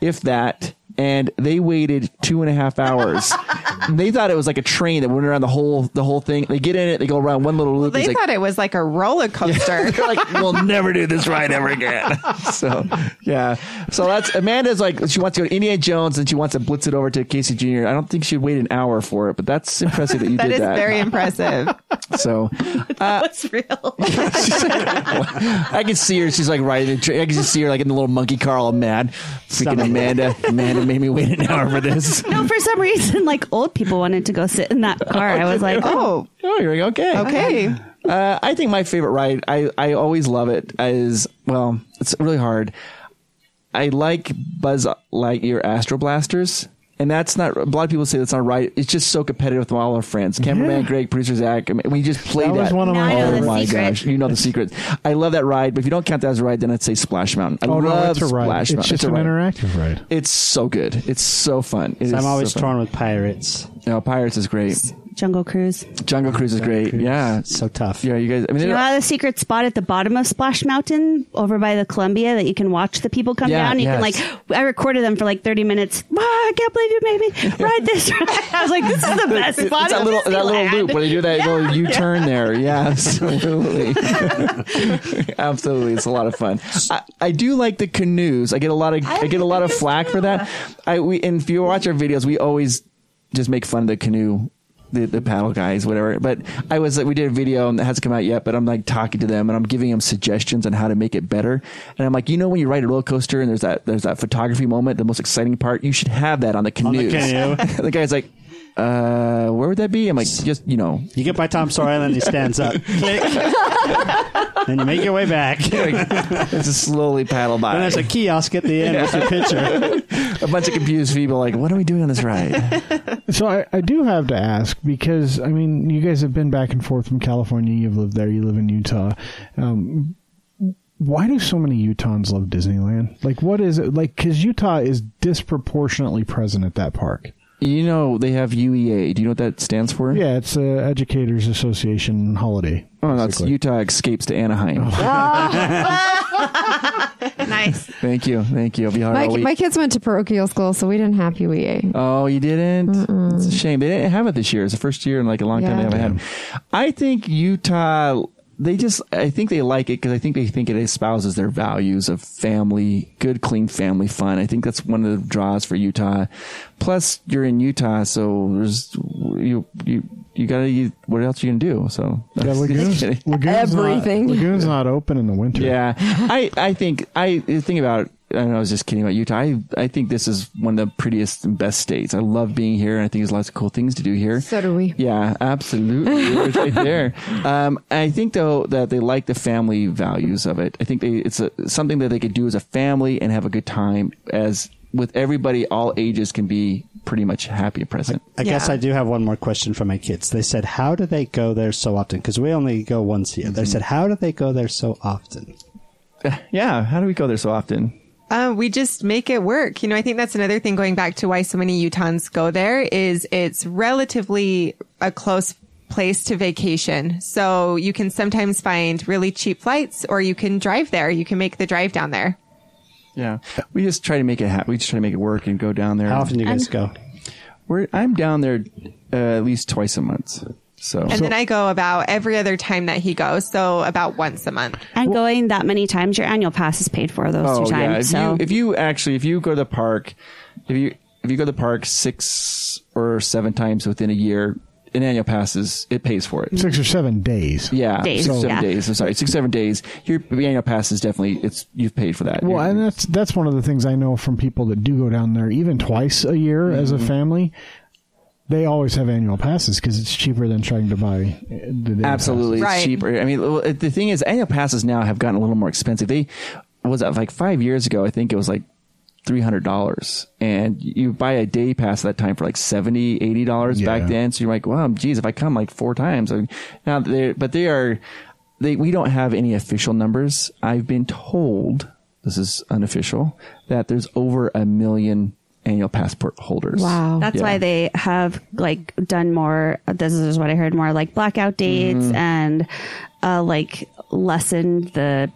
if that. And they waited two and a half hours. (laughs) They thought it was like a train that went around the whole the whole thing. They get in it, they go around one little loop. they It's like, thought it was like a roller (laughs) coaster. (laughs) they're like, we'll never do this ride ever again. so, yeah. So that's Amanda's like, she wants to go to Indiana Jones and she wants to blitz it over to Casey Jr. I don't think she'd wait an hour for it, but that's impressive that you that did is that. very impressive. So (laughs) That's real. (laughs) I can see her. She's like riding the train. I can just see her like in the little monkey car, all mad. Freaking Amanda. Amanda made me wait an (laughs) hour for this. no, for some reason, like old people wanted to go sit in that car. I was like, oh, Oh, Oh, you're like, okay. okay. Uh, I think my favorite ride, I, I always love it, is, well, it's really hard. I like Buzz Lightyear Astro Blasters. And that's not, a lot of people say that's not right. It's just so competitive with all our friends. Cameraman Yeah. Greg, producer Zach. I mean, we just played That that. was one of my Oh my secret. gosh. You know the secret. I love that ride, but if you don't count that as a ride, then I'd say Splash Mountain. I Oh no, love it's a ride. Splash It's Mountain. just a an ride. interactive ride. It's so good. It's so fun. It So is I'm always so torn with pirates. No, Pirates is great. Jungle Cruise. Jungle Cruise is great. Yeah. So tough. Yeah, you guys. I mean, Do you they're- know the secret spot at the bottom of Splash Mountain over by the Columbia that you can watch the people come Yeah, down? You can like, I recorded them for like 30 minutes. Wow, I can't believe you made me ride this (laughs) ride. I was like, this is the best It's spot that little that little loop where they do that little U turn there. (laughs) Yeah, absolutely, (laughs) absolutely. It's a lot of fun. I, I do like the canoes. I get a lot of I get a lot of flack for that. I we and if you watch our videos, we always just make fun of the canoe. The, the paddle guys, whatever. But I was like, we did a video and it hasn't come out yet. But I'm like talking to them and I'm giving them suggestions on how to make it better. And I'm like, you know, when you ride a roller coaster and there's that there's that photography moment, the most exciting part, you should have that on the On canoes. the canoe. (laughs) the guy's like, uh, where would that be? I'm like, just you know, You get by Tom Sawyer Island, he stands up. (laughs) Click. (laughs) then you make your way back. (laughs) then just slowly paddle by. And there's a kiosk at the end with your picture. a bunch of confused people like, what are we doing on this ride? So I, I do have to ask because I mean you guys have been back and forth from California. You've lived there. You live in Utah. Um, why do so many Utahns love Disneyland? Like, what is it like? Because Utah is disproportionately present at that park. You know, they have UEA. Do you know what that stands for? Yeah, it's a Educators Association holiday. Oh, that's basically. Utah escapes to Anaheim. Oh. Ah. (laughs) nice. Thank you, thank you. I'll be hard My, all week. my kids went to parochial school, so we didn't have UEA. Oh, you didn't? It's a shame. They didn't have it this year. It's the first year in like a long time Yeah. they haven't had. it. I think Utah. They just. I think they like it because I think they think it espouses their values of family, good, clean family fun. I think that's one of the draws for Utah. Plus, you're in Utah, so there's you you you gotta. You, what else you gonna do? So Yeah, Lagoon's, Lagoon's Everything. Not, Lagoon's not open in the winter. yeah, I I think I think about I know I was just kidding about Utah. I I think this is one of the prettiest and best states. I love being here, and I think there's lots of cool things to do here. So do we. Yeah, absolutely, it's right (laughs) there. Um, I think though that they like the family values of it. I think they it's a, something that they could do as a family and have a good time. As with everybody, all ages can be pretty much happy and present. I guess Yeah. I do have one more question for my kids. They said, How do they go there so often? Because we only go once a year. They said, How do they go there so often? (laughs) Yeah, how do we go there so often? Uh, we just make it work. You know, I think that's another thing going back to why so many Utahns go there is it's relatively a close place to vacation. So you can sometimes find really cheap flights or you can drive there. You can make the drive down there. Yeah, we just try to make it happen. We just try to make it work and go down there. How often do you guys go? We're, I'm down there uh, at least twice a month. So, And then I go about every other time that he goes. So about once a month. And going that many times, your annual pass is paid for those two times. Oh, If so you if you actually if you go to the park, if you if you go to the park six or seven times within a year, an annual pass is it pays for it. Six or seven days. Yeah, Days, six or seven yeah. days. I'm sorry, six seven days. Your annual pass is definitely it's you've paid for that. Well, You're- and that's that's one of the things I know from people that do go down there even twice a year as Mm-hmm. a family. They always have annual passes because it's cheaper than trying to buy uh, the day Absolutely, it's Right. cheaper. I mean, the thing is, annual passes now have gotten a little more expensive. They was that like five years ago? I think it was like three hundred dollars, and you buy a day pass that time for like 70 80 dollars Yeah. back then. So you're like, well, geez, if I come like four times, I- now they but they are they we don't have any official numbers. I've been told this is unofficial that there's over a million annual passport holders. Wow. that's Yeah. why they have like done more. This is what I heard more like blackout dates Mm-hmm. and uh, like lessened the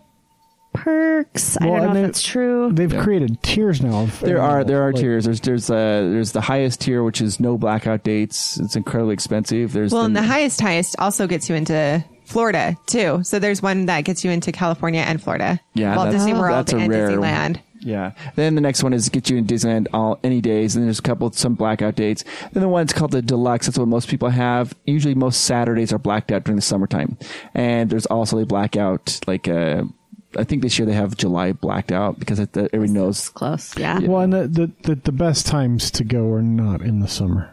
perks. I don't know and if they- that's true. They've created tiers now. There are there are like- tiers. There's there's uh there's the highest tier which is no blackout dates. It's incredibly expensive. There's Well, the, and the highest, highest also gets you into Florida too. So there's one that gets you into California and Florida. Yeah, Walt that's- Disney World that's a and rare- Disneyland. Yeah. Then the next one is get you in Disneyland all any days, and there's a couple some blackout dates. Then the one's called the deluxe. That's what most people have. Usually, most Saturdays are blacked out during the summertime, and there's also a blackout like uh, I think this year they have July blacked out because it, the, everybody knows. Close. Yeah. Well, and the, the, the, the best times to go are not in the summer.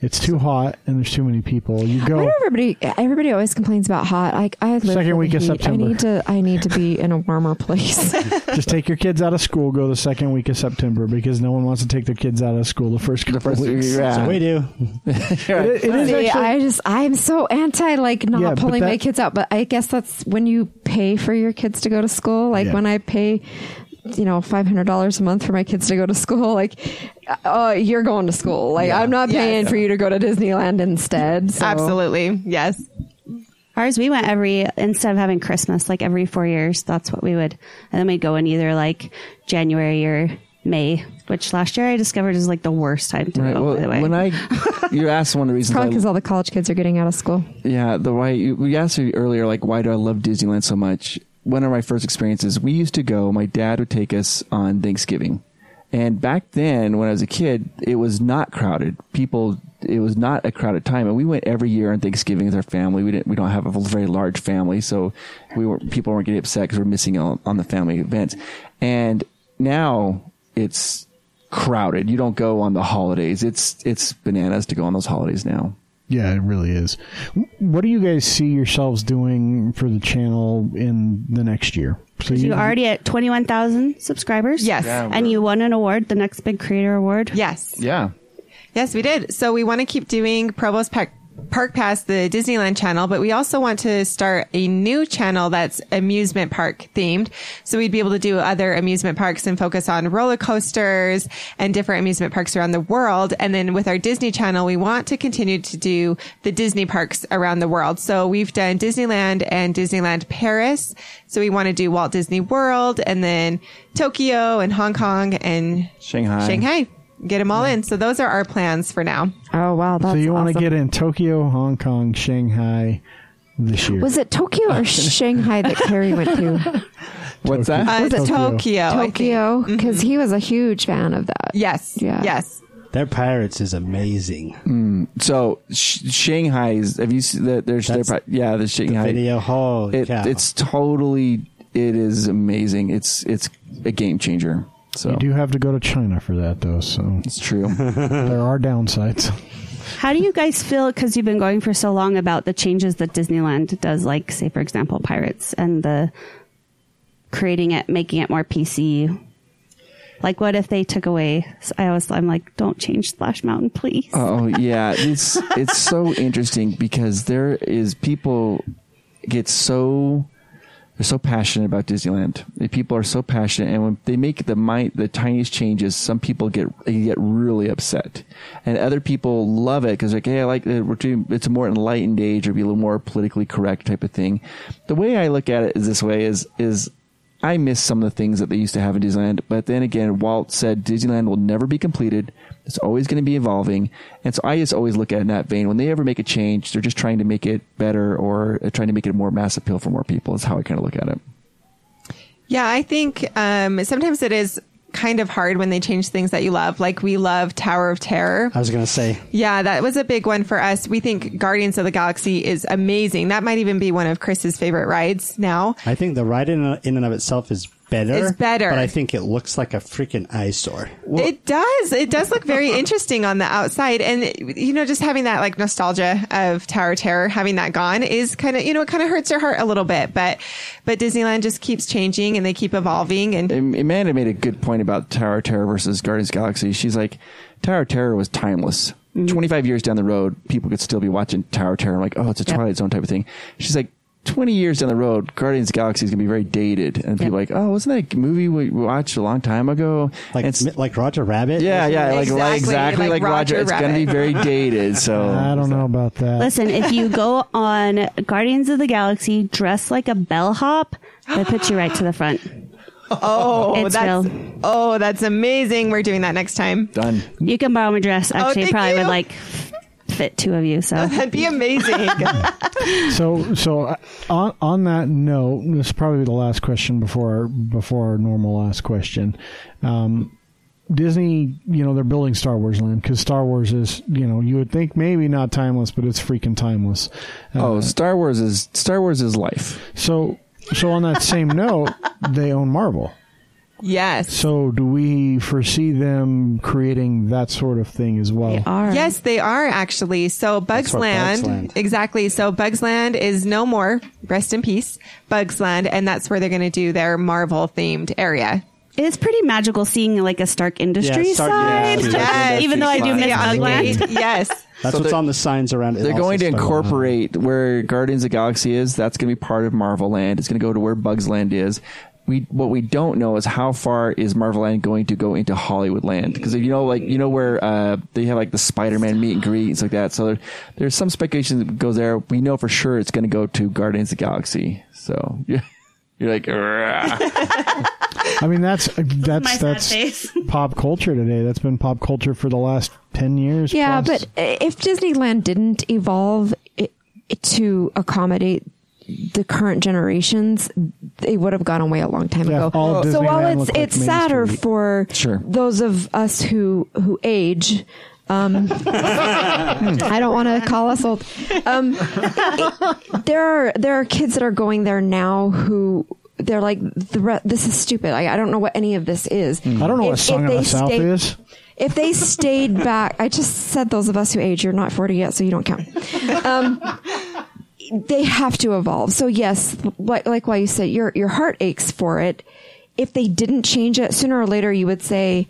It's too hot and there's too many people. You go. do everybody everybody always complains about hot? Like I live Second for the week of heat. September. I need to I need to be in a warmer place. (laughs) (laughs) Just take your kids out of school. Go the second week of September because no one wants to take their kids out of school the first couple The first weeks. yeah. So we do. (laughs) It, it is See, actually. I just I'm so anti like not Yeah, but pulling my that- kids out, but I guess that's when you pay for your kids to go to school. Like Yeah. when I pay, you know, five hundred dollars a month for my kids to go to school. Like, uh, you're going to school. Like I'm not paying Yes. for you to go to Disneyland instead. So. Absolutely. Yes. Ours, we went every, instead of having Christmas, like every four years, that's what we would. And then we'd go in either like January or May, which last year I discovered is like the worst time to Right. go, by the way. When I (laughs) you asked one of the reasons Probably because all the college kids are getting out of school. Yeah, the why you, we asked you earlier, like why do I love Disneyland so much? One of my first experiences, we used to go. My dad would take us on Thanksgiving, and back then, when I was a kid, it was not crowded. People, it was not a crowded time, and we went every year on Thanksgiving with our family. We didn't, we don't have a very large family, so we were people weren't getting upset because we're missing out on the family events. And now it's crowded. You don't go on the holidays. It's it's bananas to go on those holidays now. Yeah, it really is. What do you guys see yourselves doing for the channel in the next year? So you already at 21,000 subscribers. Yes. Yeah. And you won an award, the next big creator award. Yes. Yeah. Yes, we did. So we want to keep doing Provost Park, Park Pass, the Disneyland channel, but we also want to start a new channel that's amusement park themed. So we'd be able to do other amusement parks and focus on roller coasters and different amusement parks around the world. And then with our Disney channel, we want to continue to do the Disney parks around the world. So we've done Disneyland and Disneyland Paris. So we want to do Walt Disney World and then Tokyo and Hong Kong and Shanghai. Shanghai. Get them all in. So those are our plans for now. Oh wow, that's so you want to awesome. get in Tokyo, Hong Kong, Shanghai this year? Was it Tokyo or (laughs) Shanghai that Carrie went to? (laughs) What's that? Uh, Was it Tokyo. Tokyo? I think. Tokyo, because he was a huge fan of that. Yes. Yeah. Yes. Their pirates is amazing. So sh- is. Have you seen that? There's their, That's yeah, the The Shanghai. video, holy It, cow. it's totally. It is amazing. It's it's a game changer. So You do have to go to China for that, though. So it's true. (laughs) there are downsides. How do you guys feel, because you've been going for so long, about the changes that Disneyland does, like, say, for example, Pirates and the creating it, making it more PC? Like, what if they took away? I always, I'm like, don't change Splash Mountain, please. oh yeah, (laughs) it's it's so interesting because there is people get so they're so passionate about Disneyland. The people are so passionate, and when they make the mi- the tiniest changes, some people get get really upset, and other people love it because like, hey, I like it. We're doing, it's a more enlightened age, or be a little more politically correct type of thing. The way I look at it is this way: is is I miss some of the things that they used to have in Disneyland, but then again, Walt said Disneyland will never be completed. It's always going to be evolving. And so I just always look at it in that vein. When they ever make a change, they're just trying to make it better or uh, trying to make it a more mass appeal for more people is how I kind of look at it. Yeah. I think, um, sometimes it is kind of hard when they change things that you love. Like we love Tower of Terror. I was going to say, Yeah, that was a big one for us. We think Guardians of the Galaxy is amazing. That might even be one of Chris's favorite rides now. I think the ride in, in and of itself is better. It's better. But I think it looks like a freaking eyesore. it does. It does look very interesting on the outside. And, you know, just having that like nostalgia of Tower Terror, having that gone is kind of, you know, it kind of hurts your heart a little bit. But, but Disneyland just keeps changing and they keep evolving. And And Amanda made a good point about Tower Terror versus Guardians Galaxy. She's like, Tower Terror was timeless. Mm-hmm. 25 years down the road, people could still be watching Tower Terror. I'm like, oh, it's a Twilight Zone type of thing. She's like, 20 years down the road, Guardians of the Galaxy is going to be very dated. And people are like, oh, wasn't that a movie we watched a long time ago? Like, And it's- like Roger Rabbit? yeah, yeah, like Exactly, like exactly like like, Roger. Roger It's going to be very dated. So (laughs) I don't know about that. Listen, if you go on Guardians of the Galaxy dressed like a bellhop, they put you right to the front. (laughs) oh, It's that's, real. oh, that's amazing. We're doing that next time. done. You can borrow my dress. Oh, Actually, thank probably you. would like fit two of you. So (laughs) That'd be amazing. (laughs) So, so uh, on on that note, this is probably the last question before our, before our normal last question. Um, Disney, you know, they're building Star Wars Land because Star Wars is, you know, you would think maybe not timeless, but it's freaking timeless. Uh, Oh, Star Wars is Star Wars is life. so so on that same note, they own Marvel. Yes. So do we foresee them creating that sort of thing as well? they are. Yes, they are actually. So Bugs Land, Bugs Land. exactly. So Bugs Land is no more. Rest in peace, Bugs Land, and that's where they're going to do their Marvel themed area. It's pretty magical seeing like a Stark Industries Stark- side. yeah, Yes. Even though I do miss Yeah, on the Bugland. Yes. That's So what's on the signs around it. They're going to Star Wars. incorporate where Guardians of the Galaxy is. That's going to be part of Marvel Land. It's going to go to where Bugs Land is. We what we don't know is how far is Marvel Land going to go into Hollywood Land because you know like you know where uh, they have like the Spider Man meet and greet and stuff like that. So there, there's some speculation that goes there. We know for sure it's going to go to Guardians of the Galaxy. So (laughs) yeah, you're like. I mean, that's (laughs) that's that's (laughs) pop culture today. That's been pop culture for the last ten years. Yeah, plus. but if Disneyland didn't evolve it, it to accommodate the current generations, they would have gone away a long time Yeah, ago. all of so while Disneyland it's like it's sadder Street. for Sure. those of us who who age. Um, (laughs) I don't want to call us old. Um, there are there are kids that are going there now who they're like the re- this is stupid. I, I don't know what any of this is. I don't know what If- Song if of the they South stay- is. if they stayed back, I just said those of us who age, you're not 40 yet, so you don't count. Um, they have to evolve. So yes, like, like why you said, your, your heart aches for it. If they didn't change it, sooner or later you would say,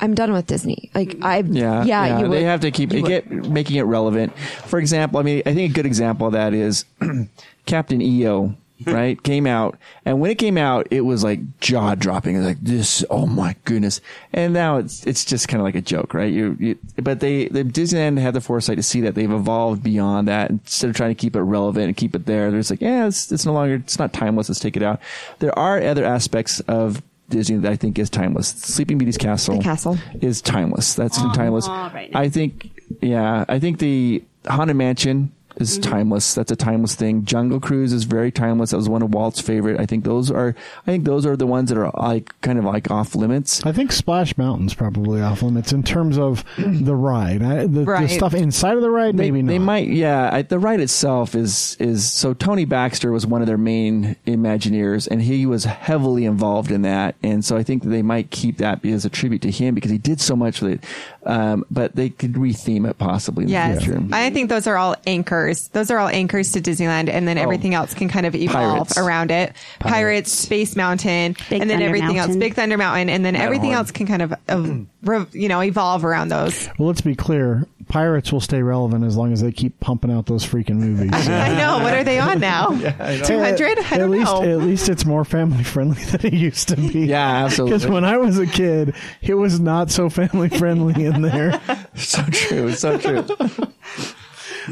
I'm done with Disney. Like I, Yeah, yeah, you would. they have to keep get making it relevant. For example, I mean, I think a good example of that is (clears throat) Captain EO, (laughs) right? came out, and when it came out, it was like jaw dropping. It was like this, oh my goodness! And now it's it's just kind of like a joke, right? You, you but they the Disneyland had the foresight to see that they've evolved beyond that. Instead of trying to keep it relevant and keep it there, they're just like, yeah, it's it's no longer it's not timeless. Let's take it out. There are other aspects of Disney that I think is timeless. Sleeping Beauty's Castle, The castle. is timeless. That's oh, timeless. right. I think, yeah, I think the Haunted Mansion is mm-hmm. timeless. That's a timeless thing. Jungle Cruise is very timeless. That was one of Walt's favorite. I think those are, I think those are the ones that are like kind of like off limits. I think Splash Mountain's probably off limits in terms of (clears throat) the ride. I, the, the stuff inside of the ride, They, maybe they not. might, yeah. I, the ride itself is is so. Tony Baxter was one of their main Imagineers, and he was heavily involved in that. And so I think that they might keep that as a tribute to him because he did so much with it. Um, but they could retheme it possibly in Yes. the future. I think those are all anchors. Those are all anchors to Disneyland, and then everything else can kind of evolve Pirates. around it. Pirates, Space Mountain, Big and then Thunder everything else. Big Thunder Mountain, and then everything Matterhorn. else can kind of, uh, (clears throat) you know, evolve around those. Well, let's be clear. Pirates will stay relevant as long as they keep pumping out those freaking movies. (laughs) I know. What are they on now? (laughs) Two hundred? I at don't least, know. at least it's more family friendly than it used to be. Yeah, absolutely. Because when I was a kid, it was not so family friendly in there. so true. So true.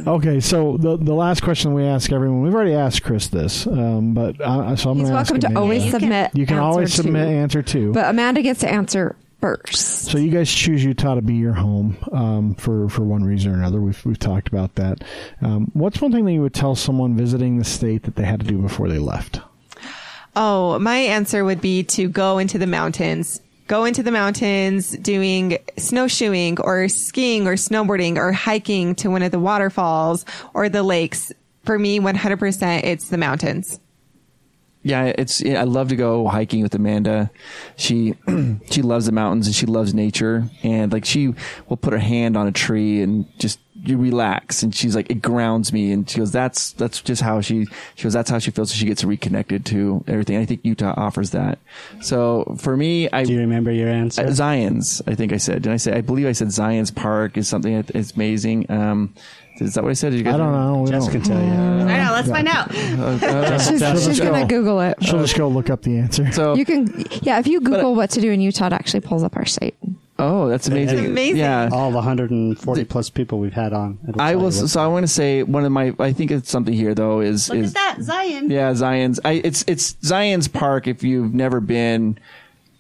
Okay, so the the last question we ask everyone, we've already asked Chris this, um, but uh, so I'm He's going to ask welcome to always You can- submit. You can answer always two. submit answer two. But Amanda gets to answer first. So you guys choose Utah to be your home um, for for one reason or another. We've we've talked about that. Um, what's one thing that you would tell someone visiting the state that they had to do before they left? Oh, my answer would be to go into the mountains. Go into the mountains doing snowshoeing or skiing or snowboarding or hiking to one of the waterfalls or the lakes. For me, 100% it's the mountains. Yeah, it's. I love to go hiking with Amanda. She (clears throat) she loves the mountains and she loves nature. And like she will put her hand on a tree and just you relax. And she's like, it grounds me. And she goes, that's that's just how she. She goes, that's how she feels. So she gets reconnected to everything. I think Utah offers that. So for me, I Do you remember your answer? uh, Zion's, I think I said. Did I say? I believe I said Zion's Park is something that is amazing. Um, is that what I said? Did you guys I don't know. We Jess don't- can tell you. I know. Let's find out. She's, She'll she's going to go- Google it. She'll just go look up the answer. So You can, yeah, if you Google what to do in Utah, it actually pulls up our site. Oh, that's amazing. amazing. Yeah. All the 140 plus people we've had on. it'll I was so I want to say one of my I think it's something here though is Look is at that, Zion. yeah Zion's I it's it's Zion's Park if you've never been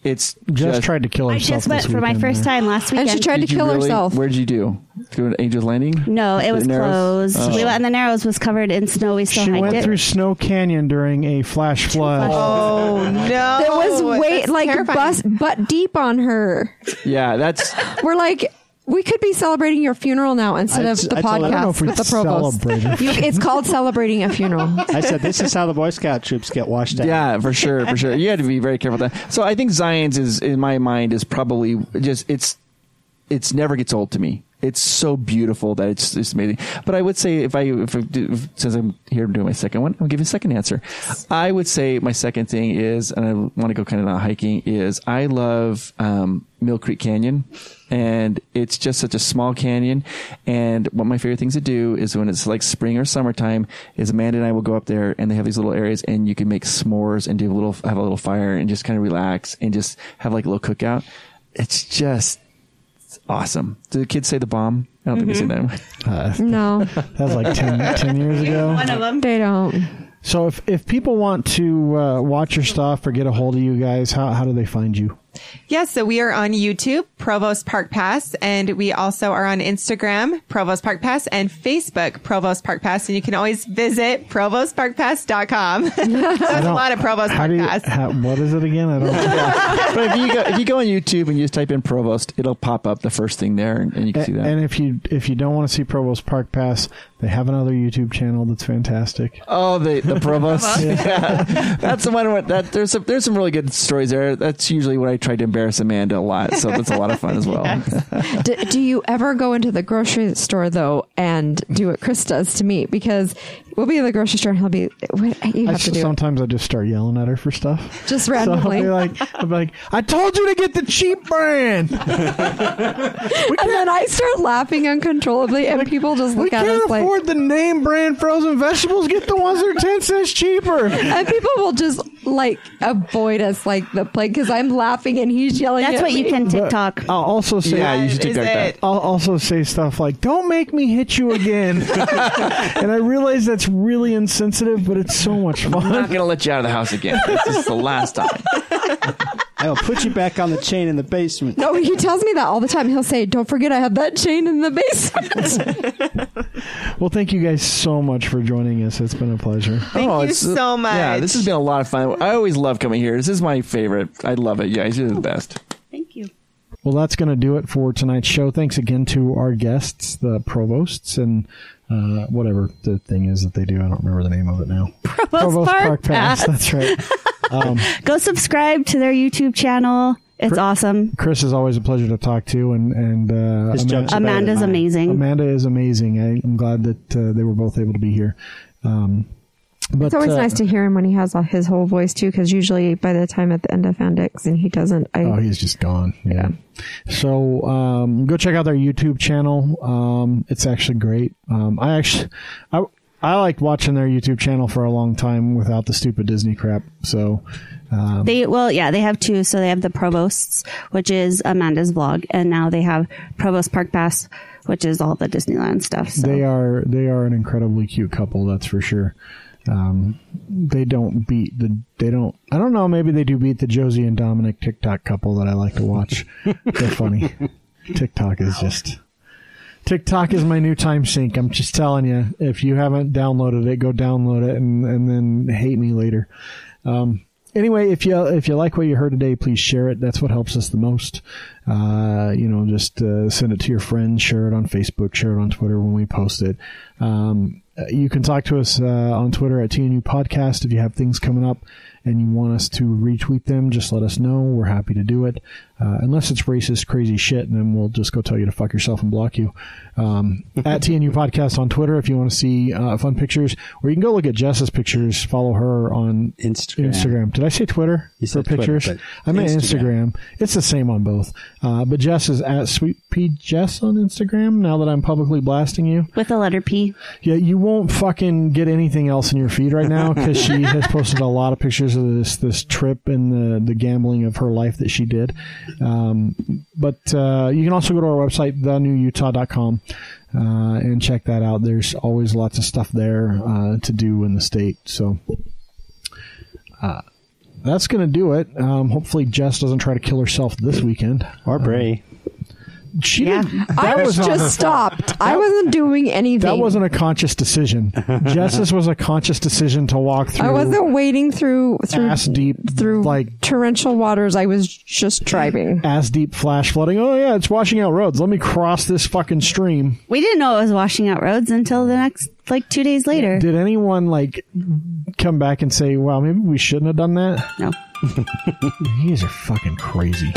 it's Just, tried to kill herself. I herself. just went this for my weekend first there. time last weekend. And she tried to Did you kill really? herself. Where did you do? Go to Angel's Landing? no, it The was Narrows? closed. Oh. We went, and the Narrows was covered in snow. We still She hiked went it. through Snow Canyon during a flash flood. Oh no! It was way That's like terrifying. bus butt deep on her. Yeah, that's We're like, we could be celebrating your funeral now instead I of the I told I don't know podcast if we'd with the provost. celebrate her. You, it's called celebrating a funeral. (laughs) I said this is how the Boy Scout troops get washed out. Yeah, for sure, for sure. You had to be very careful with that. So I think Zion's is in my mind is probably just it's it's never gets old to me. It's so beautiful that it's it's amazing. But I would say if I if, I if since I'm here doing my second one, I'll give you a second answer. I would say my second thing is, and I want to go kind of not hiking, is I love um, Mill Creek Canyon, and it's just such a small canyon. And one of my favorite things to do is when it's like spring or summertime, is Amanda and I will go up there, and they have these little areas, and you can make s'mores and do a little have a little fire and just kind of relax and just have like a little cookout. It's just it's awesome. Do the kids say the bomb? I don't think they say that. (laughs) Uh, No, that was like 10, 10 years ago. (laughs) One of them. they don't. So if, if people want to uh, watch your stuff or get a hold of you guys, how, how do they find you? Yeah, so we are on YouTube, Provost Park Pass, and we also are on Instagram, Provost Park Pass, and Facebook, Provost Park Pass. And you can always visit provostparkpass.com. so (laughs) there's a lot of Provost How Park do you, Pass. how, what is it again? I don't (laughs) but if you go if you go on YouTube and you just type in Provost, it'll pop up the first thing there, and, and you can see that. And if you if you don't want to see Provost Park Pass, they have another YouTube channel that's fantastic. Oh, the the (laughs) provost. (laughs) yeah. that's the one. Where, that there's some, there's some really good stories there. That's usually when I try to embarrass Amanda a lot, so that's a lot of fun as well. (laughs) D- do you ever go into the grocery store though and do what Chris does to me? Because we'll be in the grocery store and he'll be, what, you I to s- do it. sometimes I just start yelling at her for stuff. just (laughs) So I'll randomly. be like, I'll be like, I told you to get the cheap brand. (laughs) and then I start laughing uncontrollably, and people just We look at We can't us like, afford the name brand frozen vegetables. Get the ones that are ten cents cheaper. and people will just like avoid us like the plague because I'm laughing and he's yelling. That's at what you can TikTok. I'll also say, yeah, you should Is take that. I'll also say stuff like, "Don't make me hit you again," (laughs) and I realize that's really insensitive, but it's so much fun. I'm not gonna let you out of the house again. This is the last time. (laughs) I will put you back on the chain in the basement. No, he tells me that all the time. He'll say, "Don't forget, I have that chain in the basement." (laughs) (laughs) Well, thank you guys so much for joining us. It's been a pleasure. Thank oh, you so much. Yeah, this has been a lot of fun. I always love coming here. This is my favorite. I love it. Yeah, You guys are the best. Thank you. Well, that's going to do it for tonight's show. Thanks again to our guests, the provosts, and uh, whatever the thing is that they do. I don't remember the name of it now. Provost, Park, Pass. (laughs) That's right. Um, Go subscribe to their YouTube channel. It's awesome. Chris is always a pleasure to talk to, and and uh, His jokes are better than Amanda's amazing. Amanda is amazing. I, I'm glad that uh, they were both able to be here. Um, but It's always uh, nice to hear him when he has all- his whole voice too, because usually by the time at the end of FanX and he doesn't. I, Oh, he's just gone. Yeah. So um, go check out their YouTube channel. Um, it's actually great. Um, I actually, I I liked watching their YouTube channel for a long time without the stupid Disney crap. So um, They well, yeah, they have two. So they have the Provosts, which is Amanda's vlog, and now they have Provost Park Pass, which is all the Disneyland stuff. So they are they are an incredibly cute couple. That's for sure. Um, they don't beat the they don't I don't know maybe they do beat the Josie and Dominic TikTok couple that I like to watch. (laughs) They're funny. TikTok is just TikTok is my new time sink. I'm just telling you. If you haven't downloaded it, go download it and and then hate me later. Um, anyway, if you if you like what you heard today, please share it. That's what helps us the most. Uh, you know, just uh, send it to your friends, share it on Facebook, share it on Twitter when we post it. Um, you can talk to us uh, on Twitter at TNU Podcast if you have things coming up and you want us to retweet them. Just let us know. We're happy to do it, uh, unless it's racist, crazy shit, and then we'll just go tell you to fuck yourself and block you. Um, (laughs) at TNU Podcast on Twitter if you want to see uh, fun pictures, or you can go look at Jess's pictures. Follow her on Instagram. Instagram. Did I say Twitter You for said Twitter, pictures? but I meant Instagram. Instagram. It's the same on both. Uh, but Jess is at Sweet P Jess on Instagram. Now that I'm publicly blasting you, with the letter P. yeah, you won't fucking get anything else in your feed right now because she (laughs) has posted a lot of pictures of this this trip and the the gambling of her life that she did. Um, but uh, you can also go to our website, thenewutah.com, uh, and check that out. There's always lots of stuff there uh, to do in the state. So. Uh, that's going to do it. Um, hopefully, Jess doesn't try to kill herself this weekend. Or Bre. She Yeah. I was not just fault. stopped. I wasn't doing anything. That wasn't a conscious decision. (laughs) Jess's was a conscious decision to walk through. I wasn't wading through through ass deep, through like torrential waters. I was just driving. ass deep flash flooding. Oh yeah, it's washing out roads. Let me cross this fucking stream. We didn't know it was washing out roads until the next, like two days later. Did anyone like come back and say, "Well, maybe we shouldn't have done that"? No. (laughs) These are fucking crazy.